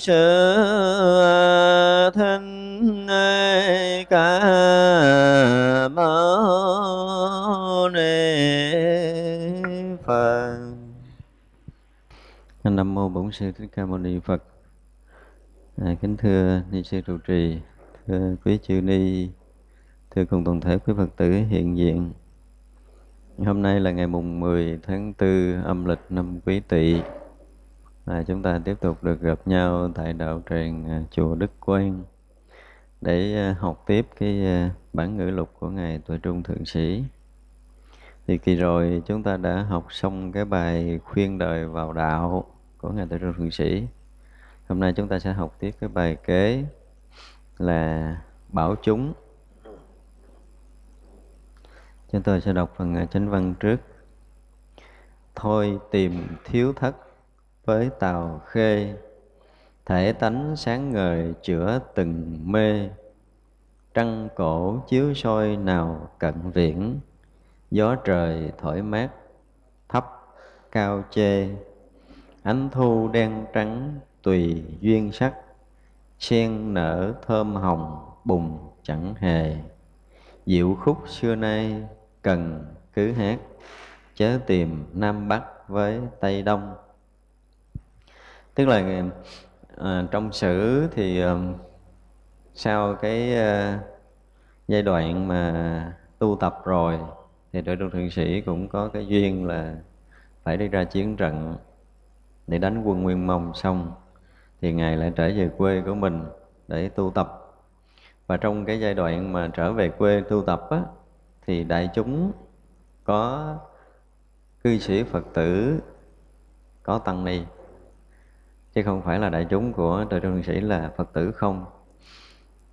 sơ sư thích ca mâu ni phật nam mô bổn sư thích ca mâu ni phật. À, kính thưa ni sư trụ trì thưa quý chư ni thưa cùng toàn thể quý phật tử hiện diện. Hôm nay là ngày mùng 10 tháng 4 âm lịch năm quý tỵ à, chúng ta tiếp tục được gặp nhau tại đạo tràng à, chùa Đức Quang để à, học tiếp cái à, bản ngữ lục của ngài Tuệ Trung Thượng Sĩ. Thì kỳ rồi chúng ta đã học xong cái bài khuyên đời vào đạo của ngài Tuệ Trung Thượng Sĩ. Hôm nay chúng ta sẽ học tiếp cái bài kế là bảo chúng. Chúng tôi sẽ đọc phần à, chánh văn trước. Thôi tìm thiếu thất với tàu khê. Thể tánh sáng ngời chữa từng mê. Trăng cổ chiếu soi nào cận viễn. Gió trời thổi mát, thấp, cao chê. Ánh thu đen trắng tùy duyên sắc. Sen nở thơm hồng bùng chẳng hề. Diệu khúc xưa nay cần cứ hát. Chớ tìm nam bắc với tây đông tức là à, trong sử thì à, sau cái à, giai đoạn mà tu tập rồi thì đội trung thượng sĩ cũng có cái duyên là phải đi ra chiến trận để đánh quân nguyên mông xong thì ngài lại trở về quê của mình để tu tập. Và trong cái giai đoạn mà trở về quê tu tập á, thì đại chúng có cư sĩ phật tử có tăng ni chứ không phải là đại chúng của trời trung sĩ là phật tử không.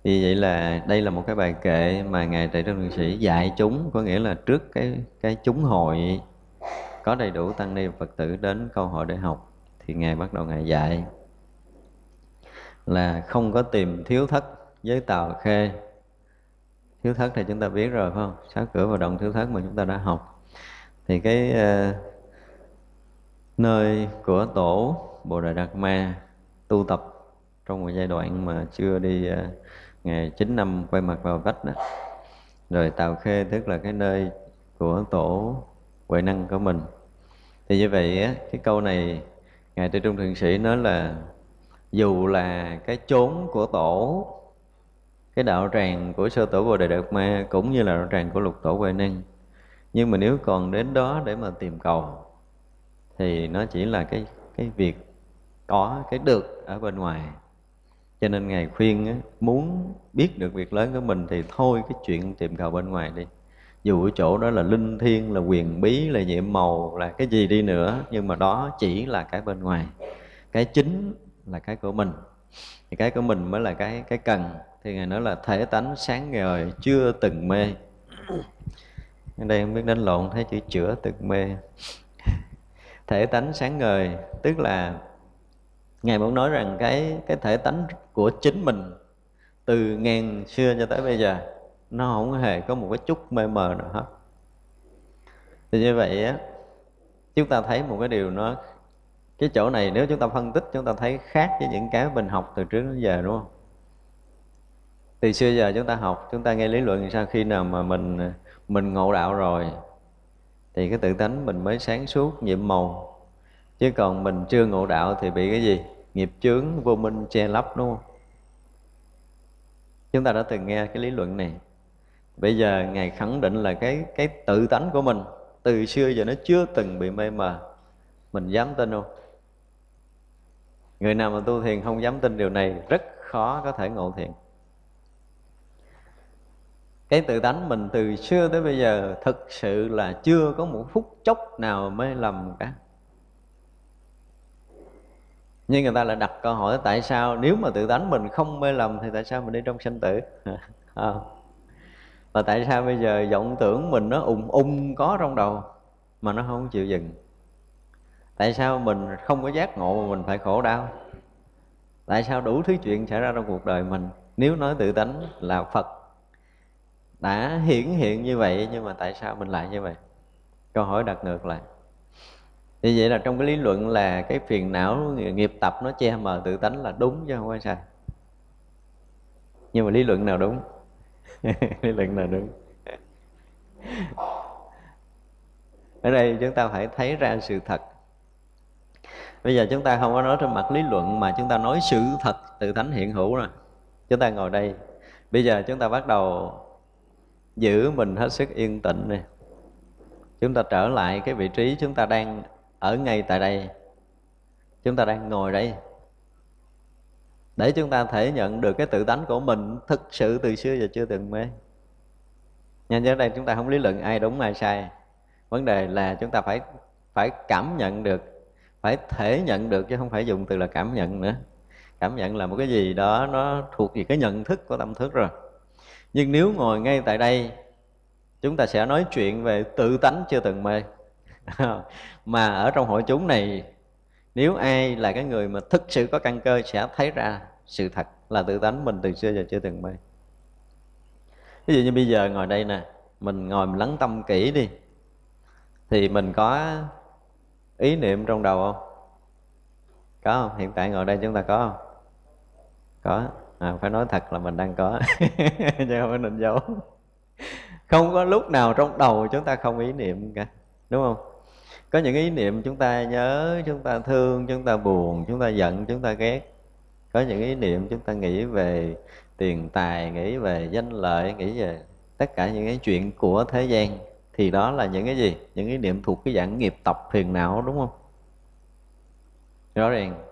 Vì vậy là đây là một cái bài kệ mà ngài trời trung sĩ dạy chúng có nghĩa là trước cái cái chúng hội có đầy đủ tăng ni phật tử đến câu hỏi để học thì ngài bắt đầu ngài dạy là không có tìm thiếu thất với tàu khê. Thiếu thất thì chúng ta biết rồi phải không? Sáu cửa và động thiếu thất mà chúng ta đã học. Thì cái uh, nơi của tổ Bồ Đề Đạt Ma tu tập trong một giai đoạn mà chưa đi uh, ngày 9 năm quay mặt vào vách đó. Rồi Tào Khê tức là cái nơi của tổ huệ năng của mình. Thì như vậy á, cái câu này Ngài Tư Trung Thượng Sĩ nói là dù là cái chốn của tổ cái đạo tràng của sơ tổ Bồ Đề Đạt Ma cũng như là đạo tràng của lục tổ Huệ Năng nhưng mà nếu còn đến đó để mà tìm cầu thì nó chỉ là cái cái việc có cái được ở bên ngoài. Cho nên ngài khuyên á, muốn biết được việc lớn của mình thì thôi cái chuyện tìm cầu bên ngoài đi. Dù ở chỗ đó là linh thiêng là quyền bí là nhiệm màu là cái gì đi nữa nhưng mà đó chỉ là cái bên ngoài. Cái chính là cái của mình. Thì cái của mình mới là cái cái cần. Thì ngài nói là thể tánh sáng ngời chưa từng mê. Ở đây không biết đánh lộn thấy chữ chữa từng mê. Thể tánh sáng ngời tức là ngài muốn nói rằng cái cái thể tánh của chính mình từ ngàn xưa cho tới bây giờ, nó không hề có một cái chút mê mờ nào hết. Thì như vậy á, chúng ta thấy một cái điều nó, cái chỗ này nếu chúng ta phân tích, chúng ta thấy khác với những cái mình học từ trước đến giờ, đúng không? Từ xưa giờ chúng ta học, chúng ta nghe lý luận sao khi nào mà mình mình ngộ đạo rồi, thì cái tự tánh mình mới sáng suốt, nhiệm màu chứ còn mình chưa ngộ đạo thì bị cái gì? Nghiệp chướng vô minh che lấp, đúng không? Chúng ta đã từng nghe cái lý luận này. Bây giờ ngài khẳng định là cái cái tự tánh của mình từ xưa giờ nó chưa từng bị mê mờ. Mình dám tin không? Người nào mà tu thiền không dám tin điều này rất khó có thể ngộ thiền. Cái tự tánh mình từ xưa tới bây giờ thực sự là chưa có một phút chốc nào mê lầm cả nhưng người ta lại đặt câu hỏi, tại sao nếu mà tự tánh mình không mê lầm thì tại sao mình đi trong sanh tử? À. và tại sao bây giờ vọng tưởng mình nó ùng ung có trong đầu mà nó không chịu dừng? Tại sao mình không có giác ngộ mà mình phải khổ đau? Tại sao đủ thứ chuyện xảy ra trong cuộc đời mình? Nếu nói tự tánh là phật, đã hiển hiện như vậy nhưng mà tại sao mình lại như vậy? Câu hỏi đặt ngược lại như vậy là trong cái lý luận là cái phiền não nghiệp tập nó che mờ tự tánh là đúng chứ không phải sai. Nhưng mà lý luận nào đúng? Lý luận nào đúng? Ở đây chúng ta phải thấy ra sự thật. Bây giờ chúng ta không có nói trên mặt lý luận mà chúng ta nói sự thật tự tánh hiện hữu rồi. Chúng ta ngồi đây. Bây giờ chúng ta bắt đầu giữ mình hết sức yên tĩnh này chúng ta trở lại cái vị trí chúng ta đang ở ngay tại đây. Chúng ta đang ngồi đây để chúng ta thể nhận được cái tự tánh của mình thực sự từ xưa giờ chưa từng mê. Nhân ở đây chúng ta không lý luận ai đúng ai sai. Vấn đề là chúng ta phải phải cảm nhận được, phải thể nhận được chứ không phải dùng từ là cảm nhận nữa. Cảm nhận là một cái gì đó nó thuộc về cái nhận thức của tâm thức rồi. Nhưng nếu ngồi ngay tại đây, chúng ta sẽ nói chuyện về tự tánh chưa từng mê. mà ở trong hội chúng này nếu ai là cái người mà thực sự có căn cơ sẽ thấy ra sự thật là tự tánh mình từ xưa giờ chưa từng mê ví dụ như bây giờ ngồi đây nè mình ngồi mình lắng tâm kỹ đi thì mình có ý niệm trong đầu không? Có không? Hiện tại ngồi đây chúng ta có không? Có. À, phải nói thật là mình đang có chứ không phải định giấu. Không có lúc nào trong đầu chúng ta không ý niệm cả đúng không? Có những ý niệm chúng ta nhớ, chúng ta thương, chúng ta buồn, chúng ta giận, chúng ta ghét. Có những ý niệm chúng ta nghĩ về tiền tài, nghĩ về danh lợi, nghĩ về tất cả những cái chuyện của thế gian, thì đó là những cái gì? Những ý niệm thuộc cái dạng nghiệp tập phiền não, đúng không? Rõ ràng.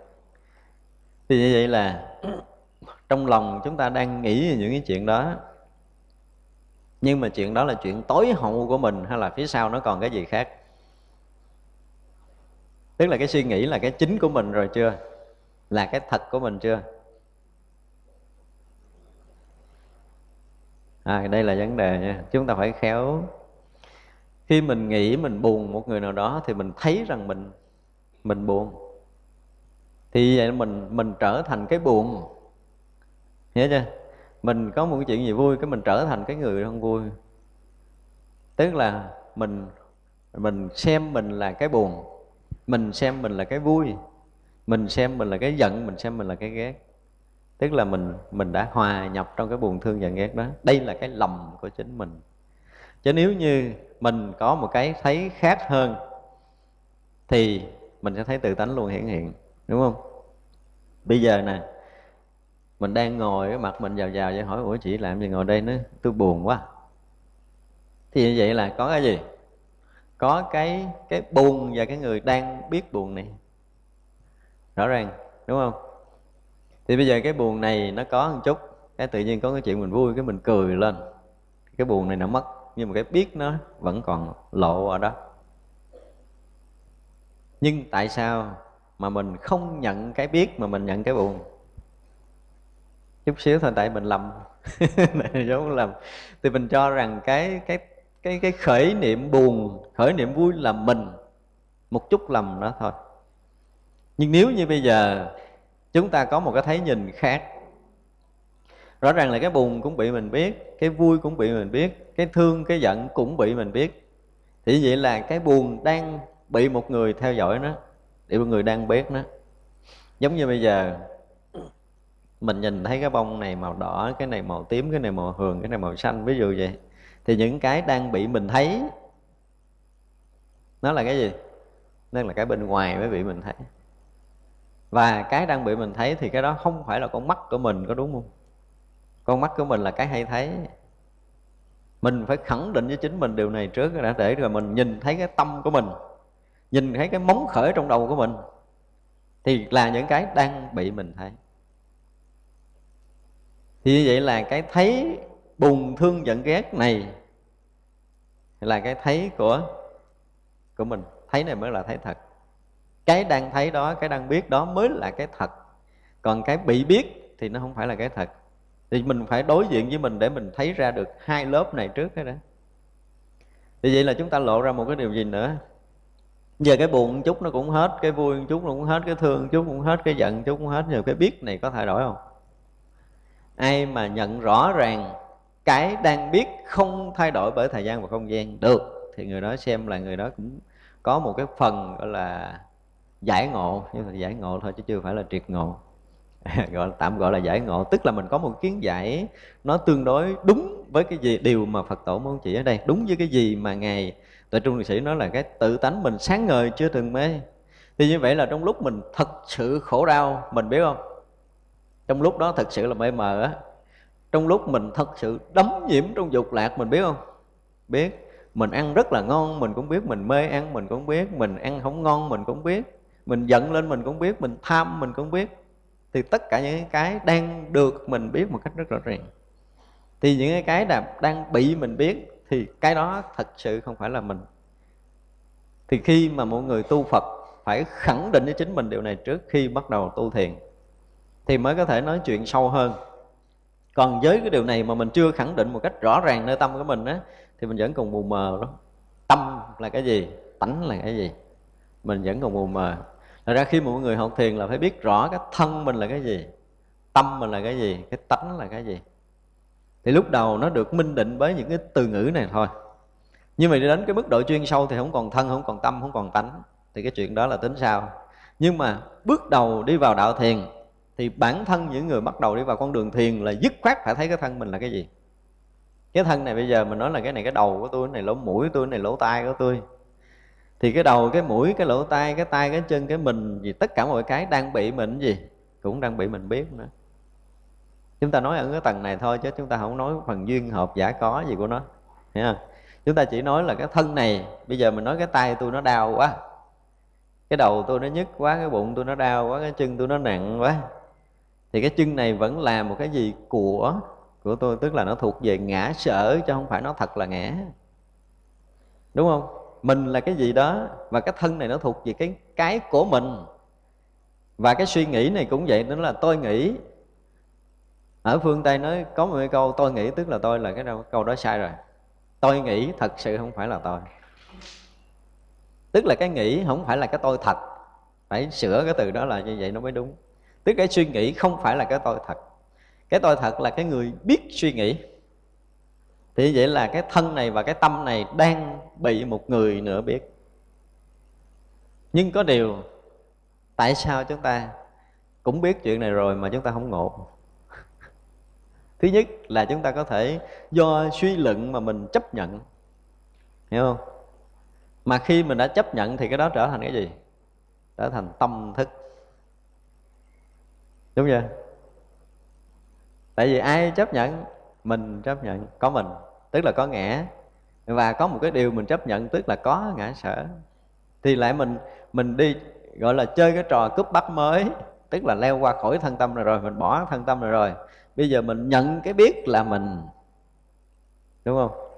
Thì như vậy là trong lòng chúng ta đang nghĩ về những cái chuyện đó. Nhưng mà chuyện đó là chuyện tối hậu của mình hay là phía sau nó còn cái gì khác? Tức là cái suy nghĩ là cái chính của mình rồi chưa? Là cái thật của mình chưa? À đây là vấn đề nha. Chúng ta phải khéo. Khi mình nghĩ, mình buồn một người nào đó thì mình thấy rằng mình mình buồn. Thì vậy mình mình trở thành cái buồn. Hiểu chưa? Mình có một cái chuyện gì vui cái mình trở thành cái người không vui. Tức là mình mình xem mình là cái buồn mình xem mình là cái vui, mình xem mình là cái giận, mình xem mình là cái ghét. Tức là mình mình đã hòa nhập trong cái buồn thương giận ghét đó. Đây là cái lầm của chính mình. Chứ nếu như mình có một cái thấy khác hơn, thì mình sẽ thấy tự tánh luôn hiển hiện, đúng không? Bây giờ nè, mình đang ngồi cái mặt mình vào vào vậy, hỏi, ủa chị làm gì ngồi đây nữa? Tôi buồn quá. Thì như vậy là có cái gì? Có cái cái buồn và cái người đang biết buồn này. Rõ ràng, đúng không? Thì bây giờ cái buồn này nó có một chút, cái tự nhiên có cái chuyện mình vui, cái mình cười lên. Cái buồn này nó mất, nhưng mà cái biết nó vẫn còn lộ ở đó. Nhưng tại sao mà mình không nhận cái biết mà mình nhận cái buồn? Chút xíu thôi, tại mình lầm. Giống lầm. Thì mình cho rằng cái cái cái cái khởi niệm buồn, khởi niệm vui là mình, một chút lầm đó thôi. Nhưng nếu như bây giờ chúng ta có một cái thấy nhìn khác, rõ ràng là cái buồn cũng bị mình biết, cái vui cũng bị mình biết, cái thương, cái giận cũng bị mình biết, thì vậy là cái buồn đang bị một người theo dõi nó, bị một người đang biết nó. Giống như bây giờ, mình nhìn thấy cái bông này màu đỏ, cái này màu tím, cái này màu hường, cái này màu xanh, ví dụ vậy thì những cái đang bị mình thấy, nó là cái gì? Nó là cái bên ngoài mới bị mình thấy. Và cái đang bị mình thấy thì cái đó không phải là con mắt của mình, có đúng không? Con mắt của mình là cái hay thấy. Mình phải khẳng định với chính mình điều này trước đã để rồi mình nhìn thấy cái tâm của mình, nhìn thấy cái móng khởi trong đầu của mình thì là những cái đang bị mình thấy. Thì như vậy là cái thấy buồn thương giận ghét này là cái thấy của của mình. Thấy này mới là thấy thật. Cái đang thấy đó, cái đang biết đó mới là cái thật. Còn cái bị biết thì nó không phải là cái thật. Thì mình phải đối diện với mình để mình thấy ra được hai lớp này trước cái đó. Thì vậy là chúng ta lộ ra một cái điều gì nữa? Giờ cái buồn chút nó cũng hết, cái vui chút nó cũng hết, cái thương chút cũng hết, cái giận chút cũng hết. Giờ cái biết này có thay đổi không? Ai mà nhận rõ ràng cái đang biết không thay đổi bởi thời gian và không gian được thì người đó xem là người đó cũng có một cái phần gọi là giải ngộ nhưng mà giải ngộ thôi chứ chưa phải là triệt ngộ. Gọi là, tạm gọi là giải ngộ tức là mình có một kiến giải nó tương đối đúng với cái gì điều mà phật tổ muốn chỉ ở đây. Đúng với cái gì mà ngài tại trung liệt sĩ nói là cái tự tánh mình sáng ngời chưa từng mê. Thì như vậy là trong lúc mình thật sự khổ đau mình biết không? Trong lúc đó thật sự là mê mờ á trong lúc mình thật sự đấm nhiễm trong dục lạc, mình biết không? Biết. Mình ăn rất là ngon, mình cũng biết mình mê ăn, mình cũng biết mình ăn không ngon, mình cũng biết. Mình giận lên, mình cũng biết. Mình tham, mình cũng biết. Thì tất cả những cái đang được mình biết một cách rất rõ ràng. Thì những cái là đang bị mình biết, thì cái đó thật sự không phải là mình. Thì khi mà mọi người tu phật phải khẳng định với chính mình điều này trước khi bắt đầu tu thiền, thì mới có thể nói chuyện sâu hơn còn với cái điều này mà mình chưa khẳng định một cách rõ ràng nơi tâm của mình á thì mình vẫn còn mù mờ đó tâm là cái gì? Tánh là cái gì? Mình vẫn còn mù mờ. Thật ra khi mọi người học thiền là phải biết rõ cái thân mình là cái gì Tâm mình là cái gì Cái tánh là cái gì. Thì lúc đầu nó được minh định với những cái từ ngữ này thôi. Nhưng mà đi đến cái mức độ chuyên sâu Thì không còn thân, không còn tâm, không còn tánh. Thì cái chuyện đó là tính sao? Nhưng mà bước đầu đi vào đạo thiền thì bản thân những người bắt đầu đi vào con đường thiền Là dứt khoát phải thấy cái thân mình là cái gì? Cái thân này bây giờ mình nói là cái này cái đầu của tôi Cái này lỗ mũi của tôi, cái này lỗ tai của tôi. Thì cái đầu cái mũi cái lỗ tai cái tai cái chân cái mình gì tất cả mọi cái đang bị mình gì cũng đang bị mình biết nữa. Chúng ta nói ở cái tầng này thôi chứ chúng ta không nói phần duyên hợp giả có gì của nó hiểu không? Chúng ta chỉ nói là cái thân này bây giờ mình nói cái tay tôi nó đau quá cái đầu tôi nó nhức quá cái bụng tôi nó đau quá cái chân tôi nó nặng quá thì cái chân này vẫn là một cái gì của của tôi, tức là nó thuộc về ngã sở chứ không phải nó thật là ngã. Đúng không? Mình là cái gì đó và cái thân này nó thuộc về cái cái của mình. Và cái suy nghĩ này cũng vậy, nên là tôi nghĩ, ở phương tây nói có một cái câu, tôi nghĩ tức là tôi là cái đâu câu đó sai rồi. Tôi nghĩ thật sự không phải là tôi. Tức là cái nghĩ không phải là cái tôi thật. Phải sửa cái từ đó là như vậy nó mới đúng tức cái suy nghĩ không phải là cái tôi thật. Cái tôi thật là cái người biết suy nghĩ. Thì vậy là cái thân này và cái tâm này đang bị một người nữa biết. Nhưng có điều, tại sao chúng ta cũng biết chuyện này rồi mà chúng ta không ngộ? Thứ nhất là chúng ta có thể do suy luận mà mình chấp nhận. Hiểu không? Mà khi mình đã chấp nhận thì cái đó trở thành cái gì? Trở thành tâm thức đúng chưa tại vì ai chấp nhận, mình chấp nhận, có mình, tức là có ngã. Và có một cái điều mình chấp nhận, tức là có ngã sở. Thì lại mình mình đi, gọi là, chơi cái trò cướp bắt mới, tức là leo qua khỏi thân tâm rồi rồi, mình bỏ thân tâm rồi rồi. Bây giờ mình nhận cái biết là mình. Đúng không?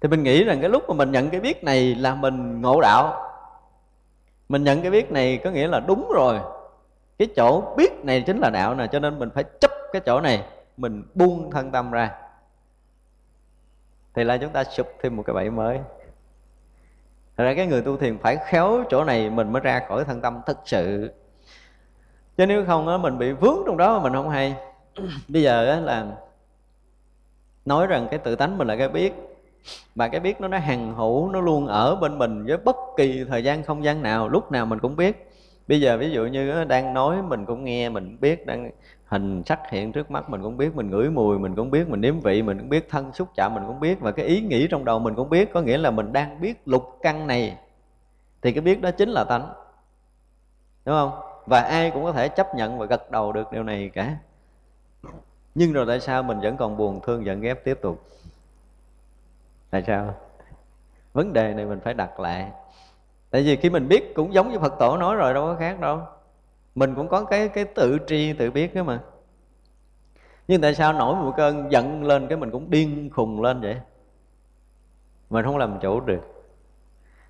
Thì mình nghĩ rằng cái lúc mà mình nhận cái biết này là mình ngộ đạo. Mình nhận cái biết này có nghĩa là đúng rồi cái chỗ biết này chính là đạo nè cho nên mình phải chấp cái chỗ này mình buông thân tâm ra. Thì là chúng ta sụp thêm một cái bẫy mới. Thật ra cái người tu thiền phải khéo chỗ này mình mới ra khỏi thân tâm thực sự. Chứ nếu không á mình bị vướng trong đó mà mình không hay. Bây giờ á là Nói rằng cái tự tánh mình là cái biết Và cái biết nó nó hằng hữu Nó luôn ở bên mình với bất kỳ thời gian không gian nào Lúc nào mình cũng biết Bây giờ ví dụ như đang nói mình cũng nghe, Mình biết đang hình sắc hiện trước mắt, mình cũng biết mình ngửi mùi, mình cũng biết mình nếm vị, mình cũng biết thân xúc chạm, mình cũng biết và cái ý nghĩ trong đầu mình cũng biết. Có nghĩa là mình đang biết lục căn này. Thì cái biết đó chính là tánh. Đúng không? Và ai cũng có thể chấp nhận và gật đầu được điều này cả. Nhưng rồi tại sao mình vẫn còn buồn, thương, giận ghép tiếp tục? Tại sao? Vấn đề này mình phải đặt lại tại vì khi mình biết cũng giống như phật tổ nói rồi, đâu có khác đâu. Mình cũng có cái cái tự tri, tự biết đó mà. Nhưng tại sao nổi một cơn giận lên cái mình cũng điên khùng lên vậy? Mình không làm chủ được.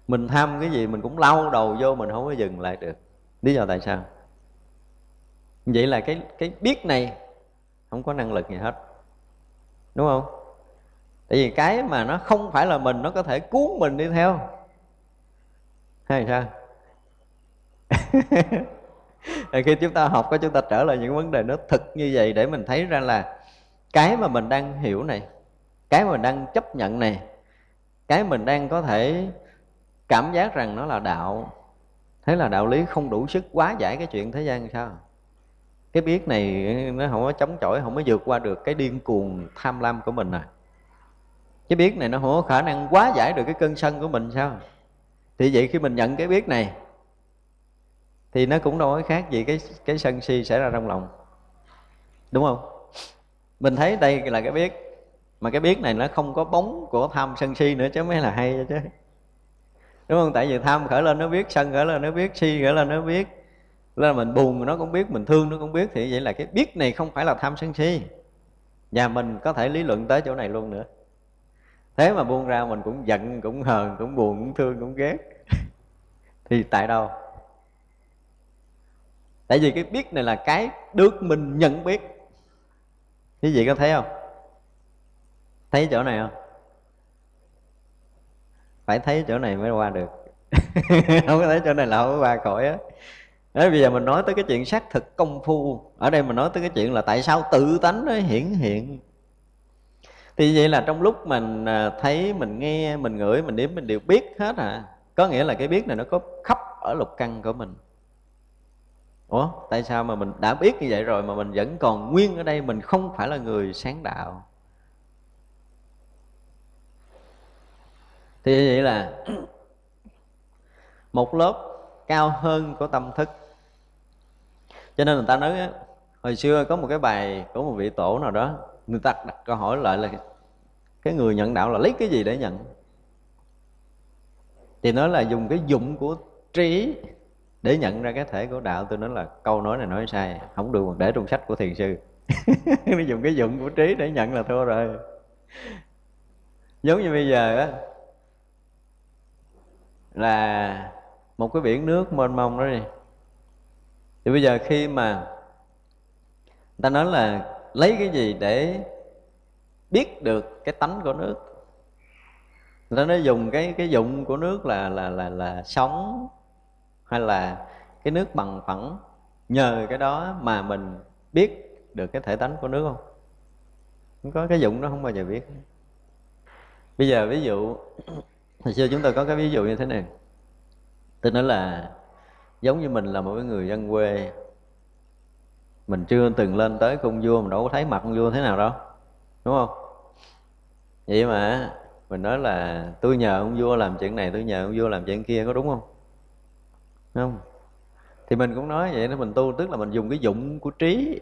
Mình tham cái gì mình cũng lau đầu vô, mình không có dừng lại được. Lý do tại sao? Vậy là cái cái biết này không có năng lực gì hết. Đúng không? Tại vì cái mà nó không phải là mình, nó có thể cuốn mình đi theo hay sao khi chúng ta học có chúng ta trở lại những vấn đề nó thực như vậy để mình thấy ra là cái mà mình đang hiểu này, cái mà mình đang chấp nhận này, cái mình đang có thể cảm giác rằng nó là đạo. Thế là đạo lý không đủ sức quá giải cái chuyện thế gian sao? Cái biết này nó không có chống chọi, không có vượt qua được cái điên cuồng tham lam của mình à. Cái biết này nó không có khả năng quá giải được cái cơn sân của mình sao? Thì vậy khi mình nhận cái biết này, thì nó cũng đâu có khác gì cái cái sân si xảy ra trong lòng. Đúng không? Mình thấy đây là cái biết, mà cái biết này nó không có bóng của tham sân si nữa chứ mới là hay chứ. Đúng không? Tại vì tham khởi lên nó biết, sân khởi lên nó biết, si khởi lên nó biết. Là mình buồn nó cũng biết, mình thương nó cũng biết, thì vậy là cái biết này không phải là tham sân si. Và mình có thể lý luận tới chỗ này luôn nữa thế mà buông ra mình cũng giận cũng hờn cũng buồn cũng thương cũng ghét. Thì tại đâu? Tại vì cái biết này là cái được mình nhận biết. Quý vị có thấy không? Thấy chỗ này không? Phải thấy chỗ này mới qua được. Không có thấy chỗ này là không có qua khỏi á. Đấy, bây giờ mình nói tới cái chuyện xác thực công phu. Ở đây mình nói tới cái chuyện là tại sao tự tánh nó hiển hiện thì vậy là trong lúc mình à, thấy mình nghe, mình ngửi, mình nếm mình đều biết hết à. Có nghĩa là cái biết này nó có khắp ở lục căn của mình. Ủa, tại sao mà mình đã biết như vậy rồi mà mình vẫn còn nguyên ở đây? Mình không phải là người sáng đạo. Thì vậy là một lớp cao hơn của tâm thức. Cho nên người ta nói hồi xưa có một cái bài của một vị tổ nào đó người ta đặt câu hỏi lại là cái người nhận đạo là lấy cái gì để nhận? Thì nói là dùng cái dụng của trí để nhận ra cái thể của đạo. Tôi nói là câu nói này nói sai, không được để trong sách của thiền sư. Nó dùng cái dụng của trí để nhận là thua rồi. Giống như bây giờ á, là một cái biển nước mênh mông đó đi. Thì bây giờ khi mà người ta nói là lấy cái gì để biết được cái tánh của nước? Nó nó dùng cái cái dụng của nước là là là là sống hay là cái nước bằng phẳng. Nhờ cái đó mà mình biết được cái thể tánh của nước không? Không có cái dụng đó không bao giờ biết. Bây giờ ví dụ, hồi xưa chúng ta có cái ví dụ như thế này. Tôi nói là giống như mình là một cái người dân quê mình chưa từng lên tới cung vua mình đâu có thấy mặt cung vua thế nào đâu. Đúng không? Vậy mà mình nói là tôi nhờ ông vua làm chuyện này tôi nhờ ông vua làm chuyện kia có đúng không? Không? Thì mình cũng nói vậy đó mình tu tức là mình dùng cái dụng của trí.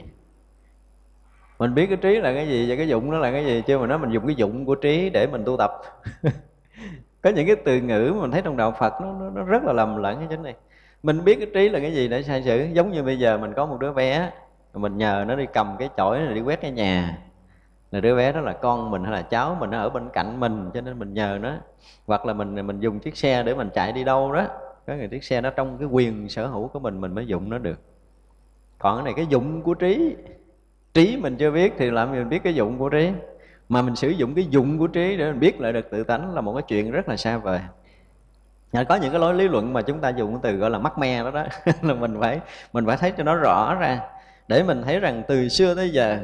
Mình biết cái trí là cái gì và cái dụng nó là cái gì chứ mà nói mình dùng cái dụng của trí để mình tu tập. Có những cái từ ngữ mà mình thấy trong đạo Phật nó, nó, nó rất là lầm lẫn cái chính này. Mình biết cái trí là cái gì để sai sự giống như bây giờ mình có một đứa bé mình nhờ nó đi cầm cái chổi này, đi quét cái nhà. Là đứa bé đó là con mình hay là cháu mình nó ở bên cạnh mình, cho nên mình nhờ nó. Hoặc là mình mình dùng chiếc xe để mình chạy đi đâu đó. Có người chiếc xe nó trong cái quyền sở hữu của mình mình mới dùng nó được. Còn cái này, cái dụng của trí. Trí mình chưa biết thì làm gì mình biết cái dụng của trí. Mà mình sử dụng cái dụng của trí để mình biết lại được tự tánh là một cái chuyện rất là xa vời. Có những cái lối lý luận mà chúng ta dùng cái từ gọi là mắc me đó đó. Là mình phải mình phải thấy cho nó rõ ra để mình thấy rằng từ xưa tới giờ,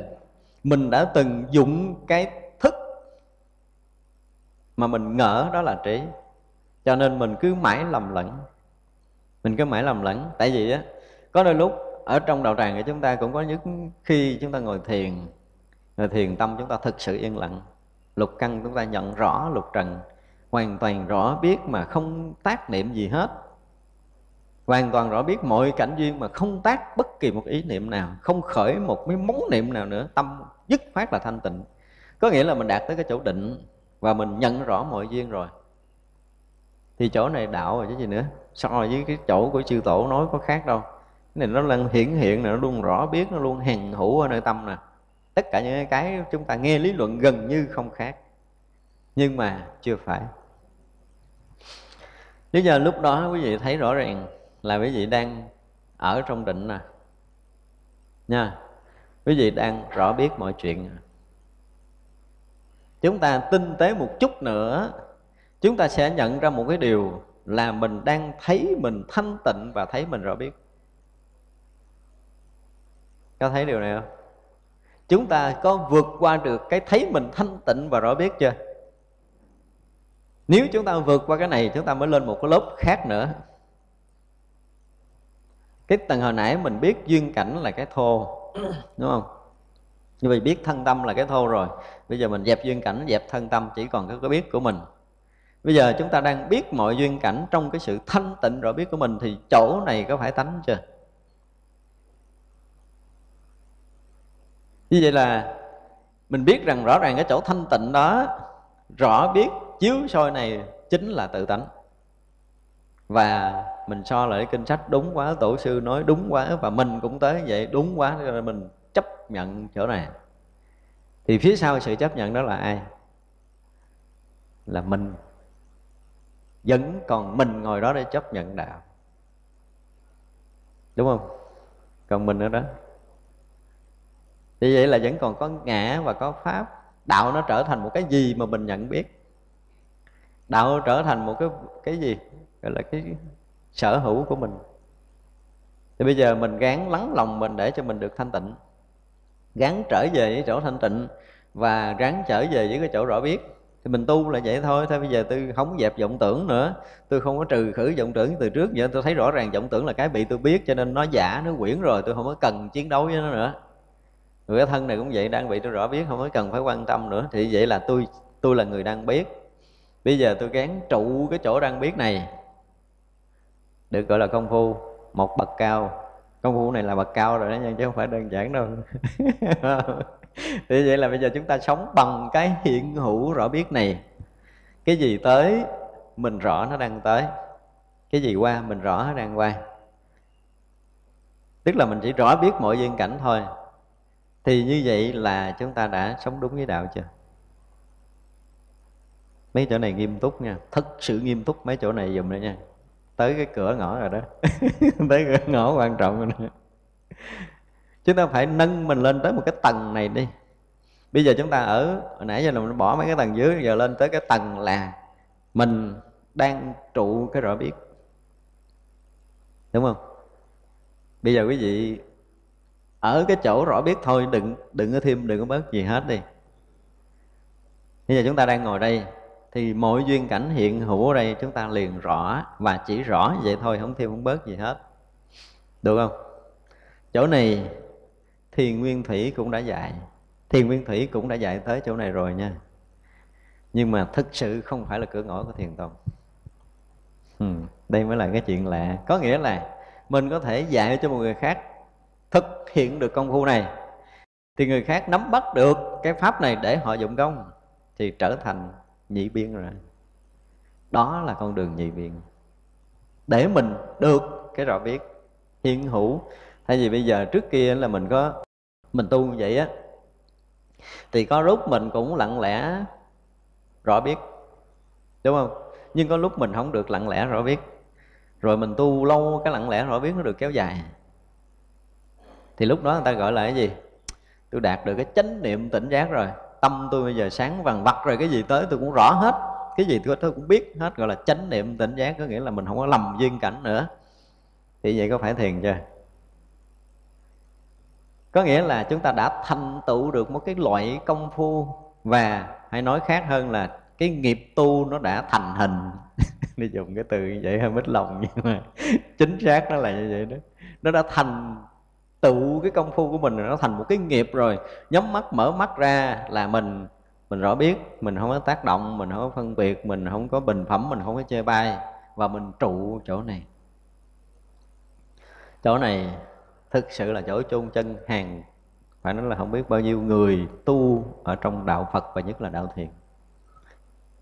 mình đã từng dụng cái thức mà mình ngỡ đó là trí. Cho nên mình cứ mãi lầm lẫn. Mình cứ mãi lầm lẫn. Tại vì á, có đôi lúc ở trong đạo tràng của chúng ta cũng có những khi chúng ta ngồi thiền ngồi thiền tâm chúng ta thực sự yên lặng. Lục căn chúng ta nhận rõ lục trần, hoàn toàn rõ, biết mà không tác niệm gì hết hoàn toàn rõ biết mọi cảnh duyên mà không tác bất kỳ một ý niệm nào, không khởi một cái móng niệm nào nữa, tâm dứt phát là thanh tịnh. Có nghĩa là mình đạt tới cái chỗ định và mình nhận rõ mọi duyên rồi. Thì chỗ này đạo rồi chứ gì nữa. So với cái chỗ của chư tổ nói có khác đâu. Cái này nó là hiển hiện nó luôn rõ biết, nó luôn hằng hữu ở nơi tâm nè. Tất cả những cái chúng ta nghe lý luận gần như không khác. Nhưng mà chưa phải. Nếu giờ lúc đó quý vị thấy rõ ràng là quý vị đang ở trong định nè nha. Quý vị đang rõ biết mọi chuyện à? chúng ta tinh tế một chút nữa, chúng ta sẽ nhận ra một cái điều là mình đang thấy mình thanh tịnh và thấy mình rõ biết. Có thấy điều này không? Chúng ta có vượt qua được cái thấy mình thanh tịnh và rõ biết chưa? Nếu chúng ta vượt qua cái này, chúng ta mới lên một cái lớp khác nữa cái tầng hồi nãy mình biết duyên cảnh là cái thô đúng không? Như vậy biết thân tâm là cái thô rồi. Bây giờ mình dẹp duyên cảnh dẹp thân tâm chỉ còn cái, cái biết của mình. Bây giờ chúng ta đang biết mọi duyên cảnh trong cái sự thanh tịnh rõ biết của mình thì chỗ này có phải tánh chưa? Như vậy là mình biết rằng rõ ràng cái chỗ thanh tịnh đó rõ biết chiếu soi này chính là tự tánh. Và mình so lại kinh sách đúng quá, tổ sư nói đúng quá và mình cũng tới vậy, đúng quá nên mình chấp nhận chỗ này. Thì phía sau sự chấp nhận đó là ai? Là mình. Vẫn còn mình ngồi đó để chấp nhận đạo. Đúng không? Còn mình ở đó. Thì vậy là vẫn còn có ngã và có pháp. Đạo nó trở thành một cái gì mà mình nhận biết? Đạo trở thành một cái cái gì? Gọi là cái sở hữu của mình. Thì bây giờ mình gán lắng lòng mình để cho mình được thanh tịnh. Gán trở về với chỗ thanh tịnh và gắn trở về với cái chỗ rõ biết. Thì mình tu là vậy thôi. Thôi bây giờ tôi không dẹp vọng tưởng nữa. Tôi không có trừ khử vọng tưởng từ trước giờ tôi thấy rõ ràng vọng tưởng là cái bị tôi biết cho nên nó giả, nó quyển rồi. Tôi không có cần chiến đấu với nó nữa. Người cái thân này cũng vậy, đang bị tôi rõ biết, không có cần phải quan tâm nữa. Thì vậy là tôi tôi là người đang biết. Bây giờ tôi gán trụ cái chỗ đang biết này được gọi là công phu, một bậc cao. Công phu này là bậc cao rồi đó nha, chứ không phải đơn giản đâu. Thì vậy là bây giờ chúng ta sống bằng cái hiện hữu rõ biết này. Cái gì tới, mình rõ nó đang tới. Cái gì qua, mình rõ nó đang qua. Tức là mình chỉ rõ biết mọi duyên cảnh thôi. Thì như vậy là chúng ta đã sống đúng với đạo chưa? Mấy chỗ này nghiêm túc nha. Thật sự nghiêm túc mấy chỗ này dùm nữa nha tới cái cửa ngõ rồi đó. Tới cửa ngõ quan trọng rồi đó. chúng ta phải nâng mình lên tới một cái tầng này đi. Bây giờ chúng ta ở, hồi nãy giờ là mình bỏ mấy cái tầng dưới, giờ lên tới cái tầng là mình đang trụ cái rõ biết đúng không? Bây giờ quý vị ở cái chỗ rõ biết thôi, đừng đừng có thêm, đừng có bớt gì hết đi. Bây giờ chúng ta đang ngồi đây thì mọi duyên cảnh hiện hữu ở đây chúng ta liền rõ và chỉ rõ vậy thôi không thêm không bớt gì hết. Được không? Chỗ này thiền nguyên thủy cũng đã dạy. Thiền nguyên thủy cũng đã dạy tới chỗ này rồi nha. Nhưng mà thực sự không phải là cửa ngõ của thiền tông. Ừ, đây mới là cái chuyện lạ. Có nghĩa là mình có thể dạy cho một người khác thực hiện được công phu này. Thì người khác nắm bắt được cái pháp này để họ dụng công thì trở thành nhị biên rồi đó là con đường nhị biên. Để mình được cái rõ biết hiện hữu. Thay vì bây giờ trước kia là mình có, mình tu như vậy á, thì có lúc mình cũng lặng lẽ rõ biết đúng không? Nhưng có lúc mình không được lặng lẽ rõ biết rồi mình tu lâu, cái lặng lẽ rõ biết nó được kéo dài. Thì lúc đó người ta gọi là cái gì? Tôi đạt được cái chánh niệm tỉnh giác rồi tâm tôi bây giờ sáng vằn vặt rồi cái gì tới tôi cũng rõ hết. Cái gì tôi, tôi cũng biết hết gọi là chánh niệm tỉnh giác có nghĩa là mình không có lầm duyên cảnh nữa. Thì vậy có phải thiền chưa? Có nghĩa là chúng ta đã thành tựu được một cái loại công phu và hay nói khác hơn là cái nghiệp tu nó đã thành hình. Đi dùng cái từ như vậy hơi mít lòng nhưng mà chính xác nó là như vậy đó. Nó đã thành tự cái công phu của mình nó thành một cái nghiệp rồi. Nhắm mắt, mở mắt ra là mình mình rõ biết, mình không có tác động, mình không có phân biệt, mình không có bình phẩm, mình không có chê bai. Và mình trụ chỗ này. Chỗ này thực sự là chỗ chôn chân hàng, phải nói là không biết bao nhiêu người tu ở trong đạo Phật và nhất là đạo thiền.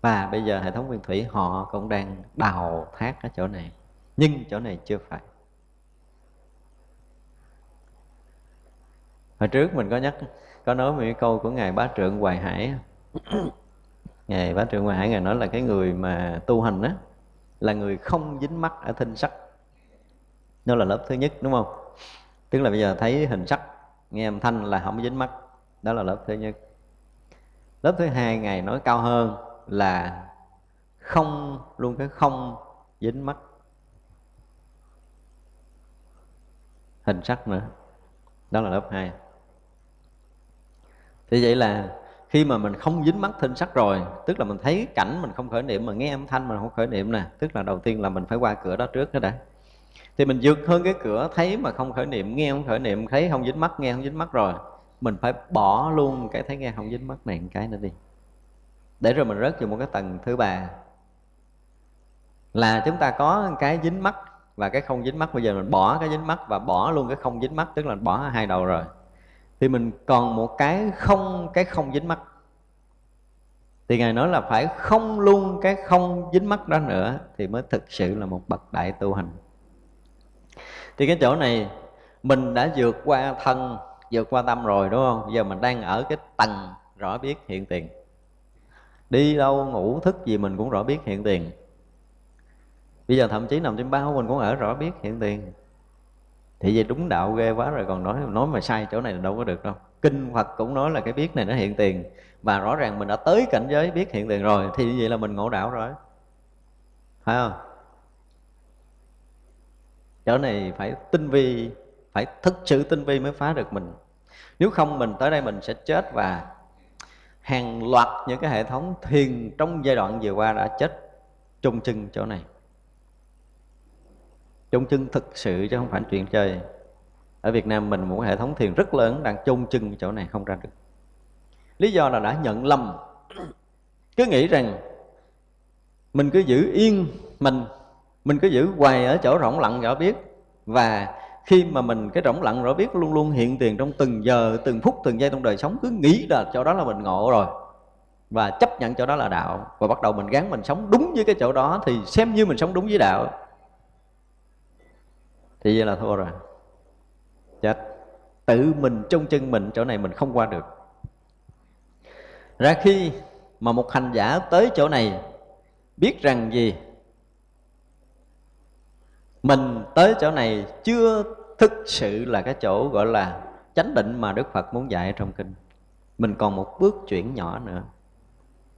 Và bây giờ hệ thống nguyên thủy họ cũng đang đào thác ở chỗ này. Nhưng chỗ này chưa phải. Hồi trước mình có nhắc có nói về cái câu của ngài bá trượng hoài hải. Ngài bá trượng hoài hải ngài nói là cái người mà tu hành á là người không dính mắt ở thinh sắc. Nó là lớp thứ nhất đúng không? Tức là bây giờ thấy hình sắc nghe âm thanh là không dính mắt. Đó là lớp thứ nhất. Lớp thứ hai ngày nói cao hơn là không luôn cái không dính mắt. Hình sắc nữa. Đó là lớp hai thì vậy là khi mà mình không dính mắt thinh sắc rồi, tức là mình thấy cảnh mình không khởi niệm, mà nghe âm thanh mình không khởi niệm nè, tức là đầu tiên là mình phải qua cửa đó trước đó đã. Thì mình vượt hơn cái cửa thấy mà không khởi niệm, nghe không khởi niệm, thấy không dính mắt, nghe không dính mắt rồi, mình phải bỏ luôn cái thấy nghe không dính mắt này một cái nữa đi. Để rồi mình rớt vào một cái tầng thứ ba. Là chúng ta có cái dính mắt và cái không dính mắt. Bây giờ mình bỏ cái dính mắt và bỏ luôn cái không dính mắt, tức là bỏ hai đầu rồi thì mình còn một cái không cái không dính mắt. Thì ngài nói là phải không luôn cái không dính mắt đó nữa thì mới thực sự là một bậc đại tu hành. Thì cái chỗ này, mình đã vượt qua thân, vượt qua tâm rồi, đúng không? Giờ mình đang ở cái tầng rõ biết hiện tiền. Đi đâu, ngủ, thức gì mình cũng rõ biết hiện tiền. Bây giờ thậm chí nằm trên bao mình cũng ở rõ biết hiện tiền thì vậy đúng đạo ghê quá rồi, còn nói nói mà sai chỗ này là đâu có được đâu. Kinh Phật cũng nói là cái biết này nó hiện tiền và rõ ràng mình đã tới cảnh giới biết hiện tiền rồi, thì như vậy là mình ngộ đạo rồi. Phải không? Chỗ này phải tinh vi, phải thực sự tinh vi mới phá được mình. Nếu không mình tới đây mình sẽ chết và hàng loạt những cái hệ thống thiền trong giai đoạn vừa qua đã chết chung chân chỗ này chung chân thực sự chứ không phải chuyện chơi. Ở Việt Nam mình một hệ thống thiền rất lớn đang chung chân chỗ này không ra được. Lý do là đã nhận lầm. Cứ nghĩ rằng mình cứ giữ yên mình mình cứ giữ hoài ở chỗ rỗng lặng rõ biết, và khi mà mình cái rỗng lặng rõ biết luôn luôn hiện tiền trong từng giờ, từng phút, từng giây trong đời sống, cứ nghĩ là chỗ đó là mình ngộ rồi và chấp nhận chỗ đó là đạo. Và bắt đầu mình gắn mình sống đúng với cái chỗ đó thì xem như mình sống đúng với đạo thì vậy là thua rồi. Chết. Tự mình trong chân mình, chỗ này mình không qua được. Ra khi mà một hành giả tới chỗ này, biết rằng gì? Mình tới chỗ này chưa thực sự là cái chỗ gọi là chánh định mà Đức Phật muốn dạy trong kinh. Mình còn một bước chuyển nhỏ nữa.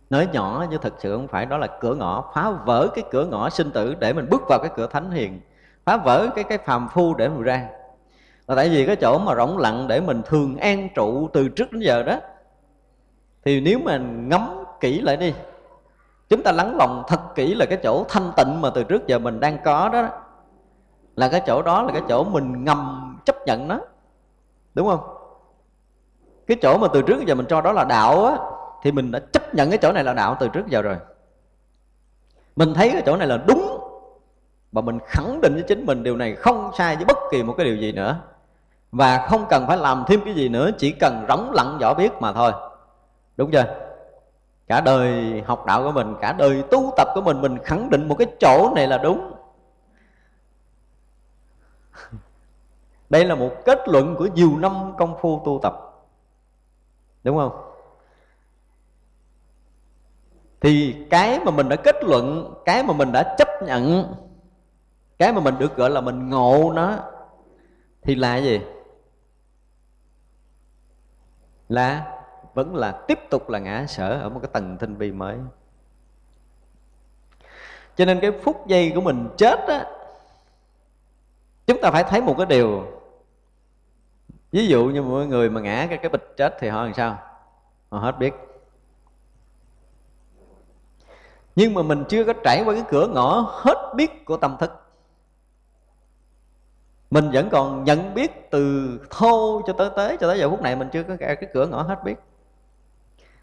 Nói nhỏ chứ thực sự không phải, đó là cửa ngõ, phá vỡ cái cửa ngõ sinh tử để mình bước vào cái cửa thánh hiền phá vỡ cái cái phàm phu để mình ra. Là tại vì cái chỗ mà rỗng lặng để mình thường an trụ từ trước đến giờ đó, thì nếu mà ngắm kỹ lại đi, chúng ta lắng lòng thật kỹ là cái chỗ thanh tịnh mà từ trước giờ mình đang có đó, là cái chỗ đó là cái chỗ mình ngầm chấp nhận nó. Đúng không? Cái chỗ mà từ trước giờ mình cho đó là đạo á, thì mình đã chấp nhận cái chỗ này là đạo từ trước giờ rồi. Mình thấy cái chỗ này là đúng và mình khẳng định với chính mình điều này không sai với bất kỳ một cái điều gì nữa. Và không cần phải làm thêm cái gì nữa, chỉ cần rỗng lặng rõ biết mà thôi. Đúng chưa? Cả đời học đạo của mình, cả đời tu tập của mình mình khẳng định một cái chỗ này là đúng. Đây là một kết luận của nhiều năm công phu tu tập. Đúng không? Thì cái mà mình đã kết luận, cái mà mình đã chấp nhận cái mà mình được gọi là mình ngộ nó thì là gì? Là vẫn là tiếp tục là ngã sở ở một cái tầng tinh vi mới. Cho nên cái phút giây của mình chết á, chúng ta phải thấy một cái điều. Ví dụ như mọi người mà ngã cái cái bịch chết thì họ làm sao? Họ hết biết. Nhưng mà mình chưa có trải qua cái cửa ngõ hết biết của tâm thức mình vẫn còn nhận biết từ thô cho tới tế, cho tới giờ phút này mình chưa có cái cửa ngõ hết biết.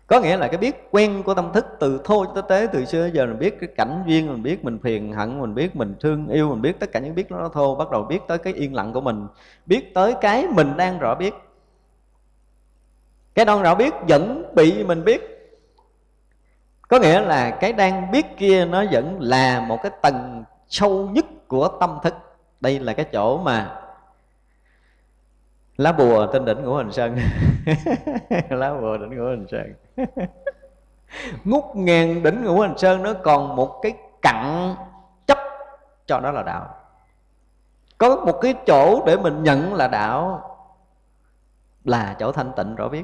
Có nghĩa là cái biết quen của tâm thức từ thô cho tới tế, từ xưa giờ mình biết cái cảnh duyên, mình biết mình phiền hận, mình biết mình thương yêu, mình biết tất cả những biết nó thô, bắt đầu biết tới cái yên lặng của mình, biết tới cái mình đang rõ biết. Cái đang rõ biết vẫn bị mình biết. Có nghĩa là cái đang biết kia nó vẫn là một cái tầng sâu nhất của tâm thức đây là cái chỗ mà lá bùa trên đỉnh ngũ hành sơn. Lá bùa đỉnh ngũ hành sơn. Ngút ngàn đỉnh ngũ hành sơn nó còn một cái cặn chấp cho đó là đạo. Có một cái chỗ để mình nhận là đạo là chỗ thanh tịnh rõ biết.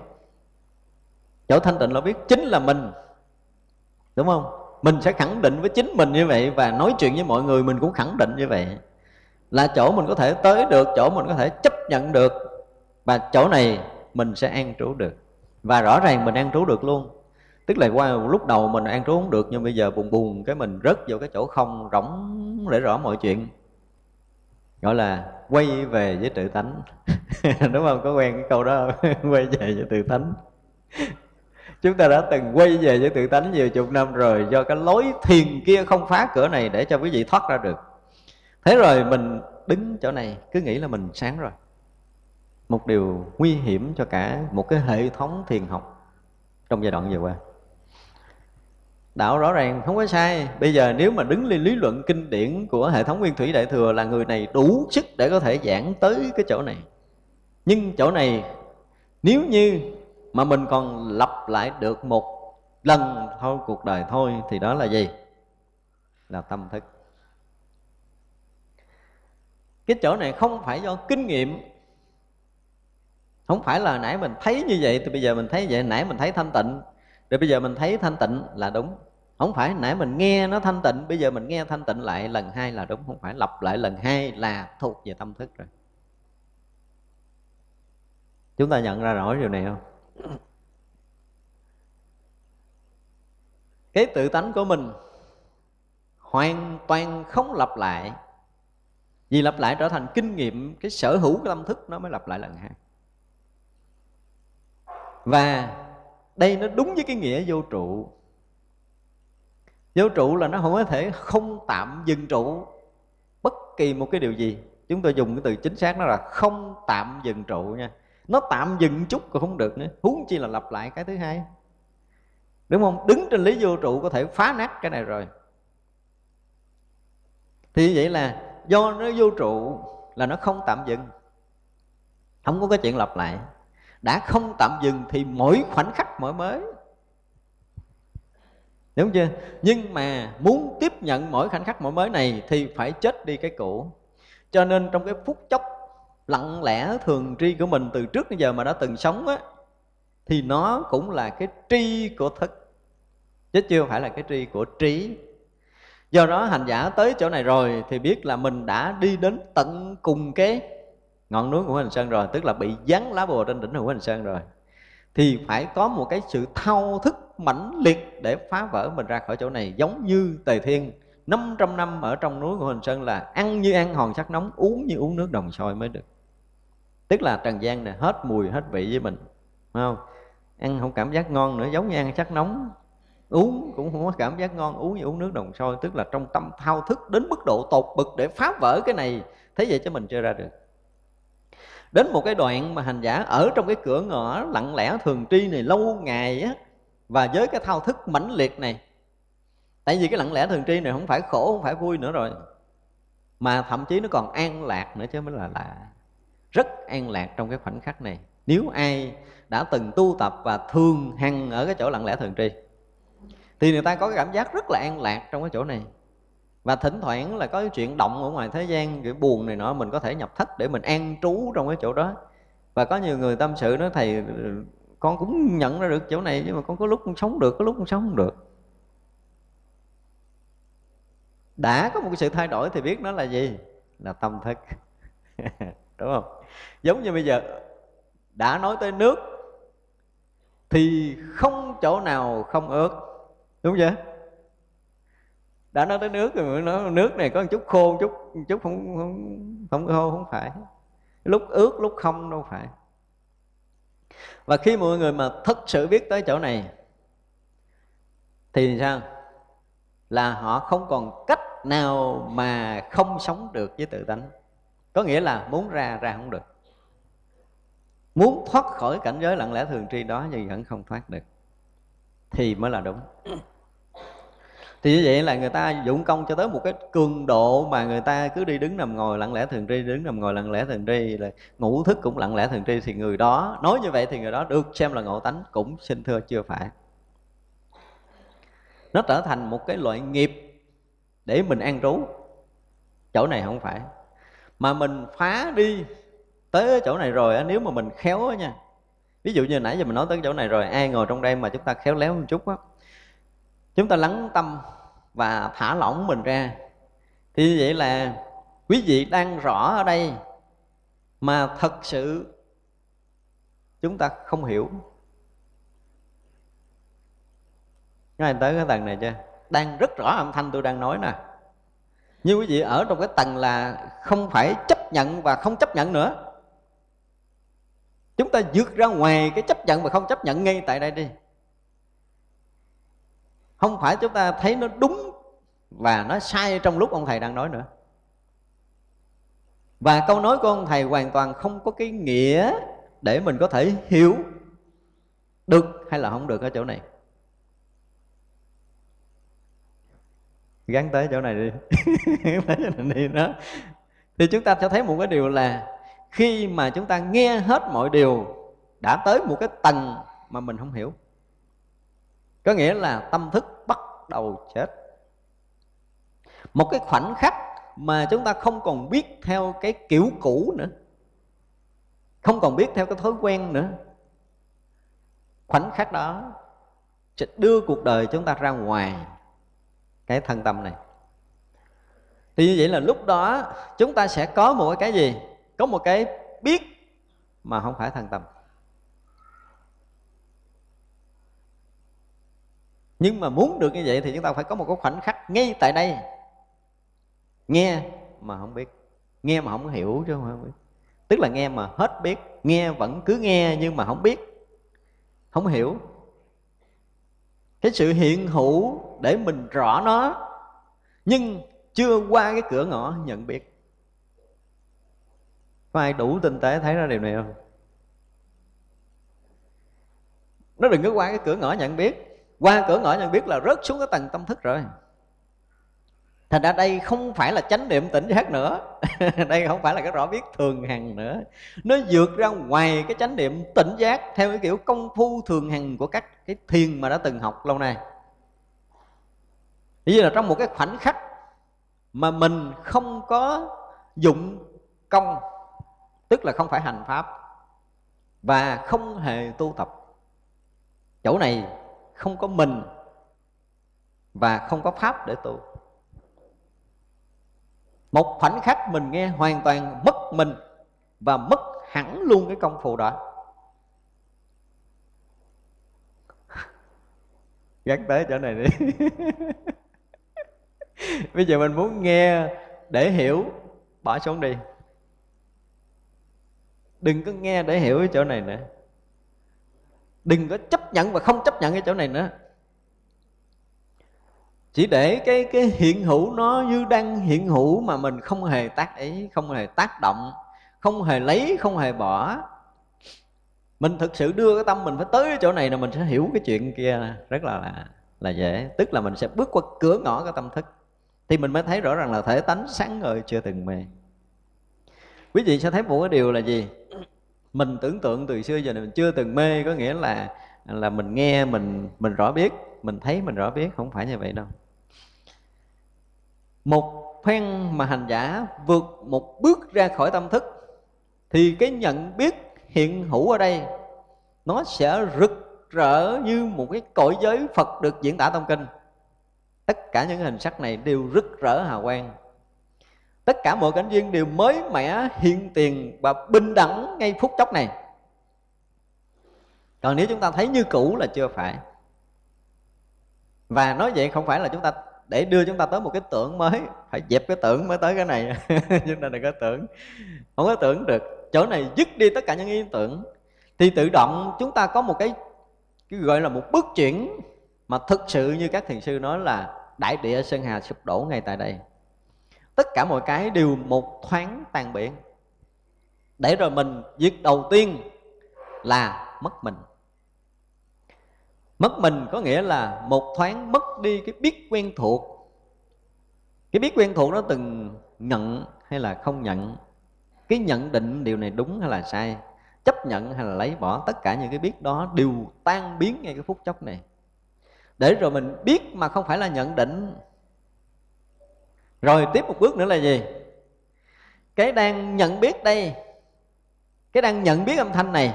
Chỗ thanh tịnh rõ biết chính là mình, đúng không? Mình sẽ khẳng định với chính mình như vậy và nói chuyện với mọi người mình cũng khẳng định như vậy là chỗ mình có thể tới được, chỗ mình có thể chấp nhận được. Và chỗ này mình sẽ an trú được. Và rõ ràng mình an trú được luôn. Tức là qua lúc đầu mình an trú không được, nhưng bây giờ buồn buồn cái mình rớt vào cái chỗ không, rỗng để rõ mọi chuyện. Gọi là quay về với tự tánh. Đúng không? Có quen cái câu đó không? quay về với tự tánh. Chúng ta đã từng quay về với tự tánh nhiều chục năm rồi, do cái lối thiền kia không phá cửa này để cho quý vị thoát ra được thế rồi mình đứng chỗ này, cứ nghĩ là mình sáng rồi. Một điều nguy hiểm cho cả một cái hệ thống thiền học trong giai đoạn vừa qua. Đạo rõ ràng, không có sai. Bây giờ nếu mà đứng lên lý luận kinh điển của hệ thống nguyên thủy đại thừa là người này đủ sức để có thể giảng tới cái chỗ này. Nhưng chỗ này, nếu như mà mình còn lặp lại được một lần thôi, cuộc đời thôi, thì đó là gì? Là tâm thức cái chỗ này không phải do kinh nghiệm. Không phải là nãy mình thấy như vậy, thì bây giờ mình thấy vậy, nãy mình thấy thanh tịnh. Rồi bây giờ mình thấy thanh tịnh là đúng. Không phải nãy mình nghe nó thanh tịnh, bây giờ mình nghe thanh tịnh lại lần hai là đúng, không phải, lặp lại lần hai là thuộc về tâm thức rồi. Chúng ta nhận ra rõ điều này không? Cái tự tánh của mình hoàn toàn không lặp lại vì lặp lại trở thành kinh nghiệm, cái sở hữu cái tâm thức nó mới lặp lại lần hai. Và đây nó đúng với cái nghĩa vô trụ. Vô trụ là nó không có thể không tạm dừng trụ bất kỳ một cái điều gì. Chúng tôi dùng cái từ chính xác nó là không tạm dừng trụ nha. Nó tạm dừng chút còn không được nữa, huống chi là lặp lại cái thứ hai. Đúng không? Đứng trên lý vô trụ có thể phá nát cái này rồi. Thì vậy là do nó vô trụ là nó không tạm dừng. Không có cái chuyện lặp lại. Đã không tạm dừng thì mỗi khoảnh khắc mỗi mới. Đúng chưa? Nhưng mà muốn tiếp nhận mỗi khoảnh khắc mỗi mới này thì phải chết đi cái cũ. Cho nên trong cái phút chốc lặng lẽ thường tri của mình từ trước đến giờ mà đã từng sống á, thì nó cũng là cái tri của thức. Chứ chưa phải là cái tri của trí do đó hành giả tới chỗ này rồi thì biết là mình đã đi đến tận cùng cái ngọn núi của Hình Sơn rồi, tức là bị dán lá bùa trên đỉnh của Hình Sơn rồi. Thì phải có một cái sự thao thức mãnh liệt để phá vỡ mình ra khỏi chỗ này. Giống như Tề Thiên 500 năm ở trong núi của Hình Sơn là ăn như ăn hòn sắt nóng, uống như uống nước đồng sôi mới được. Tức là trần gian này hết mùi, hết vị với mình, phải không? Ăn không cảm giác ngon nữa, giống như ăn sắt nóng uống cũng không có cảm giác ngon, uống như uống nước đồng sôi, tức là trong tâm thao thức đến mức độ tột bực để phá vỡ cái này thế vậy cho mình chưa ra được. Đến một cái đoạn mà hành giả ở trong cái cửa ngõ lặng lẽ thường tri này lâu ngày á, và với cái thao thức mãnh liệt này. Tại vì cái lặng lẽ thường tri này không phải khổ, không phải vui nữa rồi, mà thậm chí nó còn an lạc nữa chứ mới là lạ. Rất an lạc trong cái khoảnh khắc này. Nếu ai đã từng tu tập và thường hằng ở cái chỗ lặng lẽ thường tri thì người ta có cái cảm giác rất là an lạc trong cái chỗ này. Và thỉnh thoảng là có cái chuyện động ở ngoài thế gian cái buồn này nọ, mình có thể nhập thất để mình an trú trong cái chỗ đó. Và có nhiều người tâm sự nói, thầy, con cũng nhận ra được chỗ này, nhưng mà con có lúc con sống được, có lúc con sống không được. Đã có một cái sự thay đổi thì biết nó là gì? Là tâm thức. Đúng không? Giống như bây giờ, đã nói tới nước, thì không chỗ nào không ướt đúng chưa đã nói tới nước rồi nó nước này có một chút khô, một chút một chút không không không khô không phải. Lúc ướt, lúc không đâu phải. Và khi mọi người mà thật sự biết tới chỗ này, thì sao? Là họ không còn cách nào mà không sống được với tự tánh. Có nghĩa là muốn ra ra không được. Muốn thoát khỏi cảnh giới lặng lẽ thường tri đó nhưng vẫn không thoát được, thì mới là đúng thì như vậy là người ta dụng công cho tới một cái cường độ mà người ta cứ đi đứng nằm ngồi lặng lẽ thường tri, đứng nằm ngồi lặng lẽ thường tri, là ngủ thức cũng lặng lẽ thường tri thì người đó, nói như vậy thì người đó được xem là ngộ tánh, cũng xin thưa chưa phải. Nó trở thành một cái loại nghiệp để mình an trú. Chỗ này không phải. Mà mình phá đi tới chỗ này rồi nếu mà mình khéo nha. Ví dụ như nãy giờ mình nói tới chỗ này rồi, ai ngồi trong đây mà chúng ta khéo léo một chút á chúng ta lắng tâm và thả lỏng mình ra. Thì như vậy là quý vị đang rõ ở đây mà thật sự chúng ta không hiểu. Các anh tới cái tầng này chưa? Đang rất rõ âm thanh tôi đang nói nè. Như quý vị ở trong cái tầng là không phải chấp nhận và không chấp nhận nữa. Chúng ta vượt ra ngoài cái chấp nhận và không chấp nhận ngay tại đây đi không phải chúng ta thấy nó đúng và nó sai trong lúc ông thầy đang nói nữa. Và câu nói của ông thầy hoàn toàn không có cái nghĩa để mình có thể hiểu được hay là không được ở chỗ này. Gắn tới chỗ này đi. Tới chỗ này đi đó. Thì chúng ta sẽ thấy một cái điều là khi mà chúng ta nghe hết mọi điều đã tới một cái tầng mà mình không hiểu có nghĩa là tâm thức bắt đầu chết. Một cái khoảnh khắc mà chúng ta không còn biết theo cái kiểu cũ nữa, không còn biết theo cái thói quen nữa. Khoảnh khắc đó sẽ đưa cuộc đời chúng ta ra ngoài cái thân tâm này. Thì như vậy là lúc đó chúng ta sẽ có một cái gì? Có một cái biết mà không phải thân tâm. Nhưng mà muốn được như vậy thì chúng ta phải có một cái khoảnh khắc ngay tại đây. Nghe mà không biết. Nghe mà không hiểu chứ không biết. Tức là nghe mà hết biết, nghe vẫn cứ nghe nhưng mà không biết. Không hiểu. Cái sự hiện hữu để mình rõ nó, nhưng chưa qua cái cửa ngõ nhận biết. Có ai đủ tinh tế thấy ra điều này không? Nó đừng có qua cái cửa ngõ nhận biết qua cửa ngõ nhận biết là rớt xuống cái tầng tâm thức rồi. Thành ra đây không phải là chánh niệm tỉnh giác nữa. Đây không phải là cái rõ biết thường hằng nữa. Nó vượt ra ngoài cái chánh niệm tỉnh giác theo cái kiểu công phu thường hằng của các cái thiền mà đã từng học lâu nay. Như là trong một cái khoảnh khắc mà mình không có dụng công, tức là không phải hành pháp, và không hề tu tập, chỗ này không có mình và không có pháp để tu. Một khoảnh khắc mình nghe hoàn toàn mất mình và mất hẳn luôn cái công phu đó. Gắn tới chỗ này đi. Bây giờ mình muốn nghe để hiểu, bỏ xuống đi. Đừng có nghe để hiểu cái chỗ này nữa đừng có chấp nhận và không chấp nhận cái chỗ này nữa. Chỉ để cái cái hiện hữu nó như đang hiện hữu mà mình không hề tác ý không hề tác động không hề lấy không hề bỏ. Mình thực sự đưa cái tâm mình phải tới cái chỗ này là mình sẽ hiểu cái chuyện kia rất là là, là dễ. Tức là mình sẽ bước qua cửa ngõ cái tâm thức. Thì mình mới thấy rõ ràng là thể tánh sáng ngời chưa từng mê. Quý vị sẽ thấy một cái điều là gì? Mình tưởng tượng từ xưa giờ này mình chưa từng mê, có nghĩa là là mình nghe, mình mình rõ biết, mình thấy mình rõ biết, không phải như vậy đâu. Một phen mà hành giả vượt một bước ra khỏi tâm thức, thì cái nhận biết hiện hữu ở đây, nó sẽ rực rỡ như một cái cõi giới Phật được diễn tả trong kinh. Tất cả những hình sắc này đều rực rỡ hào quang tất cả mọi cảnh duyên đều mới mẻ hiện tiền và bình đẳng ngay phút chốc này. Còn nếu chúng ta thấy như cũ là chưa phải. Và nói vậy không phải là chúng ta để đưa chúng ta tới một cái tưởng mới phải dẹp cái tưởng mới tới cái này. Chúng ta đừng có tưởng không có tưởng được. Chỗ này dứt đi tất cả những ý tưởng thì tự động chúng ta có một cái, cái gọi là một bước chuyển mà thực sự như các thiền sư nói là đại địa sơn hà sụp đổ ngay tại đây tất cả mọi cái đều một thoáng tan biển để rồi mình việc đầu tiên là mất mình. Mất mình có nghĩa là một thoáng mất đi cái biết quen thuộc. Cái biết quen thuộc nó từng nhận hay là không nhận? Cái nhận định điều này đúng hay là sai? Chấp nhận hay là lấy bỏ? Tất cả những cái biết đó đều tan biến ngay cái phút chốc này. Để rồi mình biết mà không phải là nhận định rồi tiếp một bước nữa là gì? Cái đang nhận biết đây, cái đang nhận biết âm thanh này,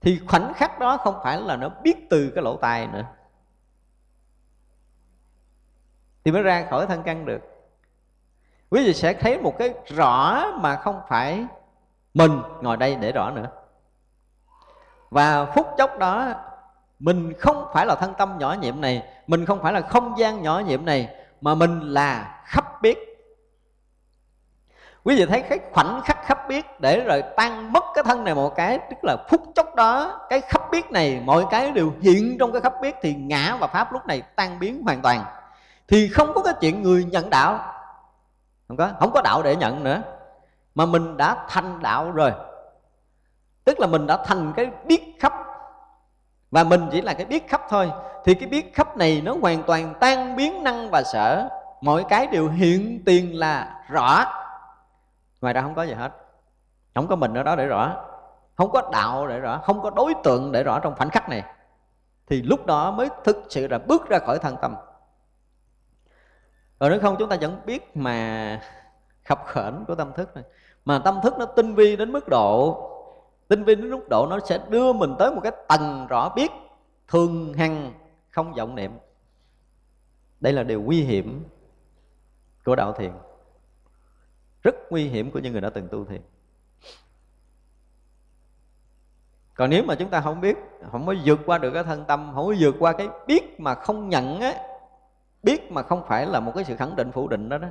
thì khoảnh khắc đó không phải là nó biết từ cái lỗ tai nữa. Thì mới ra khỏi thân căn được. Quý vị sẽ thấy một cái rõ mà không phải mình ngồi đây để rõ nữa. Và phút chốc đó, mình không phải là thân tâm nhỏ nhiệm này, mình không phải là không gian nhỏ nhiệm này mà mình là khắp biết. Quý vị thấy cái khoảnh khắc khắp biết để rồi tan mất cái thân này một cái, tức là phút chốc đó, cái khắp biết này, mọi cái đều hiện trong cái khắp biết thì ngã và pháp lúc này tan biến hoàn toàn. Thì không có cái chuyện người nhận đạo. Không có không có đạo để nhận nữa. Mà mình đã thành đạo rồi. Tức là mình đã thành cái biết khắp và mình chỉ là cái biết khắp thôi. Thì cái biết khắp này nó hoàn toàn tan biến năng và sở. Mọi cái đều hiện tiền là rõ. Ngoài ra không có gì hết. Không có mình ở đó để rõ. Không có đạo để rõ. Không có đối tượng để rõ trong khoảnh khắc này. Thì lúc đó mới thực sự là bước ra khỏi thân tâm. Rồi nếu không, chúng ta vẫn biết mà khập khểnh của tâm thức này. Mà tâm thức nó tinh vi đến mức độ tinh vi đến mức độ nó sẽ đưa mình tới một cái tầng rõ biết, thường hằng, không vọng niệm. Đây là điều nguy hiểm của đạo thiền. Rất nguy hiểm của những người đã từng tu thiền. Còn nếu mà chúng ta không biết, không có vượt qua được cái thân tâm, không có vượt qua cái biết mà không nhận á, biết mà không phải là một cái sự khẳng định phủ định đó đó,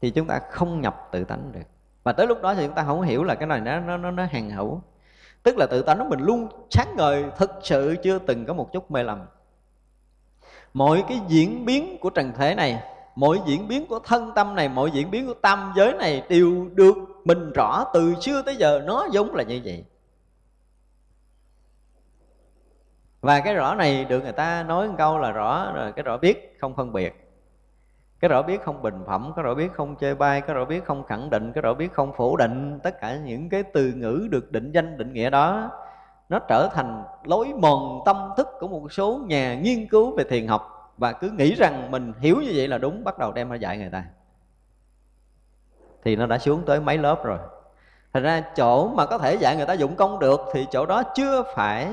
thì chúng ta không nhập tự tánh được và tới lúc đó thì chúng ta không hiểu là cái này nó nó nó, nó hàng hữu tức là tự tánh mình luôn sáng ngời thực sự chưa từng có một chút mê lầm. Mọi cái diễn biến của trần thế này mọi diễn biến của thân tâm này mọi diễn biến của tam giới này đều được mình rõ từ xưa tới giờ. Nó giống là như vậy. Và cái rõ này được người ta nói một câu là rõ rồi cái rõ biết không phân biệt cái rõ biết không bình phẩm, cái rõ biết không chê bai, cái rõ biết không khẳng định, cái rõ biết không phủ định. Tất cả những cái từ ngữ được định danh, định nghĩa đó, nó trở thành lối mòn tâm thức của một số nhà nghiên cứu về thiền học. Và cứ nghĩ rằng mình hiểu như vậy là đúng, bắt đầu đem ra dạy người ta. Thì nó đã xuống tới mấy lớp rồi. Thành ra chỗ mà có thể dạy người ta dụng công được thì chỗ đó chưa phải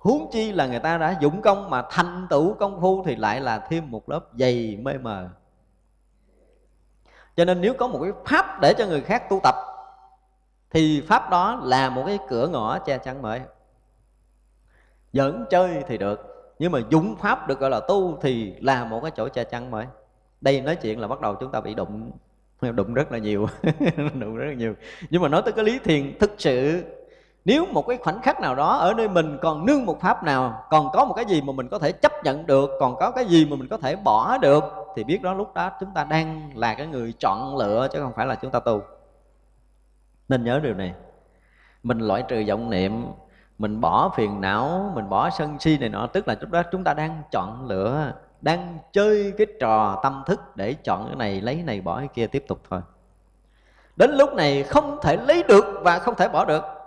huống chi là người ta đã dụng công mà thành tựu công phu thì lại là thêm một lớp dày mê mờ. Cho nên nếu có một cái pháp để cho người khác tu tập, thì pháp đó là một cái cửa ngõ che chắn mới. Giỡn chơi thì được, nhưng mà dụng pháp được gọi là tu thì là một cái chỗ che chắn mới. Đây nói chuyện là bắt đầu chúng ta bị đụng đụng rất là nhiều, đụng rất là nhiều. Nhưng mà nói tới cái lý thiền thực sự nếu một cái khoảnh khắc nào đó ở nơi mình còn nương một pháp nào, còn có một cái gì mà mình có thể chấp nhận được, còn có cái gì mà mình có thể bỏ được, thì biết đó, lúc đó chúng ta đang là cái người chọn lựa chứ không phải là chúng ta tu. Nên nhớ điều này. Mình loại trừ vọng niệm, mình bỏ phiền não, mình bỏ sân si này nọ, tức là lúc đó chúng ta đang chọn lựa, đang chơi cái trò tâm thức để chọn cái này, lấy cái này, bỏ cái kia, tiếp tục thôi. Đến lúc này không thể lấy được và không thể bỏ được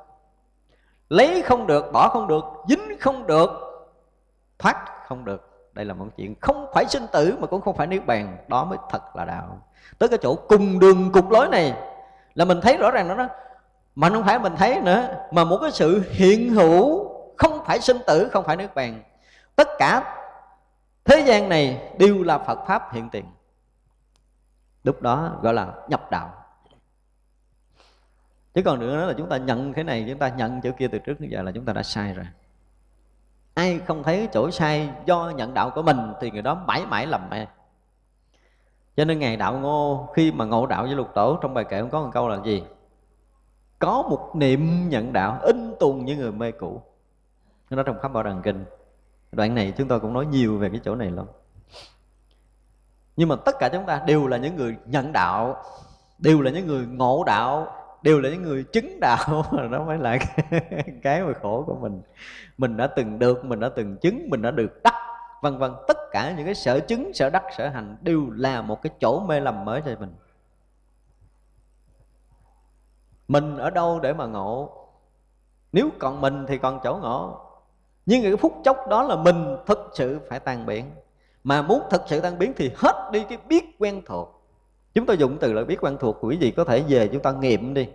lấy không được, bỏ không được, dính không được, thoát không được. Đây là một chuyện không phải sinh tử mà cũng không phải niết bàn. Đó mới thật là đạo. Tới cái chỗ cùng đường cục lối này là mình thấy rõ ràng nó đó mà không phải mình thấy nữa, mà một cái sự hiện hữu không phải sinh tử, không phải niết bàn. Tất cả thế gian này đều là phật pháp hiện tiền. Lúc đó gọi là nhập đạo chứ còn nữa là chúng ta nhận cái này, chúng ta nhận chỗ kia từ trước đến giờ là chúng ta đã sai rồi. Ai không thấy chỗ sai do nhận đạo của mình thì người đó mãi mãi lầm mê cho nên ngài đạo ngô, khi mà ngộ đạo với lục tổ, trong bài kệ cũng có một câu là gì? Có một niệm nhận đạo in tùng như người mê cũ. Nó trong khắp bảo đàn kinh. Đoạn này chúng tôi cũng nói nhiều về cái chỗ này lắm. Nhưng mà tất cả chúng ta đều là những người nhận đạo, đều là những người ngộ đạo đều là những người chứng đạo. Đó mới là cái mà khổ của mình. Mình đã từng được, mình đã từng chứng, mình đã được đắc, vân vân. Tất cả những cái sở chứng, sở đắc, sở hành đều là một cái chỗ mê lầm mới cho mình. Mình ở đâu để mà ngộ? Nếu còn mình thì còn chỗ ngộ. Nhưng cái phút chốc đó là mình thực sự phải tan biến. Mà muốn thực sự tan biến thì hết đi cái biết quen thuộc chúng ta dùng từ là biết quen thuộc quý vị, có thể về chúng ta nghiệm đi.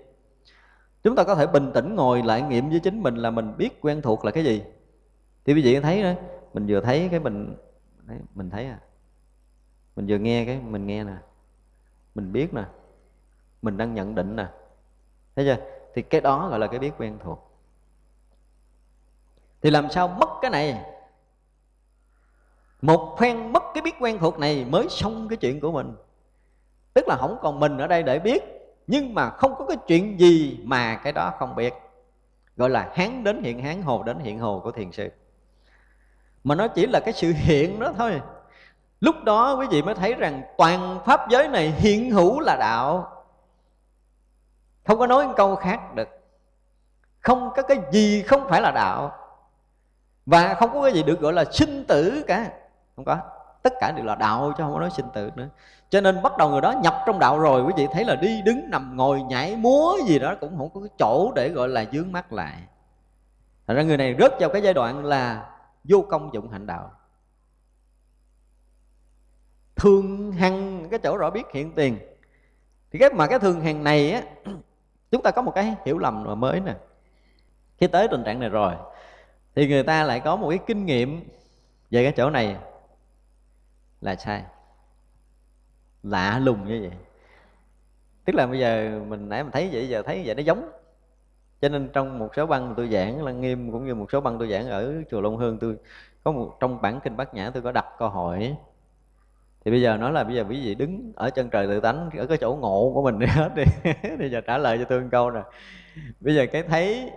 Chúng ta có thể bình tĩnh ngồi lại nghiệm với chính mình là mình biết quen thuộc là cái gì. Thì quý vị thấy đó, mình vừa thấy cái mình mình thấy à mình vừa nghe cái mình nghe nè, mình biết nè, mình đang nhận định nè. Thấy chưa? Thì cái đó gọi là cái biết quen thuộc. Thì làm sao mất cái này? Một phen mất cái biết quen thuộc này mới xong cái chuyện của mình tức là không còn mình ở đây để biết, nhưng mà không có cái chuyện gì mà cái đó không biết. Gọi là hán đến hiện, hán hồ đến hiện hồ của thiền sư. Mà nó chỉ là cái sự hiện đó thôi. Lúc đó quý vị mới thấy rằng toàn pháp giới này hiện hữu là đạo. Không có nói một câu khác được. Không có cái gì không phải là đạo. Và không có cái gì được gọi là sinh tử cả. Không có tất cả đều là đạo chứ không có nói sinh tử nữa. Cho nên bắt đầu người đó nhập trong đạo rồi, quý vị thấy là đi đứng nằm ngồi nhảy múa gì đó cũng không có cái chỗ để gọi là dướng mắt lại. Thành ra người này rớt vào cái giai đoạn là vô công dụng hạnh đạo. Thường hằng, cái chỗ rõ biết hiện tiền. Thì cái mà cái thường hằng này á, chúng ta có một cái hiểu lầm mà mới nè. Khi tới tình trạng này rồi, thì người ta lại có một cái kinh nghiệm về cái chỗ này là sai. Lạ lùng như vậy. Tức là bây giờ mình nãy mình thấy vậy, giờ thấy vậy nó giống. Cho nên trong một số băng tôi giảng là nghiêm cũng như một số băng tôi giảng ở chùa Long Hương, tôi có một, trong bản kinh bát nhã tôi có đặt câu hỏi. Thì bây giờ nói là bây giờ quý vị đứng ở chân trời tự tánh, ở cái chỗ ngộ của mình đi hết đi. Bây giờ trả lời cho tôi một câu nè. Bây giờ cái thấy,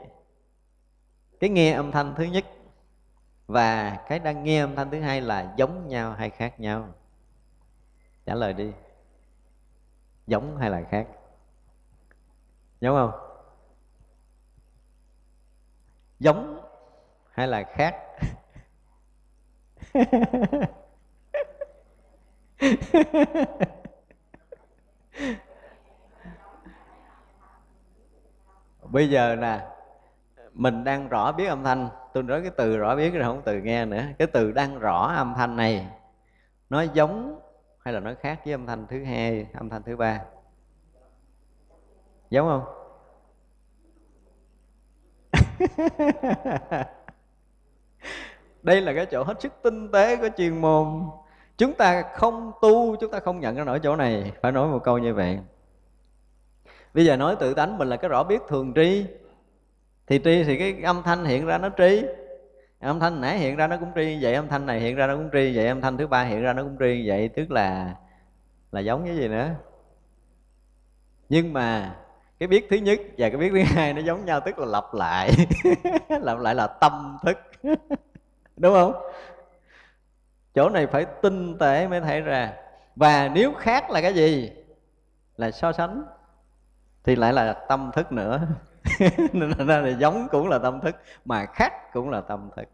cái nghe âm thanh thứ nhất và cái đang nghe âm thanh thứ hai là giống nhau hay khác nhau? Trả lời đi. Giống hay là khác? Giống không? Giống hay là khác? Bây giờ nè, mình đang rõ biết âm thanh tôi nói cái từ rõ biết rồi không từ nghe nữa. Cái từ đang rõ âm thanh này, nó giống hay là nó khác với âm thanh thứ hai, âm thanh thứ ba? Giống không? Đây là cái chỗ hết sức tinh tế của chuyên môn. Chúng ta không tu, chúng ta không nhận ra nổi chỗ này. Phải nói một câu như vậy. Bây giờ nói tự tánh mình là cái rõ biết thường tri thì tri thì cái âm thanh hiện ra nó tri. Âm thanh nãy hiện ra nó cũng tri vậy, âm thanh này hiện ra nó cũng tri vậy, âm thanh thứ ba hiện ra nó cũng tri vậy, tức là là giống cái gì nữa? Nhưng mà cái biết thứ nhất và cái biết thứ hai nó giống nhau, tức là lặp lại. Lặp lại là tâm thức. Đúng không? Chỗ này phải tinh tế mới thấy ra. Và nếu khác là cái gì? Là so sánh. Thì lại là tâm thức nữa. nên ra là giống cũng là tâm thức, mà khác cũng là tâm thức.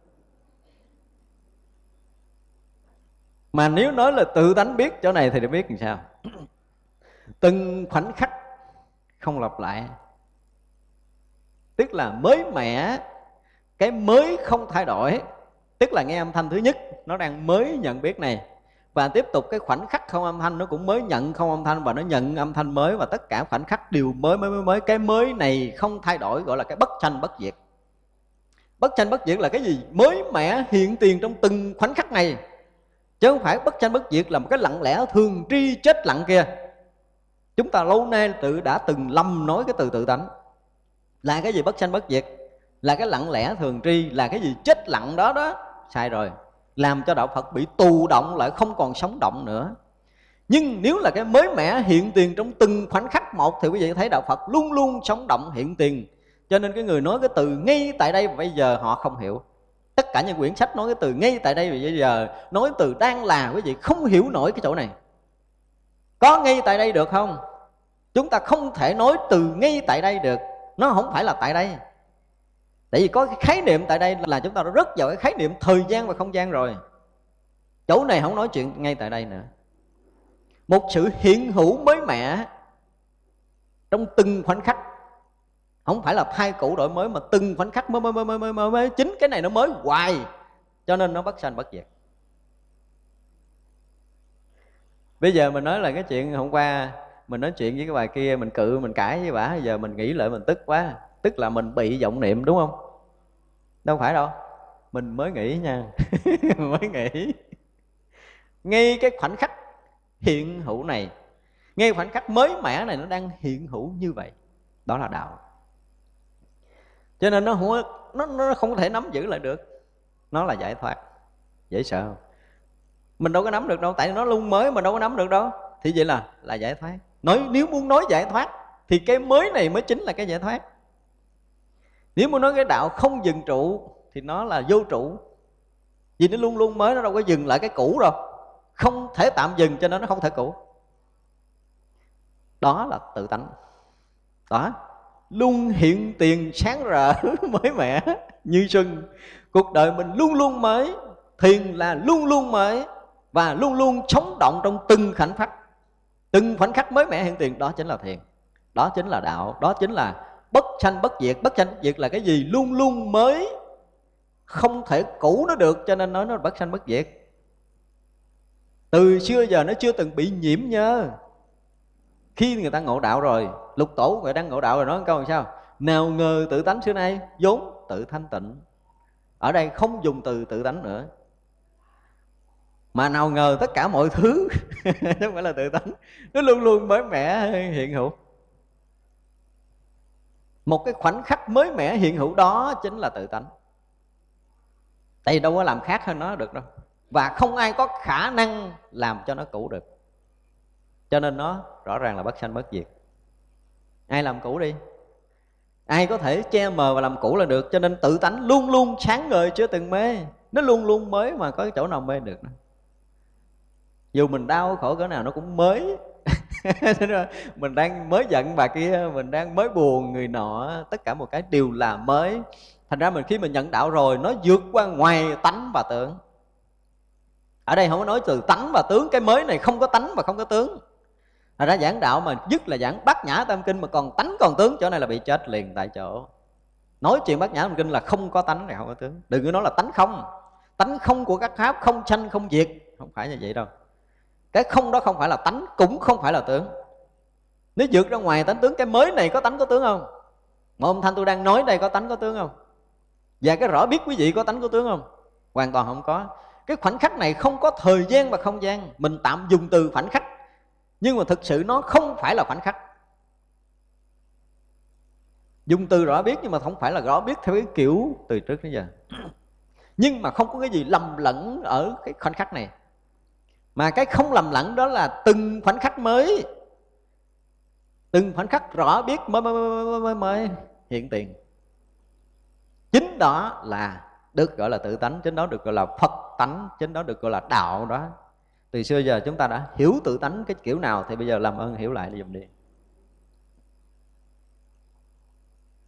Mà nếu nói là tự tánh biết chỗ này thì để biết làm sao? Từng khoảnh khắc không lặp lại. Tức là mới mẻ, cái mới không thay đổi. Tức là nghe âm thanh thứ nhất, nó đang mới nhận biết này và tiếp tục cái khoảnh khắc không âm thanh nó cũng mới nhận không âm thanh và nó nhận âm thanh mới và tất cả khoảnh khắc đều mới mới mới mới. Cái mới này không thay đổi, gọi là cái bất tranh bất diệt. Bất tranh bất diệt là cái gì? Mới mẻ hiện tiền trong từng khoảnh khắc này. Chứ không phải bất tranh bất diệt là một cái lặng lẽ thường tri chết lặng kia. Chúng ta lâu nay tự đã từng lầm nói cái từ tự tánh. Là cái gì bất tranh bất diệt? Là cái lặng lẽ thường tri, là cái gì chết lặng đó đó. Sai rồi làm cho đạo phật bị tù động lại không còn sống động nữa. Nhưng nếu là cái mới mẻ hiện tiền trong từng khoảnh khắc một thì quý vị thấy đạo phật luôn luôn sống động hiện tiền. Cho nên cái người nói cái từ ngay tại đây bây giờ họ không hiểu. Tất cả những quyển sách nói cái từ ngay tại đây bây giờ, nói từ đang là quý vị không hiểu nổi cái chỗ này. Có ngay tại đây được không? Chúng ta không thể nói từ ngay tại đây được. Nó không phải là tại đây tại vì có cái khái niệm tại đây là chúng ta đã rất vào cái khái niệm thời gian và không gian rồi. Chỗ này không nói chuyện ngay tại đây nữa. Một sự hiện hữu mới mẻ trong từng khoảnh khắc. Không phải là thay cũ đổi mới mà từng khoảnh khắc mới mới mới mới mới mới, mới. chính cái này nó mới hoài cho nên nó bất sanh bất diệt. Bây giờ mình nói là cái chuyện hôm qua mình nói chuyện với cái bà kia mình cự mình cãi với bà giờ mình nghĩ lại mình tức quá tức là mình bị vọng niệm đúng không? Đâu phải đâu. Mình mới nghĩ nha. Mới nghĩ. Ngay cái khoảnh khắc hiện hữu này ngay khoảnh khắc mới mẻ này nó đang hiện hữu như vậy đó là đạo. Cho nên nó không nó, nó không thể nắm giữ lại được. Nó là giải thoát. Dễ sợ không? Mình đâu có nắm được đâu tại nó luôn mới mà đâu có nắm được đâu. Thì vậy là là giải thoát. Nói nếu muốn nói giải thoát thì cái mới này mới chính là cái giải thoát nếu muốn nói cái đạo không dừng trụ, thì nó là vô trụ. Vì nó luôn luôn mới, nó đâu có dừng lại cái cũ đâu. Không thể tạm dừng cho nên nó không thể cũ. Đó là tự tánh. Đó. Luôn hiện tiền sáng rỡ mới mẻ như xuân cuộc đời mình luôn luôn mới, thiền là luôn luôn mới, và luôn luôn sống động trong từng khoảnh khắc. Từng khoảnh khắc mới mẻ hiện tiền, đó chính là thiền. Đó chính là đạo, đó chính là bất sanh bất diệt. Bất sanh bất diệt là cái gì? Luôn luôn mới, không thể cũ nó được, cho nên nói nó là bất sanh bất diệt. Từ xưa giờ nó chưa từng bị nhiễm nhơ khi người ta ngộ đạo rồi, lục tổ người đang ngộ đạo rồi, nói câu làm sao? Nào ngờ tự tánh xưa nay vốn tự thanh tịnh. Ở đây không dùng từ tự tánh nữa. Mà nào ngờ tất cả mọi thứ không phải là tự tánh, nó luôn luôn mới mẻ, hiện hữu một cái khoảnh khắc mới mẻ hiện hữu đó chính là tự tánh. Tại vì đâu có làm khác hơn nó được đâu. Và không ai có khả năng làm cho nó cũ được. Cho nên nó rõ ràng là bất sanh bất diệt. Ai làm cũ đi? Ai có thể che mờ và làm cũ là được. Cho nên tự tánh luôn luôn sáng ngời chưa từng mê. Nó luôn luôn mới mà có chỗ nào mê được nữa. Dù mình đau khổ cỡ nào nó cũng mới mình đang mới giận bà kia, mình đang mới buồn người nọ, tất cả một cái đều là mới. Thành ra mình khi mình nhận đạo rồi, nó vượt qua ngoài tánh và tướng ở đây không có nói từ tánh và tướng, cái mới này không có tánh và không có tướng. Thành ra giảng đạo mà nhất là giảng bát nhã tam kinh mà còn tánh còn tướng, chỗ này là bị chết liền tại chỗ. Nói chuyện bát nhã tam kinh là không có tánh này không có tướng. Đừng có nói là tánh không. Tánh không của các pháp, không sanh, không diệt. Không phải như vậy đâu cái không đó không phải là tánh, cũng không phải là tướng. Nếu vượt ra ngoài tánh tướng, cái mới này có tánh có tướng không? Mà ông thanh tôi đang nói đây có tánh có tướng không? Và cái rõ biết quý vị có tánh có tướng không? Hoàn toàn không có. Cái khoảnh khắc này không có thời gian và không gian. Mình tạm dùng từ khoảnh khắc. Nhưng mà thực sự nó không phải là khoảnh khắc. Dùng từ rõ biết nhưng mà không phải là rõ biết theo cái kiểu từ trước đến giờ. Nhưng mà không có cái gì lầm lẫn ở cái khoảnh khắc này mà cái không lầm lẫn đó là từng khoảnh khắc mới. Từng khoảnh khắc rõ biết mới mới mới, mới, mới hiện tiền. Chính đó là được gọi là tự tánh chính đó được gọi là phật tánh chính đó được gọi là đạo đó. Từ xưa giờ chúng ta đã hiểu tự tánh cái kiểu nào thì bây giờ làm ơn hiểu lại dùm đi.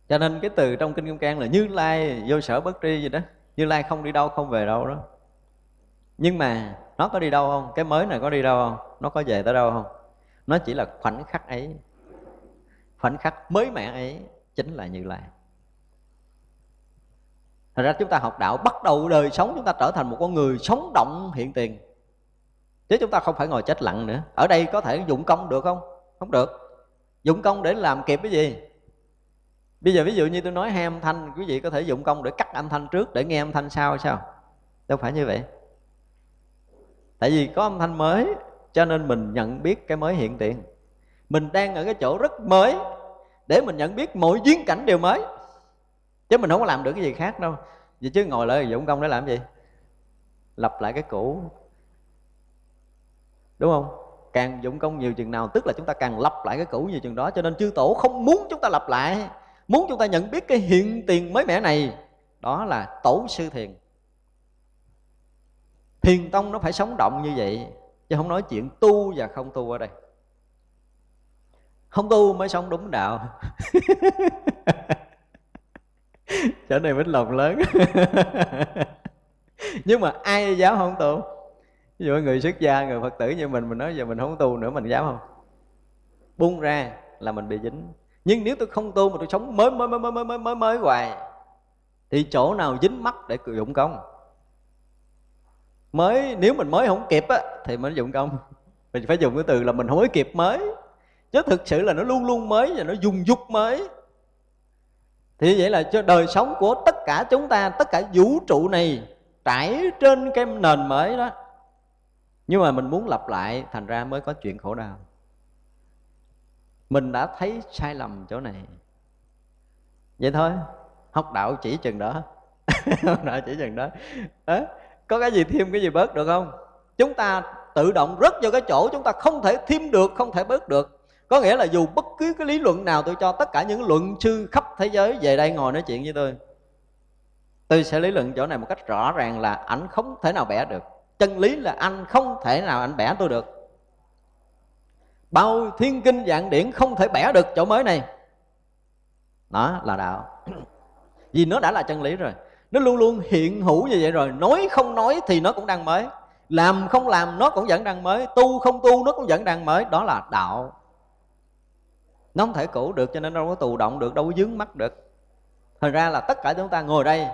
Cho nên cái từ trong kinh kim cang là như lai vô sở bất tri gì đó. Như lai không đi đâu không về đâu đó. Nhưng mà nó có đi đâu không? Cái mới này có đi đâu không? Nó có về tới đâu không? Nó chỉ là khoảnh khắc ấy. Khoảnh khắc mới mẻ ấy chính là như lai. Thật ra chúng ta học đạo, bắt đầu đời sống chúng ta trở thành một con người sống động, hiện tiền. Chứ chúng ta không phải ngồi chết lặng nữa. Ở đây có thể dụng công được không? Không được. Dụng công để làm kịp cái gì? Bây giờ ví dụ như tôi nói hai âm thanh, quý vị có thể dụng công để cắt âm thanh trước, để nghe âm thanh sau, sao? Đâu phải như vậy tại vì có âm thanh mới, cho nên mình nhận biết cái mới hiện tiền. Mình đang ở cái chỗ rất mới, để mình nhận biết mỗi duyên cảnh đều mới. Chứ mình không có làm được cái gì khác đâu. Vậy chứ ngồi lại dụng công để làm gì? Lặp lại cái cũ. Đúng không? Càng dụng công nhiều chừng nào, tức là chúng ta càng lặp lại cái cũ nhiều chừng đó. Cho nên chư tổ không muốn chúng ta lặp lại. Muốn chúng ta nhận biết cái hiện tiền mới mẻ này, đó là tổ sư thiền thiền tông nó phải sống động như vậy, chứ không nói chuyện tu và không tu ở đây. Không tu mới sống đúng đạo. Chỗ này mới lòng lớn. Nhưng mà ai giáo không tu? Ví dụ người xuất gia, người phật tử như mình mình nói giờ mình không tu nữa mình dám không? Buông ra là mình bị dính. Nhưng nếu tôi không tu mà tôi sống mới mới mới mới mới mới mới hoài, thì chỗ nào dính mắt để dụng công? Mới nếu mình mới không kịp á thì mình dụng công. Mình phải dùng cái từ là mình hối kịp mới. Chứ thực sự là nó luôn luôn mới và nó dùng dục mới. Thì vậy là cho đời sống của tất cả chúng ta tất cả vũ trụ này trải trên cái nền mới đó. Nhưng mà mình muốn lặp lại thành ra mới có chuyện khổ đau. Mình đã thấy sai lầm chỗ này. Vậy thôi học đạo chỉ chừng đó. Học đạo chỉ chừng đó. À, có cái gì thêm, cái gì bớt được không? Chúng ta tự động rất vào cái chỗ chúng ta không thể thêm được, không thể bớt được. Có nghĩa là dù bất cứ cái lý luận nào tôi cho, tất cả những luận sư khắp thế giới về đây ngồi nói chuyện với tôi tôi sẽ lý luận chỗ này một cách rõ ràng là ảnh không thể nào bẻ được. Chân lý là anh không thể nào anh bẻ tôi được. Bao thiên kinh dạng điển không thể bẻ được chỗ mới này. Đó là đạo. Vì nó đã là chân lý rồi nó luôn luôn hiện hữu như vậy rồi. Nói không nói thì nó cũng đang mới. Làm không làm nó cũng vẫn đang mới. Tu không tu nó cũng vẫn đang mới. Đó là đạo. Nó không thể cũ được cho nên đâu có tù động được, đâu có dướng mắt được. Thành ra là tất cả chúng ta ngồi đây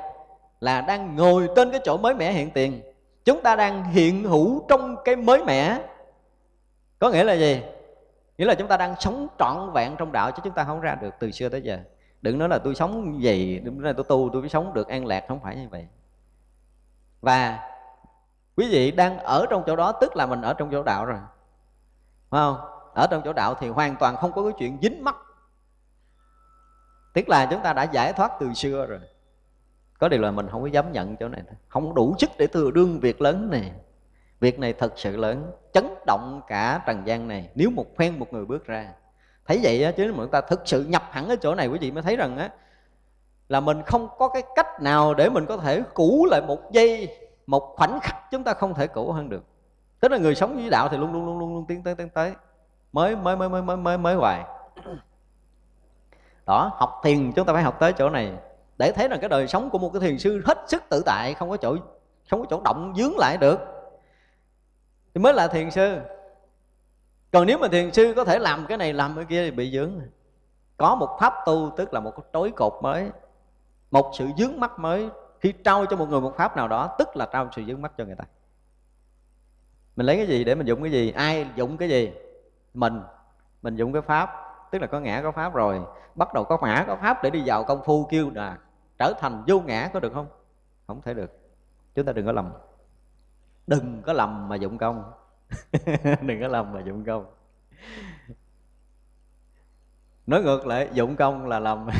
là đang ngồi trên cái chỗ mới mẻ hiện tiền. Chúng ta đang hiện hữu trong cái mới mẻ. Có nghĩa là gì? Nghĩa là chúng ta đang sống trọn vẹn trong đạo chứ chúng ta không ra được từ xưa tới giờ đừng nói là tôi sống gì, đừng nói là tôi tu, tôi mới sống được an lạc, không phải như vậy. Và quý vị đang ở trong chỗ đó, tức là mình ở trong chỗ đạo rồi. Phải không? Ở trong chỗ đạo thì hoàn toàn không có cái chuyện dính mắc. Tức là chúng ta đã giải thoát từ xưa rồi. Có điều là mình không có dám nhận chỗ này không đủ sức để thừa đương việc lớn này. Việc này thật sự lớn, chấn động cả trần gian này. Nếu một phen một người bước ra thấy vậy á chứ mà chúng ta thực sự nhập hẳn ở chỗ này quý vị mới thấy rằng á là mình không có cái cách nào để mình có thể cũ lại một giây một khoảnh khắc chúng ta không thể cũ hơn được. Tức là người sống với đạo thì luôn luôn luôn luôn, luôn tiến tới tiến tới. Mới mới mới mới mới mới mới hoài. Đó học thiền chúng ta phải học tới chỗ này. Để thấy rằng cái đời sống của một cái thiền sư hết sức tự tại không có chỗ không có chỗ động dướng lại được. Thì mới là thiền sư còn nếu mà thiền sư có thể làm cái này, làm cái kia thì bị dướng có một pháp tu, tức là một cái trối cột mới, một sự dướng mắt mới, khi trao cho một người một pháp nào đó, tức là trao sự dướng mắt cho người ta. Mình lấy cái gì để mình dụng cái gì? Ai dụng cái gì? Mình. Mình dụng cái pháp. Tức là có ngã, có pháp rồi. Bắt đầu có ngã, có pháp để đi vào công phu kêu là trở thành vô ngã, có được không? Không thể được. Chúng ta đừng có lầm. Đừng có lầm mà dụng công. đừng có lầm mà dụng công. Nói ngược lại, dụng công là lầm.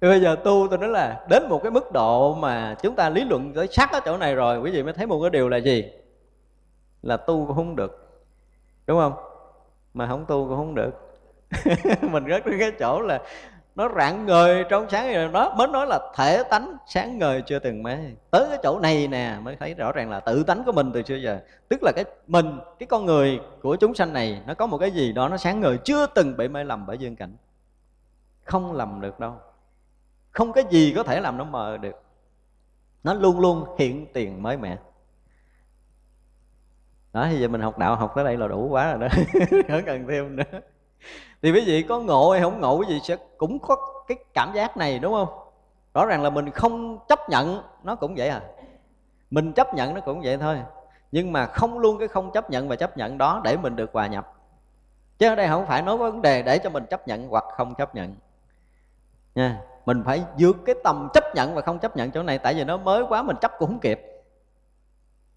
Bây giờ tu tôi nói là đến một cái mức độ mà chúng ta lý luận tới sắc ở chỗ này rồi, quý vị mới thấy một cái điều là gì? Là tu cũng không được. Đúng không? Mà không tu cũng không được. Mình rất đến cái chỗ là nó rạng ngời trong sáng rồi đó. Mới nói là thể tánh sáng ngời chưa từng mê. Tới cái chỗ này nè, mới thấy rõ ràng là tự tánh của mình từ xưa giờ. Tức là cái mình, cái con người của chúng sanh này, nó có một cái gì đó nó sáng ngời chưa từng bị mê lầm bởi dương cảnh. Không lầm được đâu. Không cái gì có thể làm nó mờ được. Nó luôn luôn hiện tiền mới mẻ. Đó thì giờ mình học đạo học tới đây là đủ quá rồi đó. Không cần thêm nữa thì quý vị có ngộ hay không ngộ quý vị sẽ cũng có cái cảm giác này đúng không? Rõ ràng là mình không chấp nhận nó cũng vậy à. Mình chấp nhận nó cũng vậy thôi. Nhưng mà không luôn cái không chấp nhận và chấp nhận đó để mình được hòa nhập. Chứ ở đây không phải nói vấn đề để cho mình chấp nhận hoặc không chấp nhận. Nha mình phải vượt cái tầm chấp nhận và không chấp nhận chỗ này. Tại vì nó mới quá mình chấp cũng không kịp.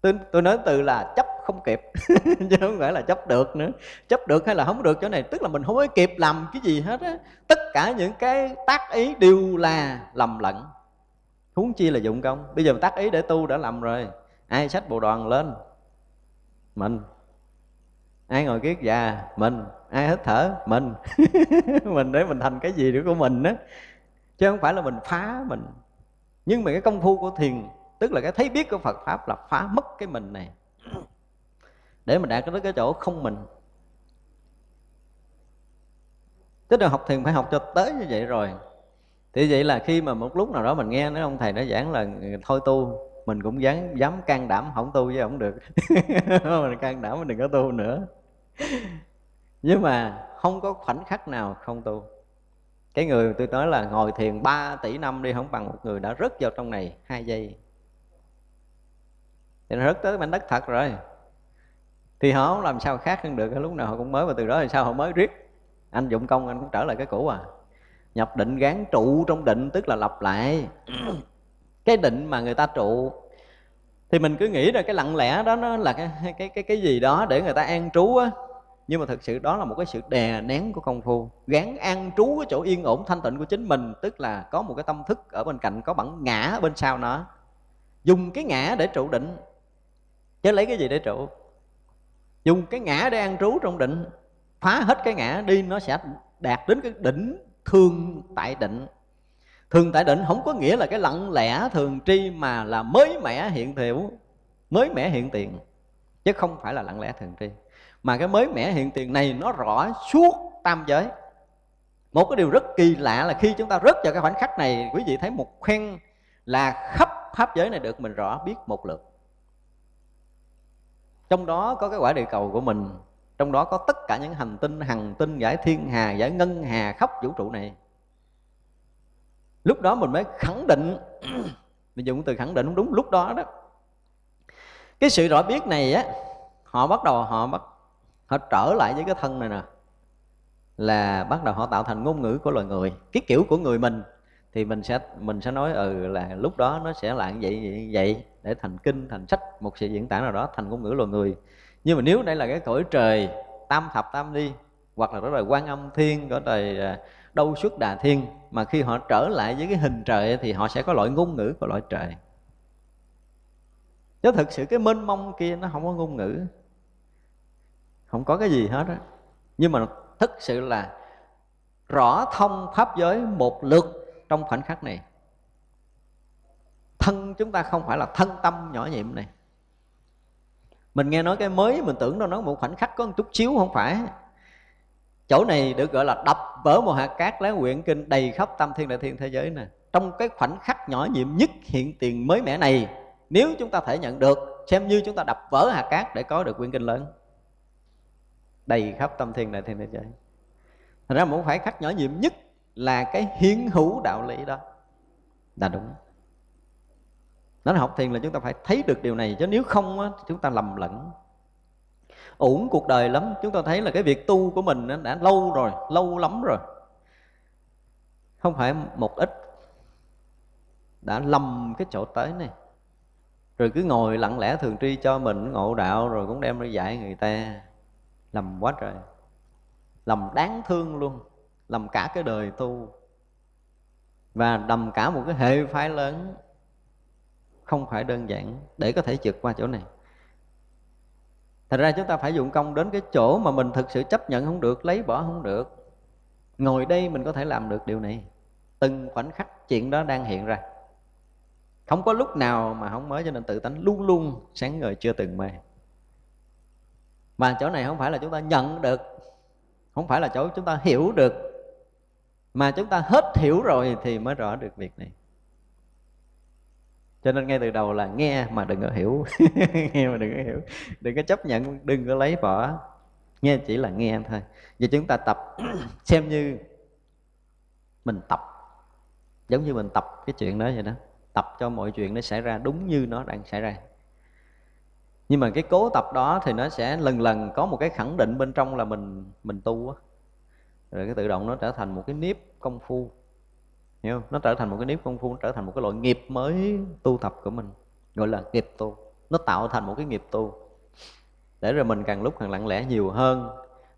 Tôi, tôi nói từ là chấp không kịp. Chứ không phải là chấp được nữa. Chấp được hay là không được chỗ này, tức là mình không có kịp làm cái gì hết á. Tất cả những cái tác ý đều là lầm lẫn. Huống chi là dụng công. Bây giờ tác ý để tu đã lầm rồi. Ai sách bộ đoàn lên? Mình. Ai ngồi kiết già? Mình. Ai hít thở? Mình. Mình để mình thành cái gì nữa của mình á. Chứ không phải là mình phá mình. Nhưng mà cái công phu của thiền, tức là cái thấy biết của Phật pháp là phá mất cái mình này để mà đạt tới cái chỗ không mình. Tức là học thiền phải học cho tới như vậy rồi. Thì vậy là khi mà một lúc nào đó mình nghe nói ông thầy nó giảng là thôi tu, mình cũng dám dám can đảm không tu với không được. Mình can đảm mình đừng có tu nữa. Nhưng mà không có khoảnh khắc nào không tu. Cái người tôi nói là ngồi thiền 3 tỷ năm đi không bằng một người đã rớt vào trong này hai giây. Thì nó rớt tới mảnh đất thật rồi thì họ không làm sao khác hơn được lúc nào họ cũng mới và từ đó thì sao họ mới riết. Anh dụng công anh cũng trở lại cái cũ à. Nhập định gán trụ trong định tức là lặp lại. Cái định mà người ta trụ thì mình cứ nghĩ là cái lặng lẽ đó nó là cái cái cái cái gì đó để người ta an trú á. Nhưng mà thực sự đó là một cái sự đè nén của công phu. Gán an trú cái chỗ yên ổn thanh tịnh của chính mình tức là có một cái tâm thức ở bên cạnh có bản ngã ở bên sau nó. Dùng cái ngã để trụ định. Chứ lấy cái gì để trụ dùng cái ngã để an trú trong định, phá hết cái ngã đi, nó sẽ đạt đến cái đỉnh thương tại định. Thường tại định không có nghĩa là cái lặng lẽ thường tri mà là mới mẻ hiện thiểu, mới mẻ hiện tiền, chứ không phải là lặng lẽ thường tri. Mà cái mới mẻ hiện tiền này nó rõ suốt tam giới. Một cái điều rất kỳ lạ là khi chúng ta rớt vào cái khoảnh khắc này, quý vị thấy một khoen là khắp pháp giới này được mình rõ, biết một lượt trong đó có cái quả địa cầu của mình trong đó có tất cả những hành tinh hằng tinh giải thiên hà giải ngân hà khắp vũ trụ này. Lúc đó mình mới khẳng định mình dùng từ khẳng định đúng, đúng lúc đó đó. Cái sự rõ biết này á họ bắt đầu họ bắt họ trở lại với cái thân này nè là bắt đầu họ tạo thành ngôn ngữ của loài người. Cái kiểu của người mình thì mình sẽ mình sẽ nói ừ là lúc đó nó sẽ là vậy vậy vậy để thành kinh, thành sách, một sự diễn tả nào đó, thành ngôn ngữ loài người. Nhưng mà nếu đây là cái cõi trời, tam thập tam đi hoặc là đó là quan âm thiên, cõi trời à, đâu xuất đà thiên, mà khi họ trở lại với cái hình trời thì họ sẽ có loại ngôn ngữ của loại trời. Chứ thực sự cái mênh mông kia nó không có ngôn ngữ. Không có cái gì hết á. Nhưng mà thực sự là rõ thông pháp giới một lượt trong khoảnh khắc này thân chúng ta không phải là thân tâm nhỏ nhiệm này. Mình nghe nói cái mới mình tưởng đâu nó một khoảnh khắc có một chút xíu không phải. Chỗ này được gọi là đập vỡ một hạt cát, lá quyển kinh đầy khắp tam thiên đại thiên thế giới nè. Trong cái khoảnh khắc nhỏ nhiệm nhất hiện tiền mới mẻ này, nếu chúng ta thể nhận được, xem như chúng ta đập vỡ hạt cát để có được quyển kinh lớn. Đầy khắp tâm thiên đại thiên thế giới. Thành ra một khoảnh khắc nhỏ nhiệm nhất là cái hiến hữu đạo lý đó. Là đúng nói học thiền là chúng ta phải thấy được điều này chứ nếu không á, thì chúng ta lầm lẫn. Uổng cuộc đời lắm chúng ta thấy là cái việc tu của mình đã lâu rồi lâu lắm rồi. Không phải một ít đã lầm cái chỗ tới này. Rồi cứ ngồi lặng lẽ thường tri cho mình ngộ đạo rồi cũng đem ra dạy người ta. Lầm quá trời. Lầm đáng thương luôn lầm cả cái đời tu. Và đầm cả một cái hệ phái lớn không phải đơn giản để có thể vượt qua chỗ này Thật ra chúng ta phải dụng công đến cái chỗ mà mình thực sự chấp nhận không được, lấy bỏ không được. Ngồi đây mình có thể làm được điều này. Từng khoảnh khắc chuyện đó đang hiện ra. Không có lúc nào mà không mới cho nên tự tánh luôn luôn sáng ngời chưa từng mê. Mà chỗ này không phải là chúng ta nhận được, không phải là chỗ chúng ta hiểu được, mà chúng ta hết hiểu rồi thì mới rõ được việc này cho nên ngay từ đầu là nghe mà đừng có hiểu. Nghe mà đừng có hiểu. Đừng có chấp nhận, đừng có lấy bỏ. Nghe chỉ là nghe thôi. Và chúng ta tập xem như mình tập. Giống như mình tập cái chuyện đó vậy đó. Tập cho mọi chuyện nó xảy ra đúng như nó đang xảy ra. Nhưng mà cái cố tập đó thì nó sẽ lần lần có một cái khẳng định bên trong là mình mình tu á. Rồi cái tự động nó trở thành một cái nếp công phu hiểu không? Nó trở thành một cái nếp công phu nó trở thành một cái loại nghiệp mới tu tập của mình, gọi là nghiệp tu. Nó tạo thành một cái nghiệp tu. Để rồi mình càng lúc càng lặng lẽ nhiều hơn,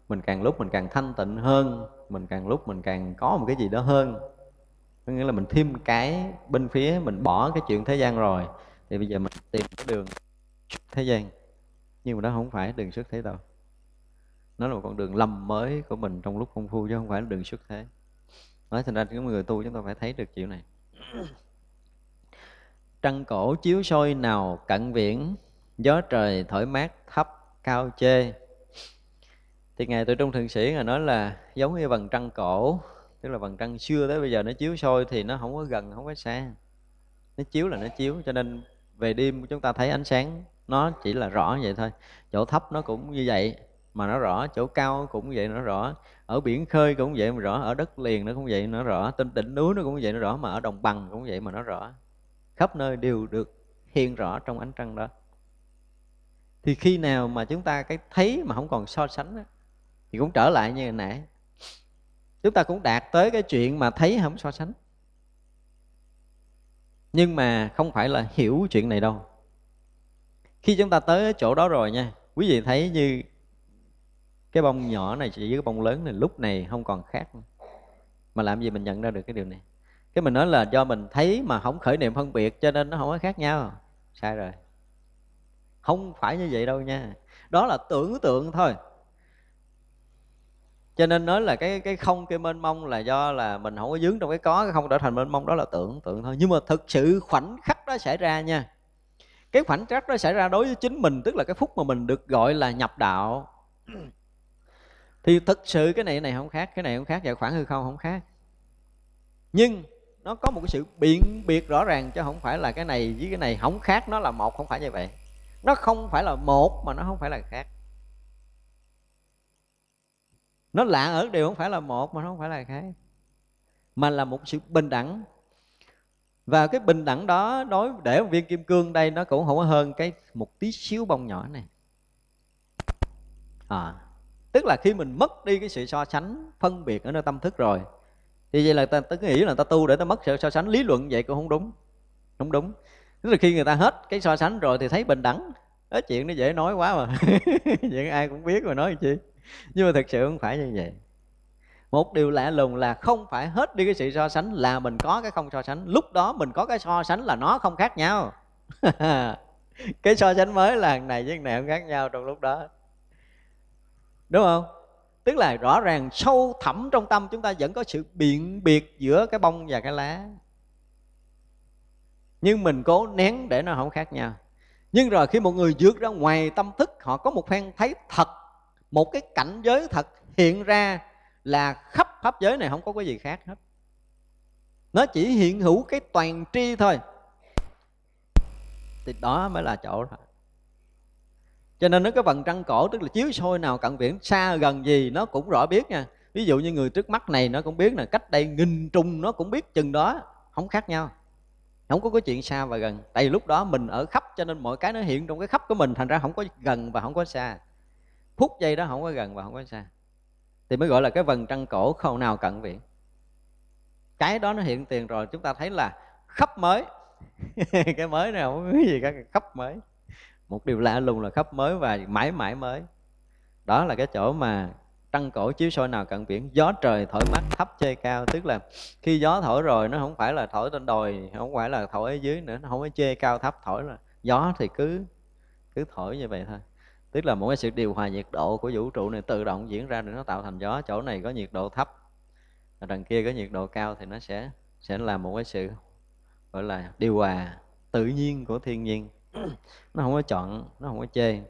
mình càng lúc mình càng thanh tịnh hơn, mình càng lúc mình càng có một cái gì đó hơn. Có nghĩa là mình thêm cái bên phía, mình bỏ cái chuyện thế gian rồi, thì bây giờ mình tìm cái đường thế gian. Nhưng mà nó không phải đường xuất thế đâu. Nó là một con đường lầm mới của mình trong lúc công phu, chứ không phải là đường xuất thế nói thành ra những người tu chúng ta phải thấy được chuyện này. Trăng cổ chiếu soi nào cận viễn, gió trời thổi mát thấp cao chê. Thì ngài tự trung thượng sĩ ngài nói là giống như vầng trăng cổ, tức là vầng trăng xưa tới bây giờ nó chiếu soi thì nó không có gần, không có xa. Nó chiếu là nó chiếu, cho nên về đêm chúng ta thấy ánh sáng nó chỉ là rõ vậy thôi. Chỗ thấp nó cũng như vậy, mà nó rõ, chỗ cao cũng vậy, nó rõ ở biển khơi cũng vậy mà rõ ở đất liền nó cũng vậy nó rõ. Trên đỉnh núi nó cũng vậy nó rõ mà ở đồng bằng cũng vậy mà nó rõ. Khắp nơi đều được hiện rõ trong ánh trăng đó. Thì khi nào mà chúng ta cái thấy mà không còn so sánh đó, thì cũng trở lại như hồi nãy. Chúng ta cũng đạt tới cái chuyện mà thấy không so sánh. Nhưng mà không phải là hiểu chuyện này đâu. Khi chúng ta tới chỗ đó rồi nha quý vị thấy như cái bông nhỏ này với cái bông lớn này lúc này không còn khác. Mà làm gì mình nhận ra được cái điều này? Cái mình nói là do mình thấy mà không khởi niệm phân biệt cho nên nó không có khác nhau. Sai rồi. Không phải như vậy đâu nha. Đó là tưởng tượng thôi. Cho nên nói là cái cái không kia mênh mông là do là mình không có dướng trong cái có, cái không trở thành mênh mông, đó là tưởng tượng thôi. Nhưng mà thực sự khoảnh khắc đó xảy ra nha. Cái khoảnh khắc đó xảy ra đối với chính mình, tức là cái phút mà mình được gọi là nhập đạo thì thực sự cái này cái này không khác cái này không khác và khoảng hư không không khác. Nhưng nó có một cái sự biện biệt rõ ràng chứ không phải là cái này với cái này không khác nó là một không phải như vậy. Nó không phải là một mà nó không phải là khác. Nó lạ ở điều không phải là một mà nó không phải là khác mà là một sự bình đẳng. Và cái bình đẳng đó đối để một viên kim cương đây nó cũng không có hơn cái một tí xíu bông nhỏ này. À, tức là khi mình mất đi cái sự so sánh phân biệt ở nơi tâm thức rồi thì vậy là ta, ta nghĩ là ta tu để ta mất sự so sánh lý luận vậy cũng không đúng không đúng. Tức là khi người ta hết cái so sánh rồi thì thấy bình đẳng. Nói chuyện nó dễ nói quá mà. Chuyện ai cũng biết mà nói chi. Nhưng mà thực sự không phải như vậy. Một điều lạ lùng là không phải hết đi cái sự so sánh là mình có cái không so sánh. Lúc đó mình có cái so sánh là nó không khác nhau. Cái so sánh mới là này với này không khác nhau trong lúc đó đúng không? Tức là rõ ràng sâu thẳm trong tâm chúng ta vẫn có sự biện biệt giữa cái bông và cái lá. Nhưng mình cố nén để nó không khác nhau. Nhưng rồi khi một người vượt ra ngoài tâm thức, họ có một phen thấy thật, một cái cảnh giới thật hiện ra là khắp pháp giới này không có cái gì khác hết. Nó chỉ hiện hữu cái toàn tri thôi. Thì đó mới là chỗ thôi cho nên nó cái vần trăng cổ tức là chiếu soi nào cận viễn xa gần gì nó cũng rõ biết nha. Ví dụ như người trước mắt này nó cũng biết là cách đây nghìn trùng nó cũng biết chừng đó, không khác nhau. Không có cái chuyện xa và gần. Tại vì lúc đó mình ở khắp, cho nên mọi cái nó hiện trong cái khắp của mình, thành ra không có gần và không có xa. Phút giây đó không có gần và không có xa. Thì mới gọi là cái vần trăng cổ không nào cận viễn cái đó nó hiện tiền rồi, chúng ta thấy là khắp mới. Cái mới này không có gì cả, khắp mới một điều lạ lùng là khắp mới và mãi mãi mới. Đó là cái chỗ mà trăng cổ chiếu soi nào cận biển, gió trời thổi mắt thấp chơi cao. Tức là khi gió thổi rồi, nó không phải là thổi trên đồi, không phải là thổi ở dưới nữa, nó không có chê cao thấp thổi là gió thì cứ cứ thổi như vậy thôi. Tức là một cái sự điều hòa nhiệt độ của vũ trụ này tự động diễn ra để nó tạo thành gió. Chỗ này có nhiệt độ thấp và đằng kia có nhiệt độ cao thì nó sẽ sẽ là một cái sự, gọi là điều hòa tự nhiên của thiên nhiên. nó không có chọn, nó không có chê.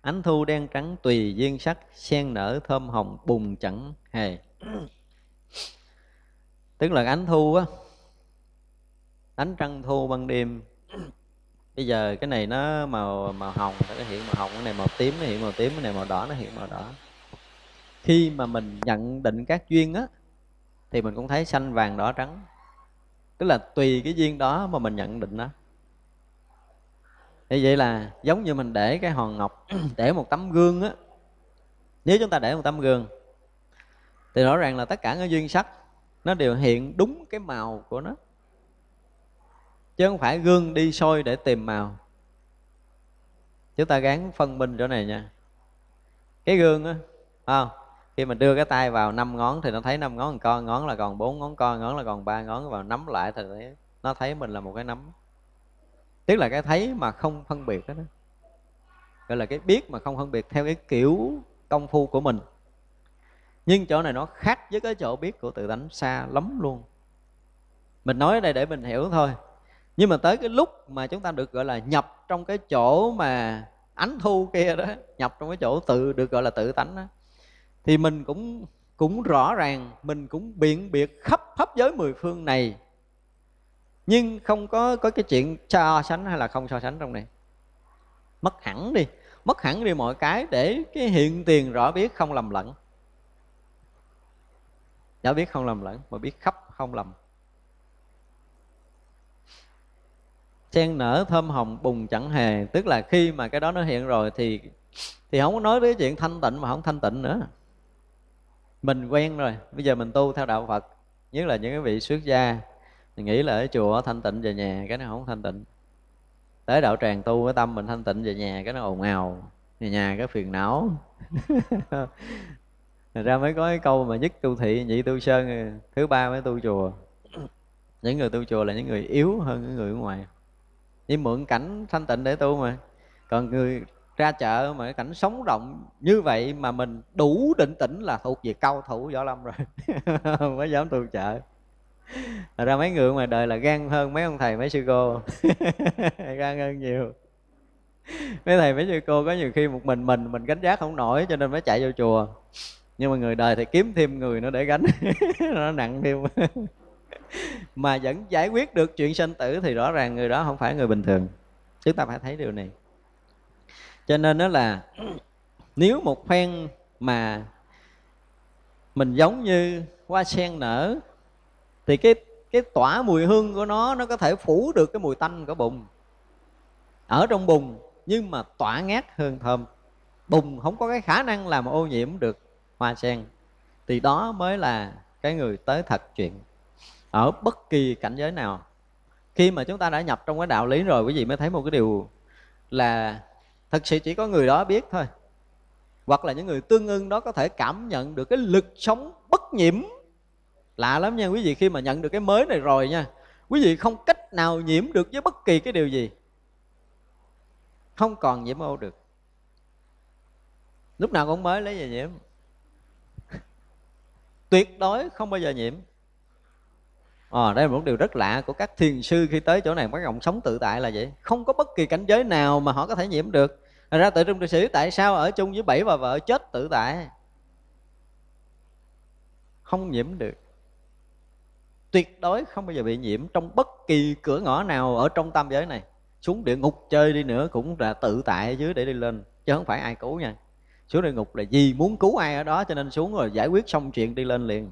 Ánh thu đen trắng tùy duyên sắc sen nở thơm hồng bùng chẳng hề. Tức là ánh thu á, ánh trăng thu ban đêm. Bây giờ cái này nó màu màu hồng, nó hiện màu hồng, cái này màu tím nó hiện màu tím, cái này màu đỏ nó hiện màu đỏ. Khi mà mình nhận định các duyên á, thì mình cũng thấy xanh vàng đỏ trắng. Tức là tùy cái duyên đó mà mình nhận định đó thì vậy là giống như mình để cái hòn ngọc, để một tấm gương á. Nếu chúng ta để một tấm gương, thì rõ ràng là tất cả cái duyên sắc nó đều hiện đúng cái màu của nó. Chứ không phải gương đi soi để tìm màu. Chúng ta gán phân minh chỗ này nha. Cái gương á không? Khi mình đưa cái tay vào năm ngón thì nó thấy năm ngón con, ngón là còn bốn ngón con, ngón là còn ba ngón vào nắm lại thì nó thấy mình là một cái nắm tức là cái thấy mà không phân biệt đó, đó. Gọi là cái biết mà không phân biệt theo cái kiểu công phu của mình. Nhưng chỗ này nó khác với cái chỗ biết của tự tánh xa lắm luôn. Mình nói ở đây để mình hiểu thôi. Nhưng mà tới cái lúc mà chúng ta được gọi là nhập trong cái chỗ mà ánh thu kia đó nhập trong cái chỗ tự được gọi là tự tánh đó thì mình cũng cũng rõ ràng mình cũng biện biệt khắp khắp giới mười phương này nhưng không có có cái chuyện so sánh hay là không so sánh trong này. Mất hẳn đi, mất hẳn đi mọi cái để cái hiện tiền rõ biết không lầm lẫn. Đã biết không lầm lẫn, mà biết khắp không lầm. Sen nở thơm hồng bùng chẳng hề, tức là khi mà cái đó nó hiện rồi thì thì không có nói tới chuyện thanh tịnh mà không thanh tịnh nữa. Mình quen rồi, bây giờ mình tu theo đạo phật, nhất là những cái vị xuất gia mình nghĩ là ở chùa thanh tịnh về nhà, cái nó không thanh tịnh. Tới đạo tràng tu cái tâm mình thanh tịnh về nhà, cái nó ồn ào. Về nhà cái phiền não. Ra mới có cái câu mà nhất tu thị, nhị tu sơn, thứ ba mới tu chùa. Những người tu chùa là những người yếu hơn những người ở ngoài. Chỉ mượn cảnh thanh tịnh để tu mà. Còn người ra chợ mà cái cảnh sống động như vậy mà mình đủ định tĩnh là thuộc về cao thủ võ lâm rồi. Mới dám tu chợ ra mấy người ngoài đời là gan hơn mấy ông thầy, mấy sư cô. Gan hơn nhiều. Mấy thầy, mấy sư cô có nhiều khi một mình mình mình gánh giác không nổi cho nên mới chạy vô chùa. Nhưng mà người đời thì kiếm thêm người nữa để gánh. Nó nặng thêm. Mà vẫn giải quyết được chuyện sinh tử thì rõ ràng người đó không phải người bình thường. Chúng ta phải thấy điều này. Cho nên đó là nếu một phen mà mình giống như hoa sen nở thì cái cái tỏa mùi hương của nó nó có thể phủ được cái mùi tanh của bùn. Ở trong bùn, nhưng mà tỏa ngát hương thơm. Bùn không có cái khả năng làm ô nhiễm được hoa sen. Thì đó mới là cái người tới thật chuyện. Ở bất kỳ cảnh giới nào, khi mà chúng ta đã nhập trong cái đạo lý rồi, quý vị mới thấy một cái điều là thật sự chỉ có người đó biết thôi. Hoặc là những người tương ưng đó có thể cảm nhận được cái lực sống bất nhiễm lạ lắm nha quý vị khi mà nhận được cái mới này rồi nha quý vị không cách nào nhiễm được với bất kỳ cái điều gì. Không còn nhiễm ô được. Lúc nào cũng mới lấy về nhiễm. Tuyệt đối không bao giờ nhiễm. À, đây là một điều rất lạ của các thiền sư khi tới chỗ này các rộng sống tự tại là vậy. Không có bất kỳ cảnh giới nào mà họ có thể nhiễm được. Thật ra tự trung cư sĩ tại sao ở chung với bảy bà vợ chết tự tại? Không nhiễm được tuyệt đối không bao giờ bị nhiễm trong bất kỳ cửa ngõ nào ở trong tam giới này. Xuống địa ngục chơi đi nữa cũng là tự tại ở dưới để đi lên, chứ không phải ai cứu nha. Xuống địa ngục là gì muốn cứu ai ở đó cho nên xuống rồi giải quyết xong chuyện đi lên liền.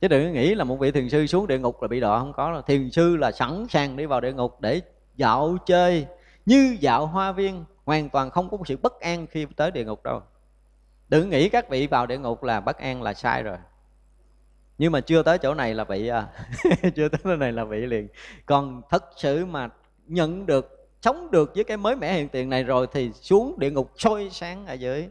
Chứ đừng nghĩ là một vị thiền sư xuống địa ngục là bị đọa, không có thiền sư là sẵn sàng đi vào địa ngục để dạo chơi, như dạo hoa viên, hoàn toàn không có một sự bất an khi tới địa ngục đâu. Đừng nghĩ các vị vào địa ngục là bất an là sai rồi nhưng mà chưa tới chỗ này là bị à chưa tới chỗ này là bị liền. Còn thật sự mà nhận được, sống được với cái mới mẻ hiện tiền này rồi thì xuống địa ngục soi sáng ở dưới.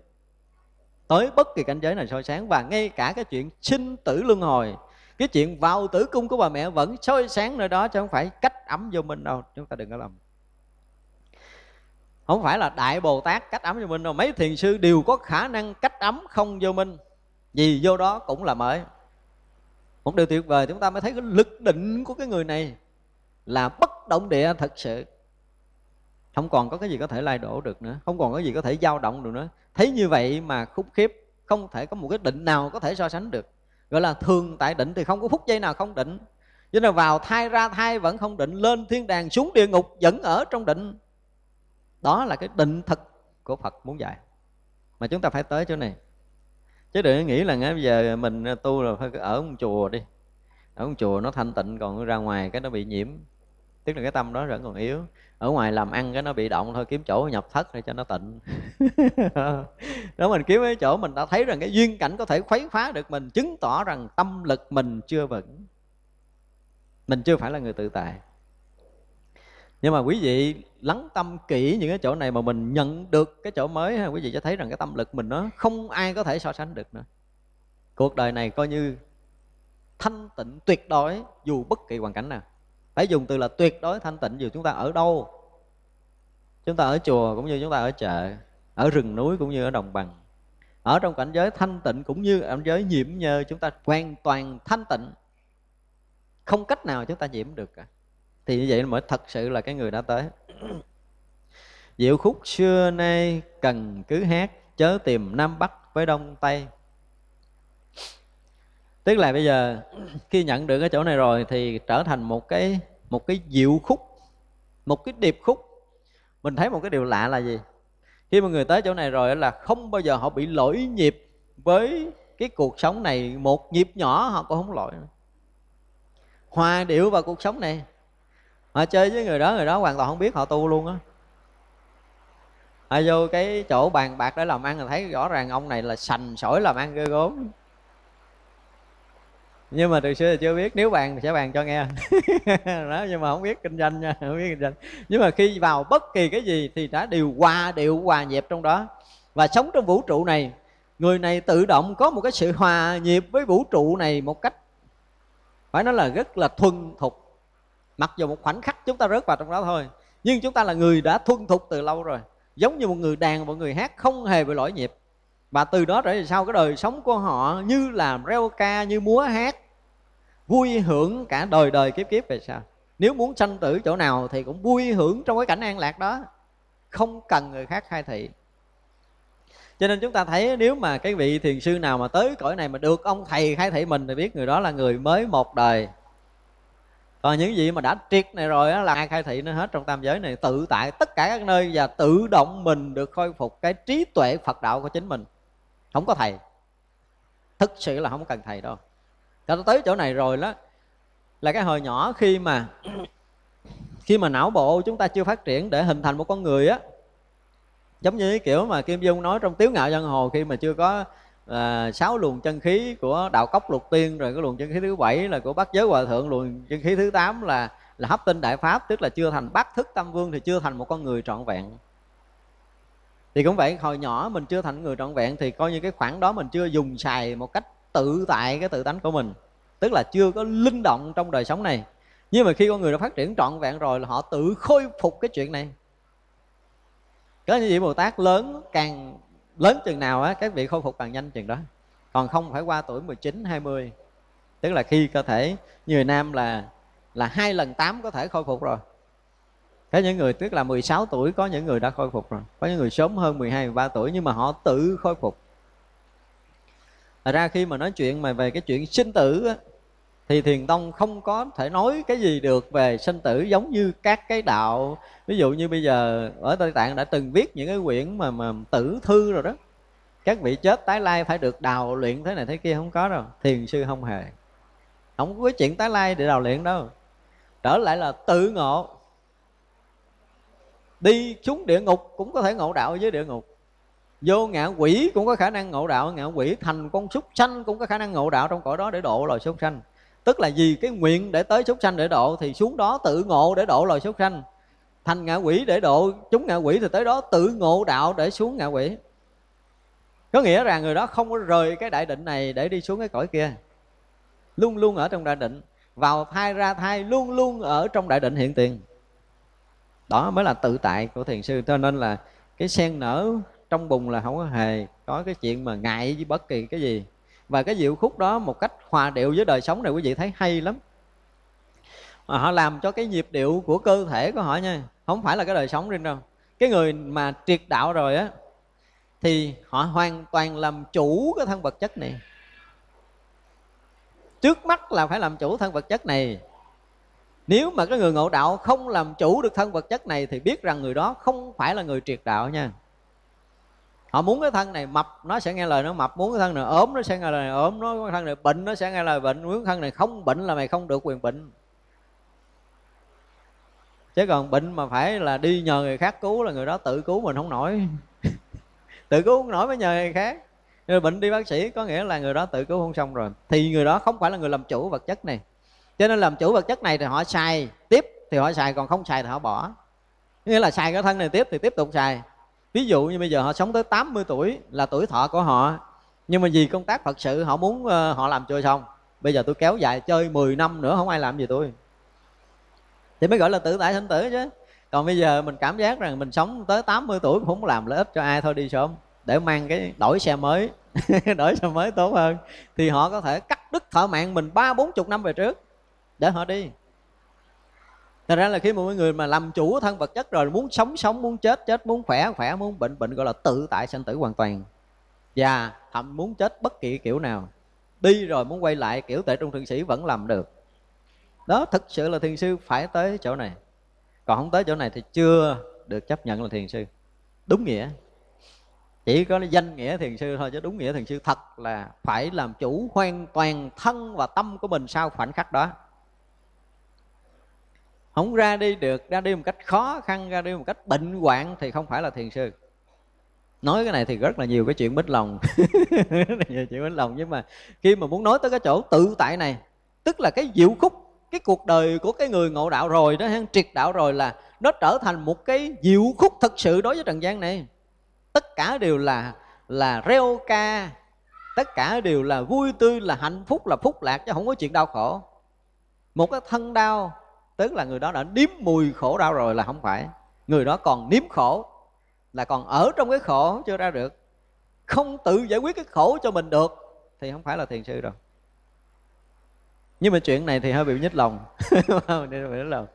Tới bất kỳ cảnh giới nào soi sáng và ngay cả cái chuyện sinh tử luân hồi, cái chuyện vào tử cung của bà mẹ vẫn soi sáng nơi đó chứ không phải cách ấm vô mình đâu, chúng ta đừng có lầm. Không phải là đại bồ tát cách ấm vô minh đâu, mấy thiền sư đều có khả năng cách ấm không vô minh. Vì vô đó cũng là mới một điều tuyệt vời, chúng ta mới thấy cái lực định của cái người này là bất động địa thật sự. Không còn có cái gì có thể lai đổ được nữa, không còn có gì có thể dao động được nữa. Thấy như vậy mà khúc khiếp, không thể có một cái định nào có thể so sánh được. Gọi là thường tại định thì không có phút giây nào không định cho nên vào thai ra thai vẫn không định lên thiên đàng xuống địa ngục vẫn ở trong định đó là cái định thực của phật muốn dạy. Mà chúng ta phải tới chỗ này chứ đừng nghĩ là ngay bây giờ mình à, tu là phải ở một chùa đi. Ở một chùa nó thanh tịnh, còn ra ngoài cái nó bị nhiễm. Tức là cái tâm đó vẫn còn yếu. Ở ngoài làm ăn cái nó bị động thôi, kiếm chỗ nhập thất để cho nó tịnh. Đó, mình kiếm cái chỗ mình đã thấy rằng cái duyên cảnh có thể khuấy phá được mình, chứng tỏ rằng tâm lực mình chưa vững. Mình chưa phải là người tự tại nhưng mà quý vị lắng tâm kỹ những cái chỗ này mà mình nhận được cái chỗ mới ha, quý vị sẽ thấy rằng cái tâm lực mình nó không ai có thể so sánh được nữa. Cuộc đời này coi như thanh tịnh tuyệt đối dù bất kỳ hoàn cảnh nào. Phải dùng từ là tuyệt đối thanh tịnh dù chúng ta ở đâu. Chúng ta ở chùa cũng như chúng ta ở chợ, ở rừng núi cũng như ở đồng bằng. Ở trong cảnh giới thanh tịnh cũng như cảnh giới nhiễm nhơ, chúng ta hoàn toàn thanh tịnh. Không cách nào chúng ta nhiễm được cả thì như vậy mới thật sự là cái người đã tới. Diệu khúc xưa nay cần cứ hát, chớ tìm nam bắc với đông tây. Tức là bây giờ, khi nhận được cái chỗ này rồi thì trở thành một cái một cái diệu khúc, một cái điệp khúc. Mình thấy một cái điều lạ là gì? Khi mà người tới chỗ này rồi là không bao giờ họ bị lỗi nhịp với cái cuộc sống này. Một nhịp nhỏ họ cũng không lỗi hòa điệu vào cuộc sống này họ chơi với người đó người đó hoàn toàn không biết họ tu luôn á. Họ vô cái chỗ bàn bạc để làm ăn là thấy rõ ràng ông này là sành sỏi làm ăn ghê gốm nhưng mà từ xưa thì chưa biết, nếu bàn thì sẽ bàn cho nghe. Đó, nhưng mà không biết kinh doanh nha, không biết kinh doanh. Nhưng mà khi vào bất kỳ cái gì thì đã điều hòa điệu hòa nhịp trong đó. Và sống trong vũ trụ này, người này tự động có một cái sự hòa nhịp với vũ trụ này một cách, phải nói là rất là thuần thục mặc dù một khoảnh khắc chúng ta rớt vào trong đó thôi, nhưng chúng ta là người đã thuần thục từ lâu rồi, giống như một người đàn một người hát không hề bị lỗi nhịp. Và từ đó trở về sau, cái đời sống của họ như là reo ca, như múa hát, vui hưởng cả đời đời kiếp kiếp về sau. Nếu muốn sanh tử chỗ nào thì cũng vui hưởng trong cái cảnh an lạc đó, không cần người khác khai thị. Cho nên chúng ta thấy nếu mà cái vị thiền sư nào mà tới cõi này mà được ông thầy khai thị mình thì biết người đó là người mới một đời còn những gì mà đã triệt này rồi á, là ai khai thị nó hết trong tam giới này, tự tại tất cả các nơi và tự động mình được khôi phục cái trí tuệ phật đạo của chính mình. Không có thầy. Thực sự là không cần thầy đâu. Cho tới chỗ này rồi đó, là cái hồi nhỏ khi mà khi mà não bộ chúng ta chưa phát triển để hình thành một con người á, giống như cái kiểu mà kim dung nói trong tiếu ngạo Giang hồ khi mà chưa có là sáu luồng chân khí của đạo cốc lục tiên, rồi cái luồng chân khí thứ bảy là của bát giới hòa thượng. Luồng chân khí thứ tám là là hấp tinh đại pháp, tức là chưa thành bát thức tâm vương thì chưa thành một con người trọn vẹn. Thì cũng vậy, hồi nhỏ mình chưa thành người trọn vẹn thì coi như cái khoảng đó mình chưa dùng xài một cách tự tại cái tự tánh của mình. Tức là chưa có linh động trong đời sống này. Nhưng mà khi con người đã phát triển trọn vẹn rồi là họ tự khôi phục cái chuyện này. Có như vậy bồ tát lớn càng lớn chừng nào á các vị khôi phục càng nhanh chừng đó. Còn không phải qua tuổi 19, 20 tức là khi cơ thể người nam là là hai lần tám có thể khôi phục rồi. Có những người tức là 16 tuổi có những người đã khôi phục rồi. Có những người sớm hơn 12, 13 tuổi nhưng mà họ tự khôi phục. Thật ra khi mà nói chuyện mà về cái chuyện sinh tử á, thì thiền tông không có thể nói cái gì được về sinh tử giống như các cái đạo. Ví dụ như bây giờ ở tây tạng đã từng viết những cái quyển mà mà tử thư rồi đó. Các vị chết tái lai phải được đào luyện thế này thế kia, không có đâu. Thiền sư không hề. Không có chuyện tái lai để đào luyện đâu. Trở lại là tự ngộ. Đi xuống địa ngục cũng có thể ngộ đạo với địa ngục. Vô ngạ quỷ cũng có khả năng ngộ đạo ngạ quỷ thành con súc sanh cũng có khả năng ngộ đạo trong cõi đó để độ loài súc sanh tức là vì cái nguyện để tới súc sanh để độ, thì xuống đó tự ngộ để độ loài súc sanh. Thành ngạ quỷ để độ chúng ngạ quỷ, thì tới đó tự ngộ đạo để xuống ngạ quỷ. Có nghĩa rằng người đó không có rời cái đại định này để đi xuống cái cõi kia. Luôn luôn ở trong đại định. Vào thai ra thai luôn luôn ở trong đại định hiện tiền. Đó mới là tự tại của thiền sư. Cho nên là cái sen nở trong bùn là không có hề có cái chuyện mà ngại với bất kỳ cái gì và cái diệu khúc đó một cách hòa điệu với đời sống này quý vị thấy hay lắm. Mà họ làm cho cái nhịp điệu của cơ thể của họ nha, không phải là cái đời sống riêng đâu. Cái người mà triệt đạo rồi á, thì họ hoàn toàn làm chủ cái thân vật chất này. Trước mắt là phải làm chủ thân vật chất này. Nếu mà cái người ngộ đạo không làm chủ được thân vật chất này thì biết rằng người đó không phải là người triệt đạo nha họ muốn cái thân này, mập, nó sẽ nghe lời nó, mập muốn cái thân này, ốm, nó sẽ nghe lời này, ốm, nó cái thân này, bệnh, nó sẽ nghe lời bệnh, muốn cái thân này không bệnh là mày không được quyền bệnh. Chứ còn bệnh mà phải là đi nhờ người khác cứu là người đó tự cứu mình không nổi. Tự cứu không nổi mới nhờ người khác. Người bệnh đi bác sĩ có nghĩa là người đó tự cứu không xong rồi. Thì người đó không phải là người làm chủ vật chất này. Cho nên làm chủ vật chất này thì họ xài, tiếp thì họ xài, còn không xài thì họ bỏ. Nghĩa là xài cái thân này tiếp thì tiếp tục xài ví dụ như bây giờ họ sống tới 80 tuổi là tuổi thọ của họ nhưng mà vì công tác phật sự họ muốn uh, họ làm chưa xong bây giờ tôi kéo dài chơi 10 năm nữa không ai làm gì tôi. Thì mới gọi là tự tại sinh tử chứ. Còn bây giờ mình cảm giác rằng mình sống tới 80 tuổi cũng không làm lợi ích cho ai thôi đi sớm để mang cái đổi xe mới đổi xe mới tốt hơn. Thì họ có thể cắt đứt thọ mạng mình ba bốn chục năm về trước để họ đi. Thật ra là khi mọi người mà làm chủ thân vật chất rồi muốn sống sống, muốn chết chết, muốn khỏe khỏe, muốn bệnh bệnh gọi là tự tại sanh tử hoàn toàn. Và thậm muốn chết bất kỳ kiểu nào. Đi rồi muốn quay lại kiểu tệ trung thượng sĩ vẫn làm được. Đó thực sự là thiền sư phải tới chỗ này. Còn không tới chỗ này thì chưa được chấp nhận là thiền sư. Đúng nghĩa. Chỉ có danh nghĩa thiền sư thôi chứ đúng nghĩa thiền sư thật là phải làm chủ hoàn toàn thân và tâm của mình sau khoảnh khắc đó không ra đi được, ra đi một cách khó khăn, ra đi một cách bệnh hoạn thì không phải là thiền sư. Nói cái này thì rất là nhiều cái chuyện bích lòng. Nhiều chuyện bích lòng, nhưng mà khi mà muốn nói tới cái chỗ tự tại này, tức là cái diệu khúc, cái cuộc đời của cái người ngộ đạo rồi đó triệt đạo rồi là nó trở thành một cái diệu khúc thật sự đối với trần gian này. Tất cả đều là là reo ca, tất cả đều là vui tươi, là hạnh phúc, là phúc lạc, chứ không có chuyện đau khổ. Một cái thân đau tức là người đó đã nếm mùi khổ đau rồi là không phải. Người đó còn nếm khổ, là còn ở trong cái khổ chưa ra được. Không tự giải quyết cái khổ cho mình được, thì không phải là thiền sư rồi nhưng mà chuyện này thì hơi bị nhích lòng. Bị nhích lòng.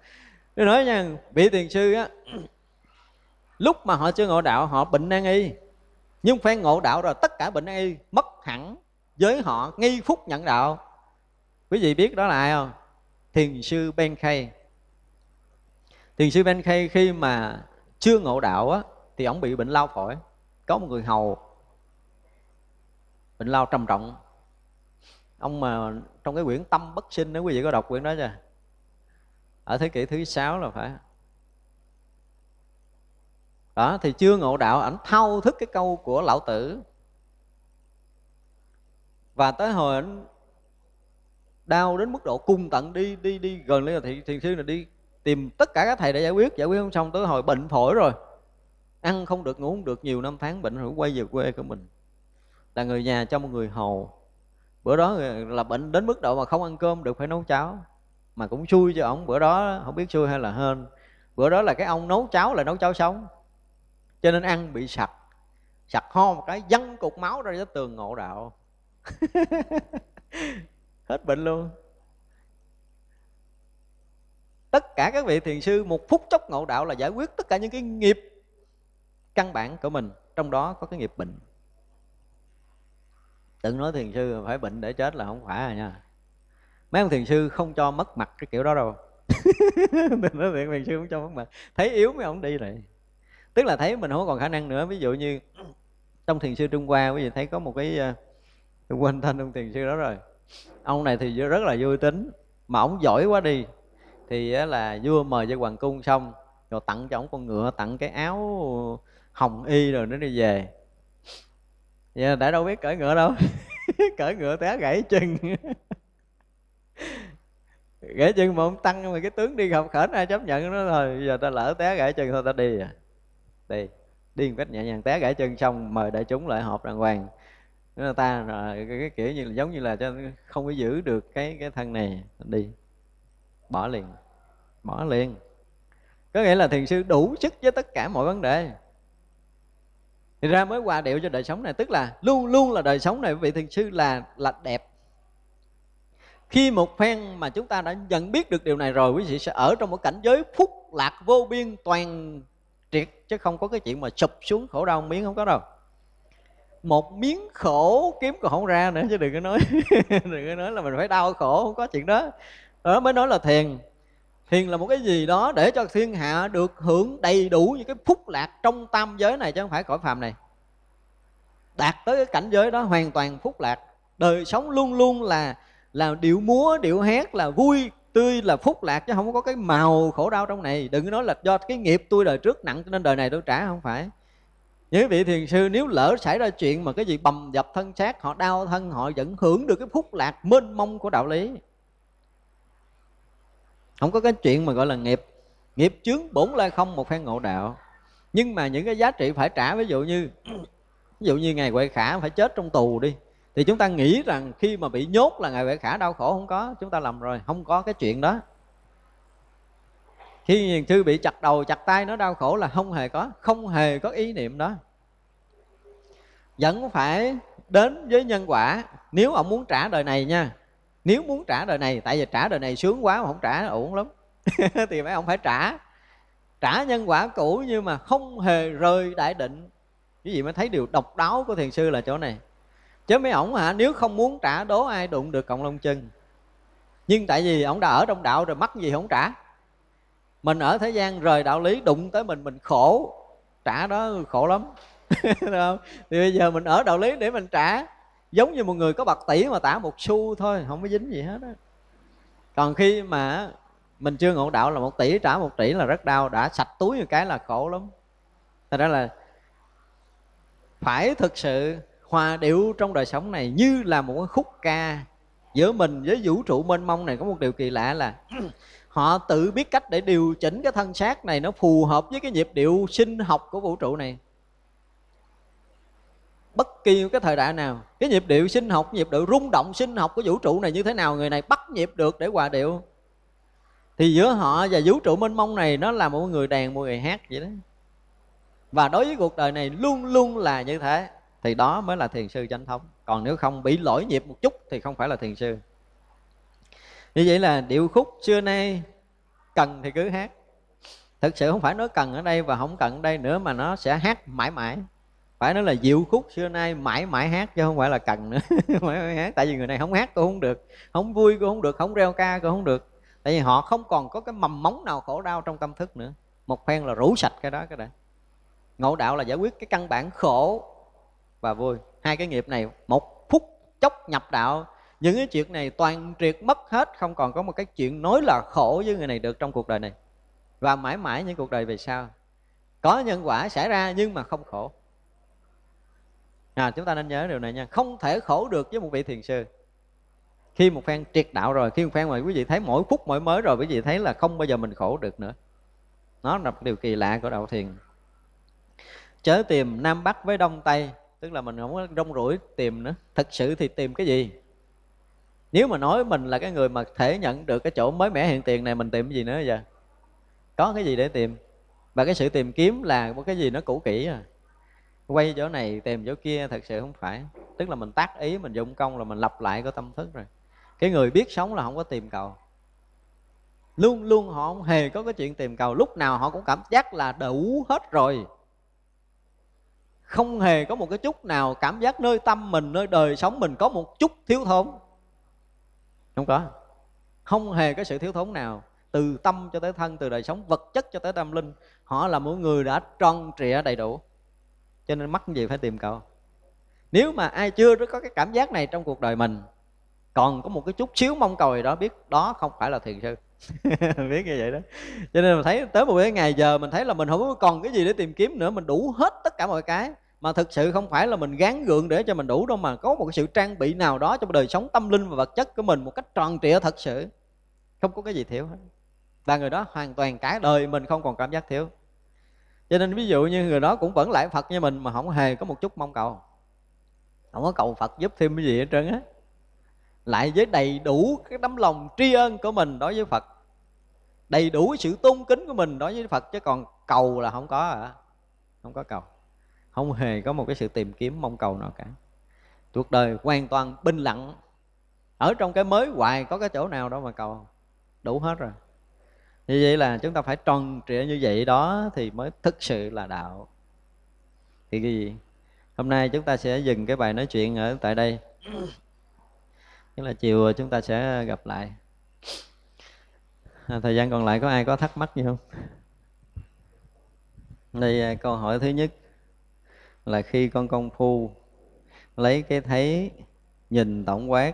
Tôi nói nha, vị thiền sư á, lúc mà họ chưa ngộ đạo, họ bệnh nan y. Nhưng phen ngộ đạo rồi, tất cả bệnh nan y mất hẳn với họ nghi phúc nhận đạo. Quý vị biết đó là ai không? Thiền sư ben khay. Thiền sư ben khay khi mà chưa ngộ đạo á, thì ông bị bệnh lao phổi. Có một người hầu, bệnh lao trầm trọng. Ông mà trong cái quyển tâm bất sinh nếu quý vị có đọc quyển đó chưa? Ở thế kỷ thứ sáu là phải. Đó, thì chưa ngộ đạo, ảnh thao thức cái câu của lão tử. Và tới hồi ảnh đau đến mức độ cung tận đi đi đi gần lên là thiền, thiền sư là đi tìm tất cả các thầy để giải quyết giải quyết không xong tới hồi bệnh phổi rồi. Ăn không được ngủ không được nhiều năm tháng bệnh rồi quay về quê của mình. Là người nhà cho một người hầu. Bữa đó là bệnh đến mức độ mà không ăn cơm được phải nấu cháo. Mà cũng xui cho ổng bữa đó không biết xui hay là hên. Bữa đó là cái ông nấu cháo là nấu cháo sống. Cho nên ăn bị sặc. Sặc ho một cái văng cục máu ra cho tường ngộ đạo. hết bệnh luôn. Tất cả các vị thiền sư một phút chốc ngộ đạo là giải quyết tất cả những cái nghiệp căn bản của mình. Trong đó có cái nghiệp bệnh. Đừng nói thiền sư phải bệnh để chết là không phải à nha. Mấy ông thiền sư không cho mất mặt cái kiểu đó đâu. Đừng nói thiền, thiền sư không cho mất mặt. Thấy yếu mấy ông đi rồi tức là thấy mình không còn khả năng nữa. Ví dụ như trong thiền sư trung hoa quý vị thấy có một cái ờ, quên tên ông thiền sư đó rồi ông này thì rất là vui tính, mà ông giỏi quá đi. Thì là vua mời cho hoàng cung xong, rồi tặng cho ông con ngựa, tặng cái áo hồng y rồi nó đi về. Vậy đã đâu biết cởi ngựa đâu. Cởi ngựa té gãy chân. Gãy chân mà ông tăng, mà cái tướng đi học khởi ai chấp nhận nó rồi giờ ta lỡ té gãy chân thôi, ta đi à. Đi. Đi một cách nhẹ nhàng, té gãy chân xong, mời đại chúng lại họp đàng hoàng người ta rồi cái, cái kiểu như là giống như là cho không có giữ được cái cái thân này đi. Bỏ liền bỏ liền. Có nghĩa là thiền sư đủ sức với tất cả mọi vấn đề. Thì ra mới hòa điệu cho đời sống này tức là luôn luôn là đời sống này vị thiền sư là là đẹp. Khi một phen mà chúng ta đã nhận biết được điều này rồi quý vị sẽ ở trong một cảnh giới phúc lạc vô biên toàn triệt chứ không có cái chuyện mà sụp xuống khổ đau miếng không có đâu một miếng khổ kiếm còn không ra nữa chứ đừng có nói, đừng có nói là mình phải đau khổ, không có chuyện đó. Đó, mới nói là thiền. Thiền là một cái gì đó để cho thiên hạ được hưởng đầy đủ những cái phúc lạc trong tam giới này, chứ không phải cõi phàm này. Đạt tới cái cảnh giới đó hoàn toàn phúc lạc. Đời sống luôn luôn là là điệu múa, điệu hát là vui, tươi, là phúc lạc, chứ không có cái màu khổ đau trong này. Đừng có nói là do cái nghiệp tôi đời trước nặng, cho nên đời này tôi trả, không phải những vị thiền sư, nếu lỡ xảy ra chuyện mà cái gì bầm dập thân xác, họ đau thân, họ vẫn hưởng được cái phúc lạc mênh mông của đạo lý. Không có cái chuyện mà gọi là nghiệp. Nghiệp chướng bổn lai không một phen ngộ đạo. Nhưng mà những cái giá trị phải trả, ví dụ như, ví dụ như ngày huệ khả phải chết trong tù đi, thì chúng ta nghĩ rằng khi mà bị nhốt là ngày huệ khả đau khổ không có, chúng ta lầm rồi, không có cái chuyện đó khi hiền sư bị chặt đầu, chặt tay, nó đau khổ là không hề có, không hề có ý niệm đó. Vẫn phải đến với nhân quả. Nếu ông muốn trả đời này nha, nếu muốn trả đời này, tại vì trả đời này sướng quá mà không trả ổn lắm, thì mấy ông phải trả. Trả nhân quả cũ nhưng mà không hề rơi đại định. Cái gì mới thấy điều độc đáo của thiền sư là chỗ này. Chứ mấy ổng hả, nếu không muốn trả đố ai đụng được cộng long chân. Nhưng tại vì ổng đã ở trong đạo rồi, mắc gì không trả? Mình ở thế gian rời đạo lý đụng tới mình mình khổ. Trả đó khổ lắm. Không? thì bây giờ mình ở đạo lý để mình trả. Giống như một người có bạc tỷ mà tả một xu thôi, không có dính gì hết á. Còn khi mà mình chưa ngộ đạo là một tỷ trả một tỷ là rất đau. Đã sạch túi một cái là khổ lắm. Thật ra là phải thực sự hòa điệu trong đời sống này như là một khúc ca giữa mình với vũ trụ mênh mông này có một điều kỳ lạ là họ tự biết cách để điều chỉnh cái thân xác này nó phù hợp với cái nhịp điệu sinh học của vũ trụ này. Bất kỳ cái thời đại nào, cái nhịp điệu sinh học, nhịp điệu rung động sinh học của vũ trụ này như thế nào, người này bắt nhịp được để hòa điệu. Thì giữa họ và vũ trụ mênh mông này, nó là một người đàn, một người hát vậy đó. Và đối với cuộc đời này luôn luôn là như thế, thì đó mới là thiền sư chánh thống. Còn nếu không bị lỗi nhịp một chút thì không phải là thiền sư như vậy là điệu khúc xưa nay cần thì cứ hát. Thực sự không phải nói cần ở đây và không cần ở đây nữa mà nó sẽ hát mãi mãi. Phải nói là diệu khúc xưa nay mãi mãi hát chứ không phải là cần nữa. Mãi mãi hát, tại vì người này không hát cũng không được, không vui cũng không được, không reo ca cũng không được. Tại vì họ không còn có cái mầm móng nào khổ đau trong tâm thức nữa. Một phen là rủ sạch cái đó cái đã. Ngộ đạo là giải quyết cái căn bản khổ và vui. Hai cái nghiệp này, một phút chốc nhập đạo những cái chuyện này toàn triệt mất hết không còn có một cái chuyện nói là khổ với người này được trong cuộc đời này. Và mãi mãi những cuộc đời về sau có nhân quả xảy ra nhưng mà không khổ. À, chúng ta nên nhớ điều này nha. Không thể khổ được với một vị thiền sư. Khi một phen triệt đạo rồi khi một phen mà quý vị thấy mỗi phút mỗi mới rồi quý vị thấy là không bao giờ mình khổ được nữa. Nó là một điều kỳ lạ của đạo thiền. Chớ tìm nam bắc với đông tây tức là mình không có rong rủi tìm nữa. Thật sự thì tìm cái gì? Nếu mà nói mình là cái người mà thể nhận được cái chỗ mới mẻ hiện tiền này, mình tìm cái gì nữa giờ? Có cái gì để tìm? Và cái sự tìm kiếm là một cái gì nó cũ kỹ à. Quay chỗ này, tìm chỗ kia, thật sự không phải. Tức là mình tác ý, mình dụng công là mình lặp lại cái tâm thức rồi. Cái người biết sống là không có tìm cầu. Luôn luôn họ không hề có cái chuyện tìm cầu. Lúc nào họ cũng cảm giác là đủ hết rồi. Không hề có một cái chút nào cảm giác nơi tâm mình, nơi đời sống mình có một chút thiếu thốn không có. Không hề có sự thiếu thốn nào. Từ tâm cho tới thân, từ đời sống, vật chất cho tới tâm linh, họ là mỗi người đã tròn trịa đầy đủ. Cho nên mắc gì phải tìm cầu nếu mà ai chưa có cái cảm giác này trong cuộc đời mình, còn có một cái chút xíu mong cầu gì đó, biết đó không phải là thiền sư. Biết như vậy đó. Cho nên mình thấy tới một cái ngày giờ, mình thấy là mình không có còn cái gì để tìm kiếm nữa, mình đủ hết tất cả mọi cái mà thực sự không phải là mình gán gượng để cho mình đủ đâu mà có một cái sự trang bị nào đó trong đời sống tâm linh và vật chất của mình một cách tròn trịa thật sự. Không có cái gì thiếu hết. Và người đó hoàn toàn cả đời mình không còn cảm giác thiếu. Cho nên ví dụ như người đó cũng vẫn lại phật như mình mà không hề có một chút mong cầu. Không có cầu phật giúp thêm cái gì hết trơn á. Lại với đầy đủ cái tấm lòng tri ân của mình đối với phật. Đầy đủ sự tôn kính của mình đối với phật chứ còn cầu là không có à không có cầu không hề có một cái sự tìm kiếm mong cầu nào cả. Cuộc đời hoàn toàn bình lặng. Ở trong cái mới hoài có cái chỗ nào đó mà cầu. Đủ hết rồi. Như vậy là chúng ta phải tròn trịa như vậy đó thì mới thực sự là đạo. Thì cái gì? Hôm nay chúng ta sẽ dừng cái bài nói chuyện ở tại đây. Tức là chiều chúng ta sẽ gặp lại. À, thời gian còn lại có ai có thắc mắc gì không? Đây à, câu hỏi thứ nhất là khi con công phu lấy cái thấy nhìn tổng quát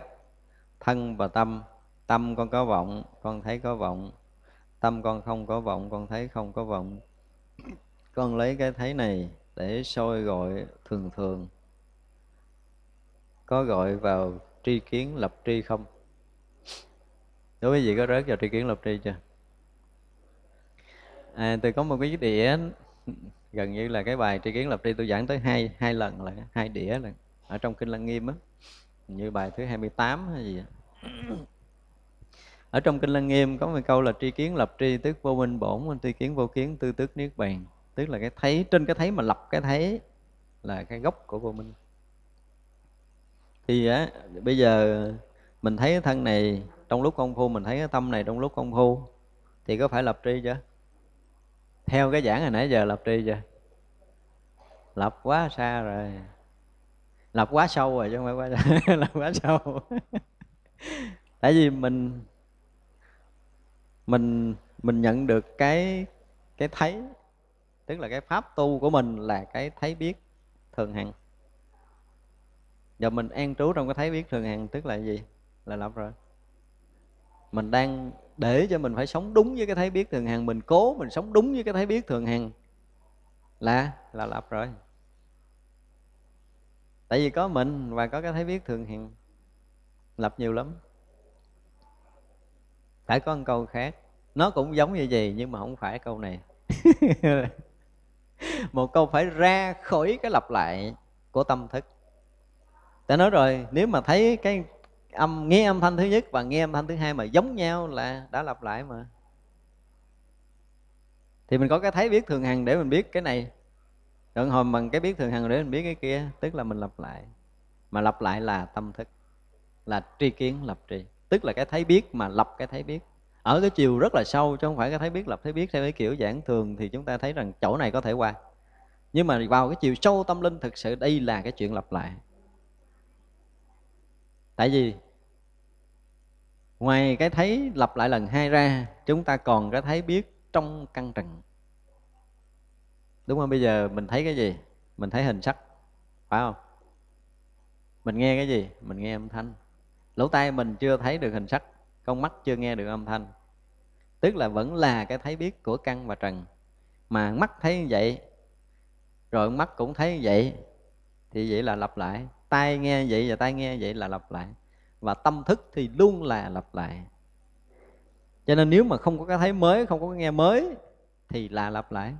thân và tâm. Tâm con có vọng con thấy có vọng. Tâm con không có vọng con thấy không có vọng. Con lấy cái thấy này để soi gọi thường thường. Có gọi vào tri kiến lập tri không? Đối với vị có rớt vào tri kiến lập tri chưa? À, tôi có một cái đĩa gần như là cái bài tri kiến lập tri tôi giảng tới hai hai lần là hai đĩa là ở trong kinh lăng nghiêm á. Như bài thứ 28 hay gì ở trong kinh lăng nghiêm có một câu là tri kiến lập tri tức vô minh bổn tri kiến vô kiến tư tức niết bàn. Tức là cái thấy, trên cái thấy mà lập cái thấy là cái gốc của vô minh. Thì á, bây giờ mình thấy cái thân này trong lúc công phu, mình thấy cái tâm này trong lúc công phu, thì có phải lập tri chưa? Theo cái giảng hồi nãy giờ lập tri chưa? Lập quá xa rồi. Lập quá sâu rồi chứ không phải quá xa. Lập quá sâu. Tại vì mình mình mình nhận được cái cái thấy, tức là cái pháp tu của mình là cái thấy biết thường hằng. Giờ mình an trú trong cái thấy biết thường hằng, tức là gì? Là lập rồi. Mình đang để cho mình phải sống đúng với cái thấy biết thường hằng, mình cố mình sống đúng với cái thấy biết thường hằng là là lập rồi. Tại vì có mình và có cái thấy biết thường hằng, lập nhiều lắm. Phải có một câu khác, nó cũng giống như vậy nhưng mà không phải câu này. Một câu phải ra khỏi cái lặp lại của tâm thức. Ta nói rồi, nếu mà thấy cái âm, nghe âm thanh thứ nhất và nghe âm thanh thứ hai mà giống nhau là đã lặp lại mà. Thì mình có cái thấy biết thường hằng để mình biết cái này. Đoạn hồi bằng cái biết thường hằng để mình biết cái kia, tức là mình lặp lại. Mà lặp lại là tâm thức, là tri kiến lập trì tức là cái thấy biết mà lập cái thấy biết. Ở cái chiều rất là sâu chứ không phải cái thấy biết lập thấy biết theo cái kiểu giảng thường thì chúng ta thấy rằng chỗ này có thể qua. Nhưng mà vào cái chiều sâu tâm linh thực sự đây là cái chuyện lặp lại tại vì ngoài cái thấy lặp lại lần hai ra, chúng ta còn cái thấy biết trong căn trần. Đúng không? Bây giờ mình thấy cái gì? Mình thấy hình sắc, phải không? Mình nghe cái gì? Mình nghe âm thanh. Lỗ tai mình chưa thấy được hình sắc, con mắt chưa nghe được âm thanh. Tức là vẫn là cái thấy biết của căn và trần. Mà mắt thấy như vậy, rồi mắt cũng thấy như vậy, thì vậy là lặp lại tai nghe vậy và tai nghe vậy là lặp lại. Và tâm thức thì luôn là lặp lại. Cho nên nếu mà không có cái thấy mới, không có cái nghe mới thì là lặp lại.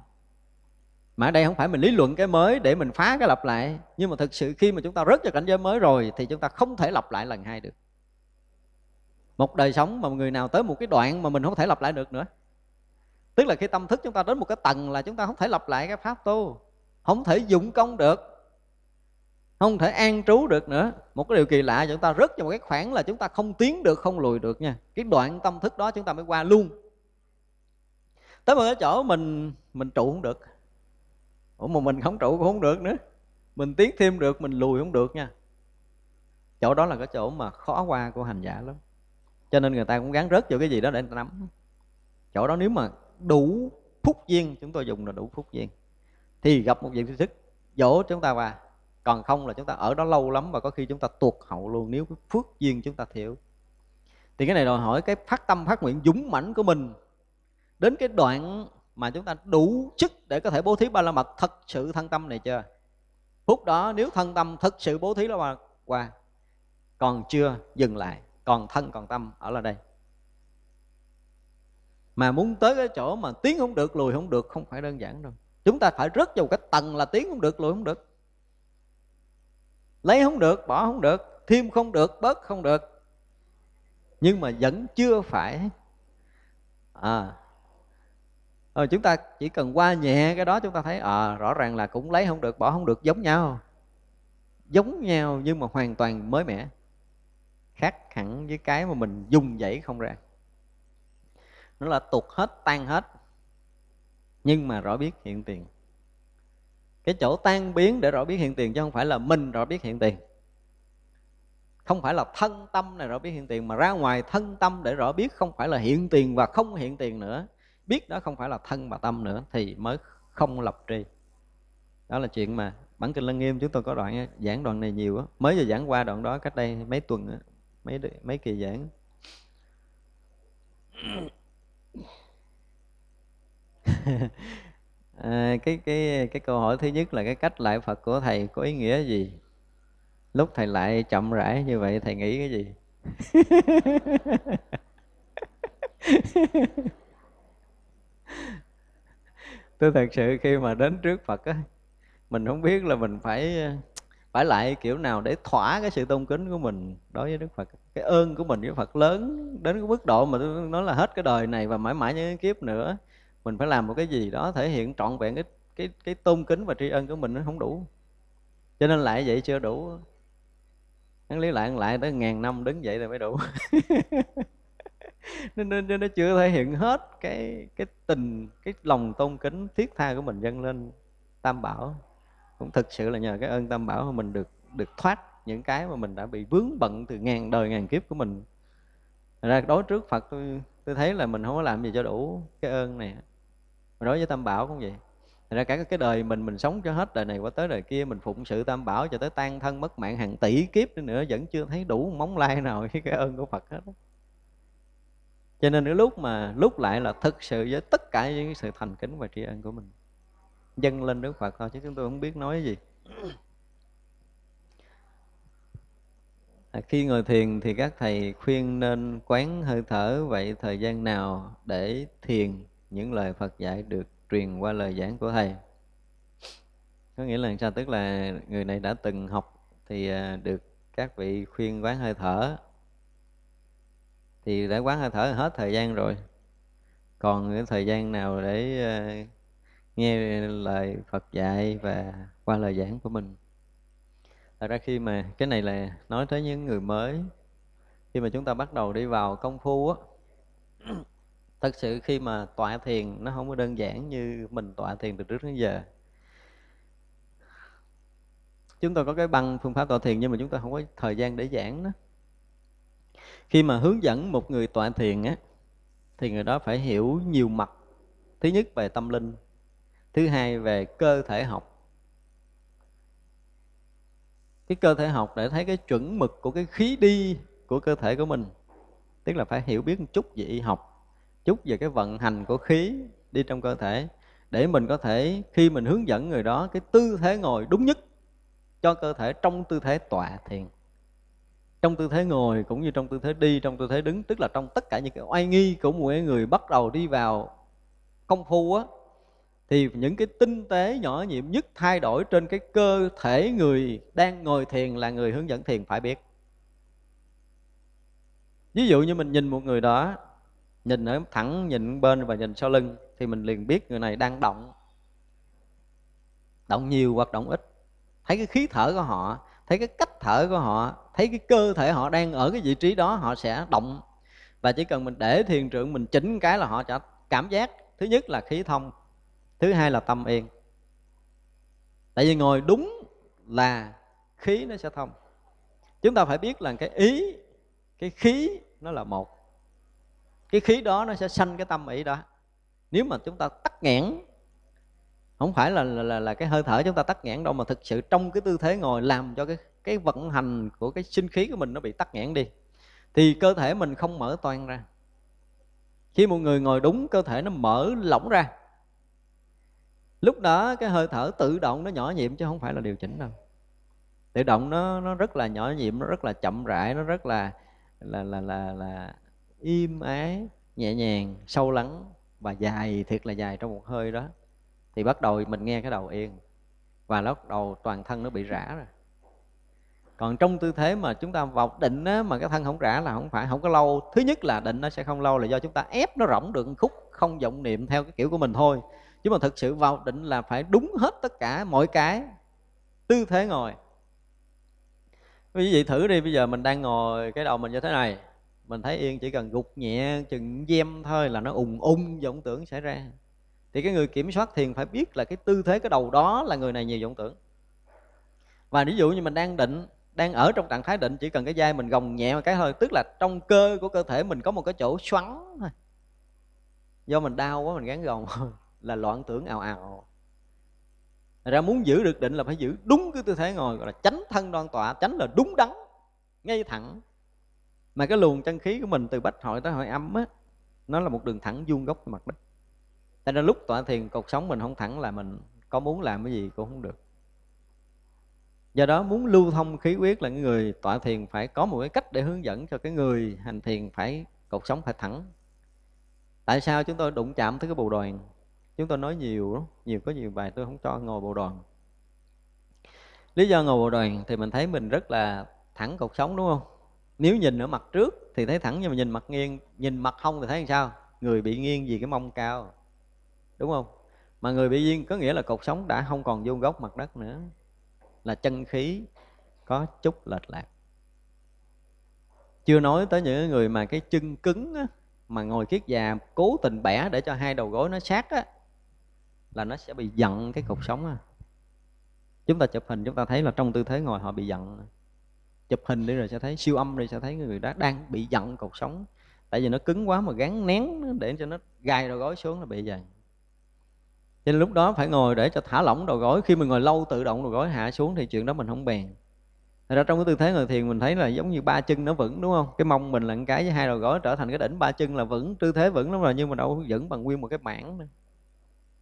Mà ở đây không phải mình lý luận cái mới để mình phá cái lặp lại. Nhưng mà thực sự khi mà chúng ta rớt vào cảnh giới mới rồi thì chúng ta không thể lặp lại lần hai được. Một đời sống mà người nào tới một cái đoạn mà mình không thể lặp lại được nữa. Tức là khi tâm thức chúng ta đến một cái tầng là chúng ta không thể lặp lại cái pháp tu. Không thể dụng công được không thể an trú được nữa. Một cái điều kỳ lạ, chúng ta rớt vào một cái khoảng là chúng ta không tiến được, không lùi được nha. Cái đoạn tâm thức đó chúng ta mới qua luôn. Tới một cái chỗ mình mình trụ không được. Ủa mà mình không trụ cũng không được nữa. Mình tiến thêm được, mình lùi không được nha. Chỗ đó là cái chỗ mà khó qua của hành giả lắm. Cho nên người ta cũng gắn rớt vào cái gì đó để người ta nắm. Chỗ đó nếu mà đủ phúc duyên, chúng tôi dùng là đủ phúc duyên. Thì gặp một vị sư thức dỗ chúng ta qua còn không là chúng ta ở đó lâu lắm và có khi chúng ta tuột hậu luôn, nếu cái phước duyên chúng ta thiếu. Thì cái này đòi hỏi cái phát tâm, phát nguyện dũng mãnh của mình đến cái đoạn mà chúng ta đủ chức để có thể bố thí ba la mật thật sự thân tâm này chưa? Phút đó nếu thân tâm thật sự bố thí là qua, còn chưa dừng lại, còn thân, còn tâm, ở là đây. Mà muốn tới cái chỗ mà tiến không được, lùi không được, không phải đơn giản đâu. Chúng ta phải rớt vào cái tầng là tiến không được, lùi không được lấy không được bỏ không được thêm không được bớt không được. Nhưng mà vẫn chưa phải. À rồi chúng ta chỉ cần qua nhẹ cái đó chúng ta thấy à, rõ ràng là cũng lấy không được bỏ không được giống nhau. Giống nhau nhưng mà hoàn toàn mới mẻ. Khác hẳn với cái mà mình dùng dãy không ra. Nó là tụt hết tan hết. Nhưng mà rõ biết hiện tiền cái chỗ tan biến để rõ biết hiện tiền chứ không phải là mình rõ biết hiện tiền. Không phải là thân tâm này rõ biết hiện tiền mà ra ngoài thân tâm để rõ biết không phải là hiện tiền và không hiện tiền nữa. Biết đó không phải là thân và tâm nữa thì mới không lập tri. Đó là chuyện mà bản kinh lăng nghiêm chúng tôi có đoạn giảng đoạn này nhiều á. Mới vừa giảng qua đoạn đó cách đây mấy tuần á mấy mấy kỳ giảng à, cái cái cái câu hỏi thứ nhất là cái cách lại Phật của thầy có ý nghĩa gì? Lúc thầy lại chậm rãi như vậy thầy nghĩ cái gì? Tôi thật sự khi mà đến trước Phật á mình không biết là mình phải phải lại kiểu nào để thỏa cái sự tôn kính của mình đối với Đức Phật. Cái ơn của mình với Phật lớn đến cái mức độ mà tôi nói là hết cái đời này và mãi mãi những kiếp nữa mình phải làm một cái gì đó thể hiện trọn vẹn cái cái cái tôn kính và tri ân của mình nó không đủ. Cho nên lại vậy chưa đủ. Hắn lý lại lại tới ngàn năm đứng dậy rồi mới đủ. Nên, nên nó chưa thể hiện hết cái cái tình cái lòng tôn kính thiết tha của mình dâng lên tam bảo. Cũng thực sự là nhờ cái ơn tam bảo mà mình được được thoát những cái mà mình đã bị vướng bận từ ngàn đời ngàn kiếp của mình. Ra đối trước phật tôi tôi thấy là mình không có làm gì cho đủ cái ơn này mà đối với tam bảo cũng vậy. Thì ra cả cái đời mình mình sống cho hết đời này qua tới đời kia mình phụng sự tam bảo cho tới tan thân mất mạng hàng tỷ kiếp nữa, nữa vẫn chưa thấy đủ móng lai nào với cái ơn của Phật hết cho nên cái lúc mà lúc lại là thực sự với tất cả những sự thành kính và tri ân của mình. Dâng lên Đức Phật thôi chứ chúng tôi không biết nói gì. À, khi ngồi thiền thì các thầy khuyên nên quán hơi thở vậy thời gian nào để thiền? Những lời Phật dạy được truyền qua lời giảng của thầy. Có nghĩa là sao? Tức là người này đã từng học thì à, được các vị khuyên quán hơi thở. Thì đã quán hơi thở hết thời gian rồi. Còn cái thời gian nào để à, nghe lời Phật dạy và qua lời giảng của mình? Thật ra khi mà cái này là nói tới những người mới, khi mà chúng ta bắt đầu đi vào công phu á thật sự khi mà tọa thiền nó không có đơn giản như mình tọa thiền từ trước đến giờ. Chúng ta có cái băng phương pháp tọa thiền nhưng mà chúng ta không có thời gian để giảng đó khi mà hướng dẫn một người tọa thiền á, thì người đó phải hiểu nhiều mặt. Thứ nhất về tâm linh, thứ hai về cơ thể học. Cái cơ thể học để thấy cái chuẩn mực của cái khí đi của cơ thể của mình, tức là phải hiểu biết một chút về y học chút về cái vận hành của khí đi trong cơ thể, để mình có thể, khi mình hướng dẫn người đó cái tư thế ngồi đúng nhất cho cơ thể trong tư thế tọa thiền. Trong tư thế ngồi cũng như trong tư thế đi, trong tư thế đứng, tức là trong tất cả những cái oai nghi của mỗi người bắt đầu đi vào công phu á, thì những cái tinh tế nhỏ nhiệm nhất thay đổi trên cái cơ thể người đang ngồi thiền là người hướng dẫn thiền phải biết. Ví dụ như mình nhìn một người đó nhìn ở thẳng nhìn bên và nhìn sau lưng thì mình liền biết người này đang động. Động nhiều hoặc động ít. Thấy cái khí thở của họ, thấy cái cách thở của họ, thấy cái cơ thể họ đang ở cái vị trí đó, họ sẽ động. Và chỉ cần mình để thiền trưởng mình chỉnh cái là họ sẽ cảm giác. Thứ nhất là khí thông, thứ hai là tâm yên. Tại vì ngồi đúng là khí nó sẽ thông. Chúng ta phải biết là cái ý, cái khí nó là một cái khí đó nó sẽ sanh cái tâm ý đó. Nếu mà chúng ta tắt nghẽn không phải là, là là là cái hơi thở chúng ta tắt nghẽn đâu mà thực sự trong cái tư thế ngồi làm cho cái cái vận hành của cái sinh khí của mình nó bị tắt nghẽn đi thì cơ thể mình không mở toan ra. Khi một người ngồi đúng cơ thể nó mở lỏng ra. Lúc đó cái hơi thở tự động nó nhỏ nhiệm chứ không phải là điều chỉnh đâu. Tự động nó nó rất là nhỏ nhiệm nó rất là chậm rãi nó rất là là là là là im ái nhẹ nhàng sâu lắng và dài thiệt là dài trong một hơi đó thì bắt đầu mình nghe cái đầu yên và lúc đầu toàn thân nó bị rã rồi. Còn trong tư thế mà chúng ta vào định á, mà cái thân không rã là không phải không có lâu. Thứ nhất là định nó sẽ không lâu là do chúng ta ép nó rỗng được khúc không vọng niệm theo cái kiểu của mình thôi. Chứ mà thực sự vào định là phải đúng hết tất cả mọi cái tư thế ngồi. Quý vị thử đi bây giờ mình đang ngồi cái đầu mình như thế này mình thấy yên chỉ cần gục nhẹ chừng gem thôi là nó ùng ung vọng tưởng xảy ra. Thì cái người kiểm soát thiền phải biết là cái tư thế, cái đầu đó là người này nhiều vọng tưởng. Và ví dụ như mình đang định, đang ở trong trạng thái định, chỉ cần cái vai mình gồng nhẹ một cái thôi, tức là trong cơ, của cơ thể mình có một cái chỗ xoắn thôi. Do mình đau quá, mình gắn gồng là loạn tưởng ào ào. Thật ra muốn giữ được định là phải giữ đúng cái tư thế ngồi, gọi là tránh thân đoan tọa tránh là đúng đắn, ngay thẳng mà cái luồng chân khí của mình từ bách hội tới hội âm á nó là một đường thẳng vuông góc mặt đất. Tại nên lúc tọa thiền cột sống mình không thẳng là mình có muốn làm cái gì cũng không được. Do đó muốn lưu thông khí huyết là người tọa thiền phải có một cái cách để hướng dẫn cho cái người hành thiền phải cột sống phải thẳng. Tại sao chúng tôi đụng chạm tới cái bồ đoàn? Chúng tôi nói nhiều lắm, nhiều có nhiều bài tôi không cho ngồi bồ đoàn. Lý do ngồi bồ đoàn thì mình thấy mình rất là thẳng cột sống đúng không? Nếu nhìn ở mặt trước thì thấy thẳng nhưng mà nhìn mặt nghiêng nhìn mặt hông thì thấy làm sao? Người bị nghiêng vì cái mông cao. Đúng không? Mà người bị nghiêng có nghĩa là cột sống đã không còn vuông góc mặt đất nữa. Là chân khí có chút lệch lạc. Chưa nói tới những người mà cái chân cứng á, mà ngồi kiết già cố tình bẻ để cho hai đầu gối nó sát á là nó sẽ bị giận cái cột sống á. Chúng ta chụp hình chúng ta thấy là trong tư thế ngồi họ bị giận chụp hình đi rồi sẽ thấy siêu âm rồi sẽ thấy người đó đang bị giận cột sống tại vì nó cứng quá mà gắn nén để cho nó gai đầu gối xuống là bị vậy cho nên lúc đó phải ngồi để cho thả lỏng đầu gối khi mình ngồi lâu tự động đầu gối hạ xuống thì chuyện đó mình không bèn Thật ra trong cái tư thế ngồi thiền mình thấy là giống như ba chân nó vững đúng không? Cái mông mình là cái với hai đầu gối trở thành cái đỉnh ba chân là vững, tư thế vững lắm rồi nhưng mà đâu vững bằng nguyên một cái mảng nữa.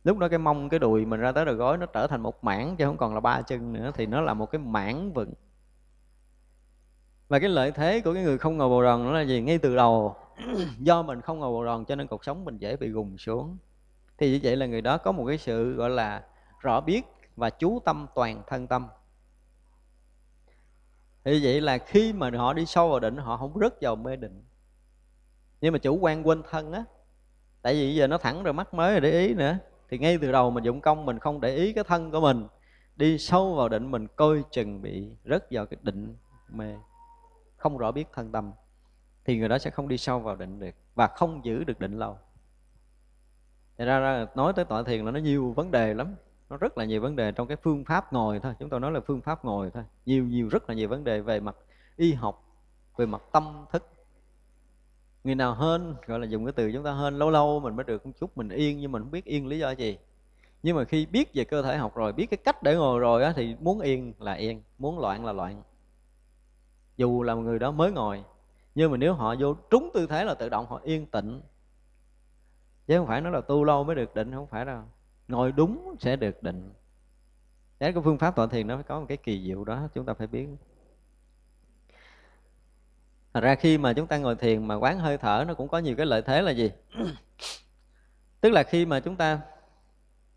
Lúc đó cái mông cái đùi mình ra tới đầu gối nó trở thành một mảng chứ không còn là ba chân nữa thì nó là một cái mảng vững. Và cái lợi thế của cái người không ngồi bồ đòn nó là gì? Ngay từ đầu, do mình không ngồi bồ đòn cho nên cuộc sống mình dễ bị gùng xuống. Thì như vậy là người đó có một cái sự, gọi là, rõ biết và chú tâm, toàn thân tâm. Thì vậy là khi mà họ đi sâu vào định, họ không rớt vào mê định. Nhưng mà chủ quan quên thân á, tại vì giờ nó thẳng rồi mắt mới rồi, để ý nữa. Thì ngay từ đầu mình dụng công, mình không để ý cái thân của mình. Đi sâu vào định, mình coi chừng bị rớt vào cái định mê không rõ biết thân tâm thì người đó sẽ không đi sâu vào định được và không giữ được định lâu. Thật ra, ra nói tới tọa thiền là nó nhiều vấn đề lắm. Nó rất là nhiều vấn đề trong cái phương pháp ngồi thôi. Chúng tôi nói là phương pháp ngồi thôi. Nhiều nhiều rất là nhiều vấn đề về mặt y học về mặt tâm thức. Người nào hên gọi là dùng cái từ chúng ta hên lâu lâu mình mới được một chút mình yên nhưng mình không biết yên lý do gì. Nhưng mà khi biết về cơ thể học rồi biết cái cách để ngồi rồi á, thì muốn yên là yên muốn loạn là loạn dù là người đó mới ngồi, nhưng mà nếu họ vô trúng tư thế là tự động họ yên tĩnh. Chứ không phải nói là tu lâu mới được định, không phải đâu. Ngồi đúng sẽ được định. Đấy, cái phương pháp tọa thiền nó phải có một cái kỳ diệu đó, chúng ta phải biết. Thật ra khi mà chúng ta ngồi thiền mà quán hơi thở nó cũng có nhiều cái lợi thế là gì? Tức là khi mà chúng ta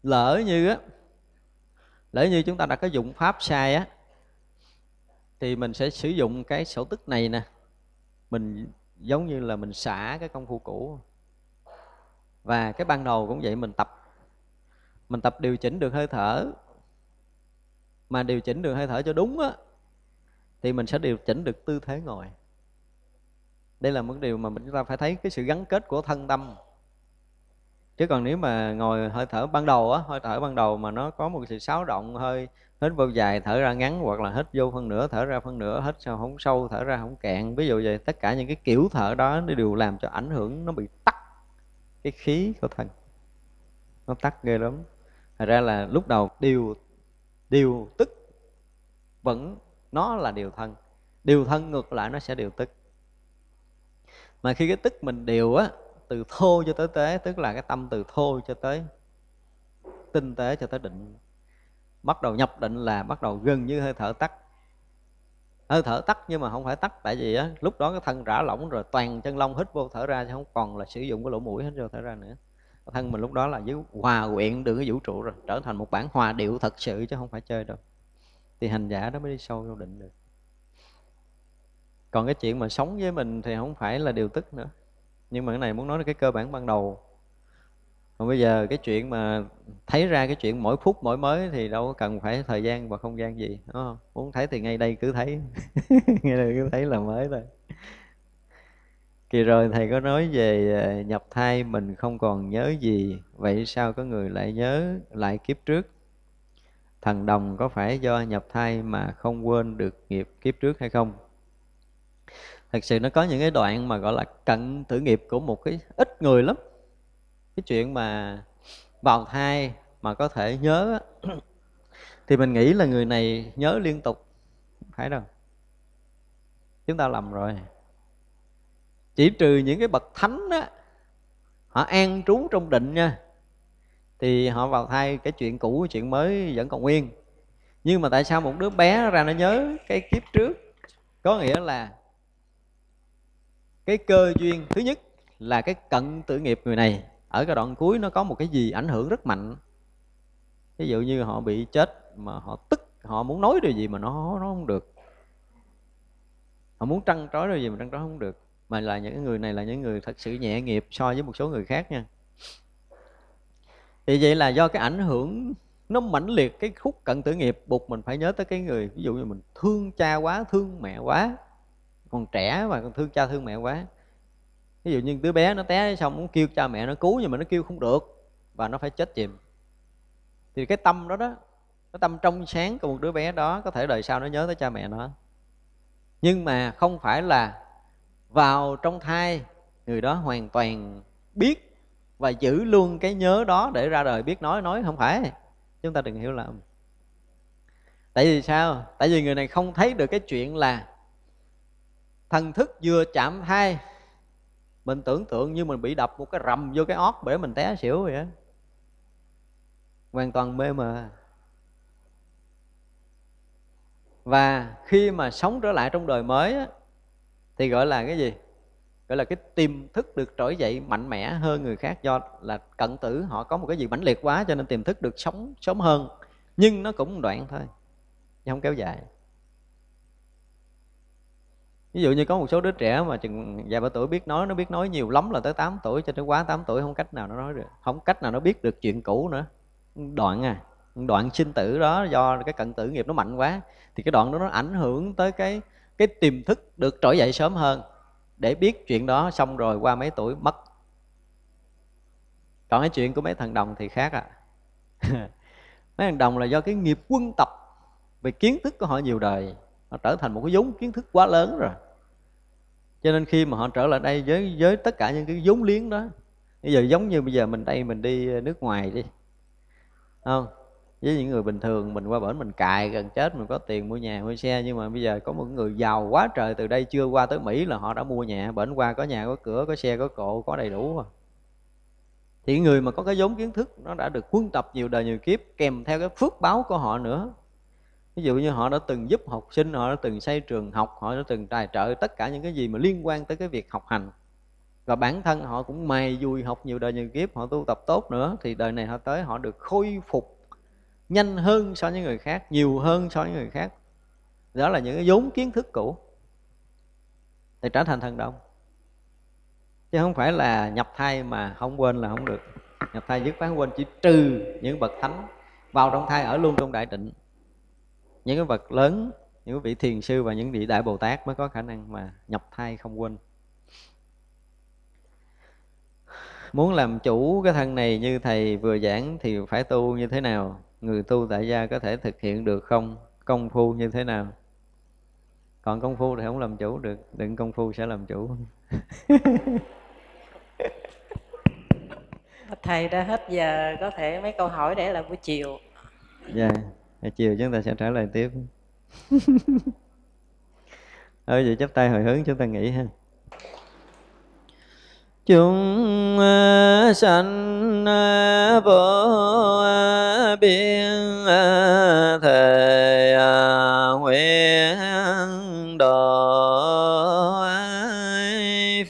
lỡ như á, lỡ như chúng ta đã có dụng pháp sai á thì mình sẽ sử dụng cái sổ tức này nè. Mình giống như là mình xả cái công phu cũ. Và cái ban đầu cũng vậy, mình tập. Mình tập điều chỉnh được hơi thở. Mà điều chỉnh được hơi thở cho đúng á, thì mình sẽ điều chỉnh được tư thế ngồi. Đây là một điều mà chúng ta phải thấy cái sự gắn kết của thân tâm. Chứ còn nếu mà ngồi hơi thở ban đầu á, hơi thở ban đầu mà nó có một sự xáo động, hơi hít vô dài thở ra ngắn hoặc là hít vô phân nửa, thở ra phân nửa, hít sao không sâu, thở ra không cạn. Ví dụ vậy, tất cả những cái kiểu thở đó nó đều làm cho ảnh hưởng, nó bị tắt cái khí của thân. Nó tắt ghê lắm. Thật ra là lúc đầu điều điều tức vẫn, nó là điều thân. Điều thân ngược lại nó sẽ điều tức. Mà khi cái tức mình điều á, từ thô cho tới tế, tức là cái tâm từ thô cho tới tinh tế cho tới định bắt đầu nhập định là bắt đầu gần như hơi thở tắt. Hơi thở tắt nhưng mà không phải tắt, tại vì á, lúc đó cái thân rã lỏng rồi toàn chân lông hít vô thở ra chứ không còn là sử dụng cái lỗ mũi hết vô thở ra nữa. Thân mình lúc đó là dưới hòa quyện được cái vũ trụ rồi, trở thành một bản hòa điệu thật sự chứ không phải chơi đâu. Thì hành giả đó mới đi sâu vô định được. Còn cái chuyện mà sống với mình thì không phải là điều tức nữa. Nhưng mà cái này muốn nói là cái cơ bản ban đầu còn bây giờ cái chuyện mà thấy ra cái chuyện mỗi phút mỗi mới thì đâu có cần phải thời gian và không gian gì, đúng không? Muốn thấy thì ngay đây cứ thấy. Ngay đây cứ thấy là mới thôi. Kỳ rồi thầy có nói về à, nhập thai mình không còn nhớ gì, vậy sao có người lại nhớ, lại kiếp trước? Thần đồng có phải do nhập thai mà không quên được nghiệp, kiếp trước hay không? Thật sự nó có những cái đoạn mà gọi là cận tử nghiệp của một cái ít người lắm cái chuyện mà vào thai mà có thể nhớ thì mình nghĩ là người này nhớ liên tục phải đâu. Chúng ta lầm rồi. Chỉ trừ những cái bậc thánh á, họ an trú trong định nha, thì họ vào thai cái chuyện cũ, chuyện mới vẫn còn nguyên. Nhưng mà tại sao một đứa bé ra nó nhớ cái kiếp trước? Có nghĩa là cái cơ duyên thứ nhất là cái cận tử nghiệp người này ở cái đoạn cuối nó có một cái gì ảnh hưởng rất mạnh. Ví dụ như họ bị chết mà họ tức, họ muốn nói điều gì mà nó nó không được. Họ muốn trăn trối điều gì mà trăn trối không được. Mà là những người này là những người thật sự nhẹ nghiệp so với một số người khác nha. Thì vậy là do cái ảnh hưởng, nó mãnh liệt cái khúc cận tử nghiệp buộc mình phải nhớ tới cái người, ví dụ như mình thương cha quá, thương mẹ quá, còn trẻ mà còn thương cha thương mẹ quá ví dụ như đứa bé nó té xong muốn kêu cha mẹ nó cứu nhưng mà nó kêu không được và nó phải chết chìm. Thì cái tâm đó đó, cái tâm trong sáng của một đứa bé đó có thể đời sau nó nhớ tới cha mẹ nó. Nhưng mà không phải là vào trong thai người đó hoàn toàn biết và giữ luôn cái nhớ đó để ra đời biết nói nói không phải. Chúng ta đừng hiểu lầm. Tại vì sao? Tại vì người này không thấy được cái chuyện là thần thức vừa chạm thai mình tưởng tượng như mình bị đập một cái rầm vô cái ót để mình té xỉu vậy á. Hoàn toàn mê mờ. Và khi mà sống trở lại trong đời mới á, thì gọi là cái gì? Gọi là cái tiềm thức được trỗi dậy mạnh mẽ hơn người khác do là cận tử. Họ có một cái gì mãnh liệt quá cho nên tiềm thức được sống sớm hơn. Nhưng nó cũng đoạn thôi nhưng không kéo dài ví dụ như có một số đứa trẻ mà chừng vài ba tuổi biết nói, nó biết nói nhiều lắm là tới 8 tuổi cho tới quá 8 tuổi, không cách nào nó nói được, không cách nào nó biết được chuyện cũ nữa. Đoạn à đoạn sinh tử đó do cái cận tử nghiệp nó mạnh quá, thì cái đoạn đó nó ảnh hưởng tới cái cái tiềm thức được trỗi dậy sớm hơn. Để biết chuyện đó xong rồi qua mấy tuổi mất. Còn cái chuyện của mấy thằng đồng thì khác à. Mấy thằng đồng là do cái nghiệp quân tập về kiến thức của họ nhiều đời họ trở thành một cái vốn kiến thức quá lớn rồi. Cho nên khi mà họ trở lại đây với với tất cả những cái vốn liếng đó, bây giờ giống như bây giờ mình đây, mình đi nước ngoài đi không? Với những người bình thường, mình qua bển mình cài gần chết, mình có tiền mua nhà, mua xe, nhưng mà bây giờ có một người giàu quá trời từ đây chưa qua tới mỹ là họ đã mua nhà. Bển qua có nhà, có cửa, có xe, có cộ, có đầy đủ rồi. Thì người mà có cái vốn kiến thức, nó đã được huân tập nhiều đời, nhiều kiếp, kèm theo cái phước báo của họ nữa ví dụ như họ đã từng giúp học sinh, họ đã từng xây trường học, họ đã từng tài trợ tất cả những cái gì mà liên quan tới cái việc học hành. Và bản thân họ cũng mày vui học nhiều đời nhiều kiếp, họ tu tập tốt nữa, thì đời này họ tới họ được khôi phục nhanh hơn so với người khác, nhiều hơn so với người khác. Đó là những cái vốn kiến thức cũ. Thì trở thành thần đồng. Chứ không phải là nhập thai mà không quên là không được. Nhập thai dứt khoát quên, chỉ trừ những bậc thánh vào trong thai ở luôn trong đại định những cái vật lớn những vị thiền sư và những vị đại bồ tát mới có khả năng mà nhập thai không quên. Muốn làm chủ cái thân này như thầy vừa giảng thì phải tu như thế nào? Người tu tại gia có thể thực hiện được không? Công phu như thế nào? Còn công phu thì không làm chủ được đừng công phu sẽ làm chủ. Thầy đã hết giờ có thể mấy câu hỏi để là buổi chiều. Dạ. yeah. Chiều chúng ta sẽ trả lời tiếp. Ơi vậy chắp tay hồi hướng chúng ta nghỉ ha. Chúng sanh vô biên thề nguyện độ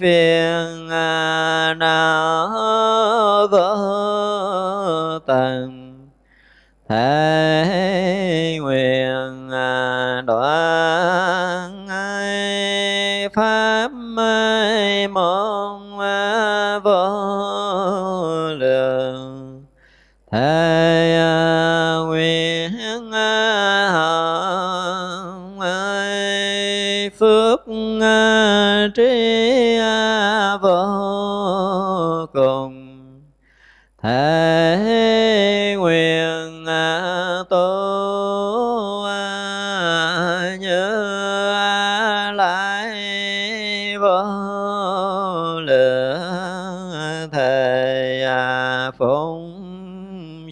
phiền não vô tận thể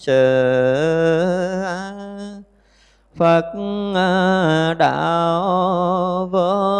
sự Phật à, đạo vô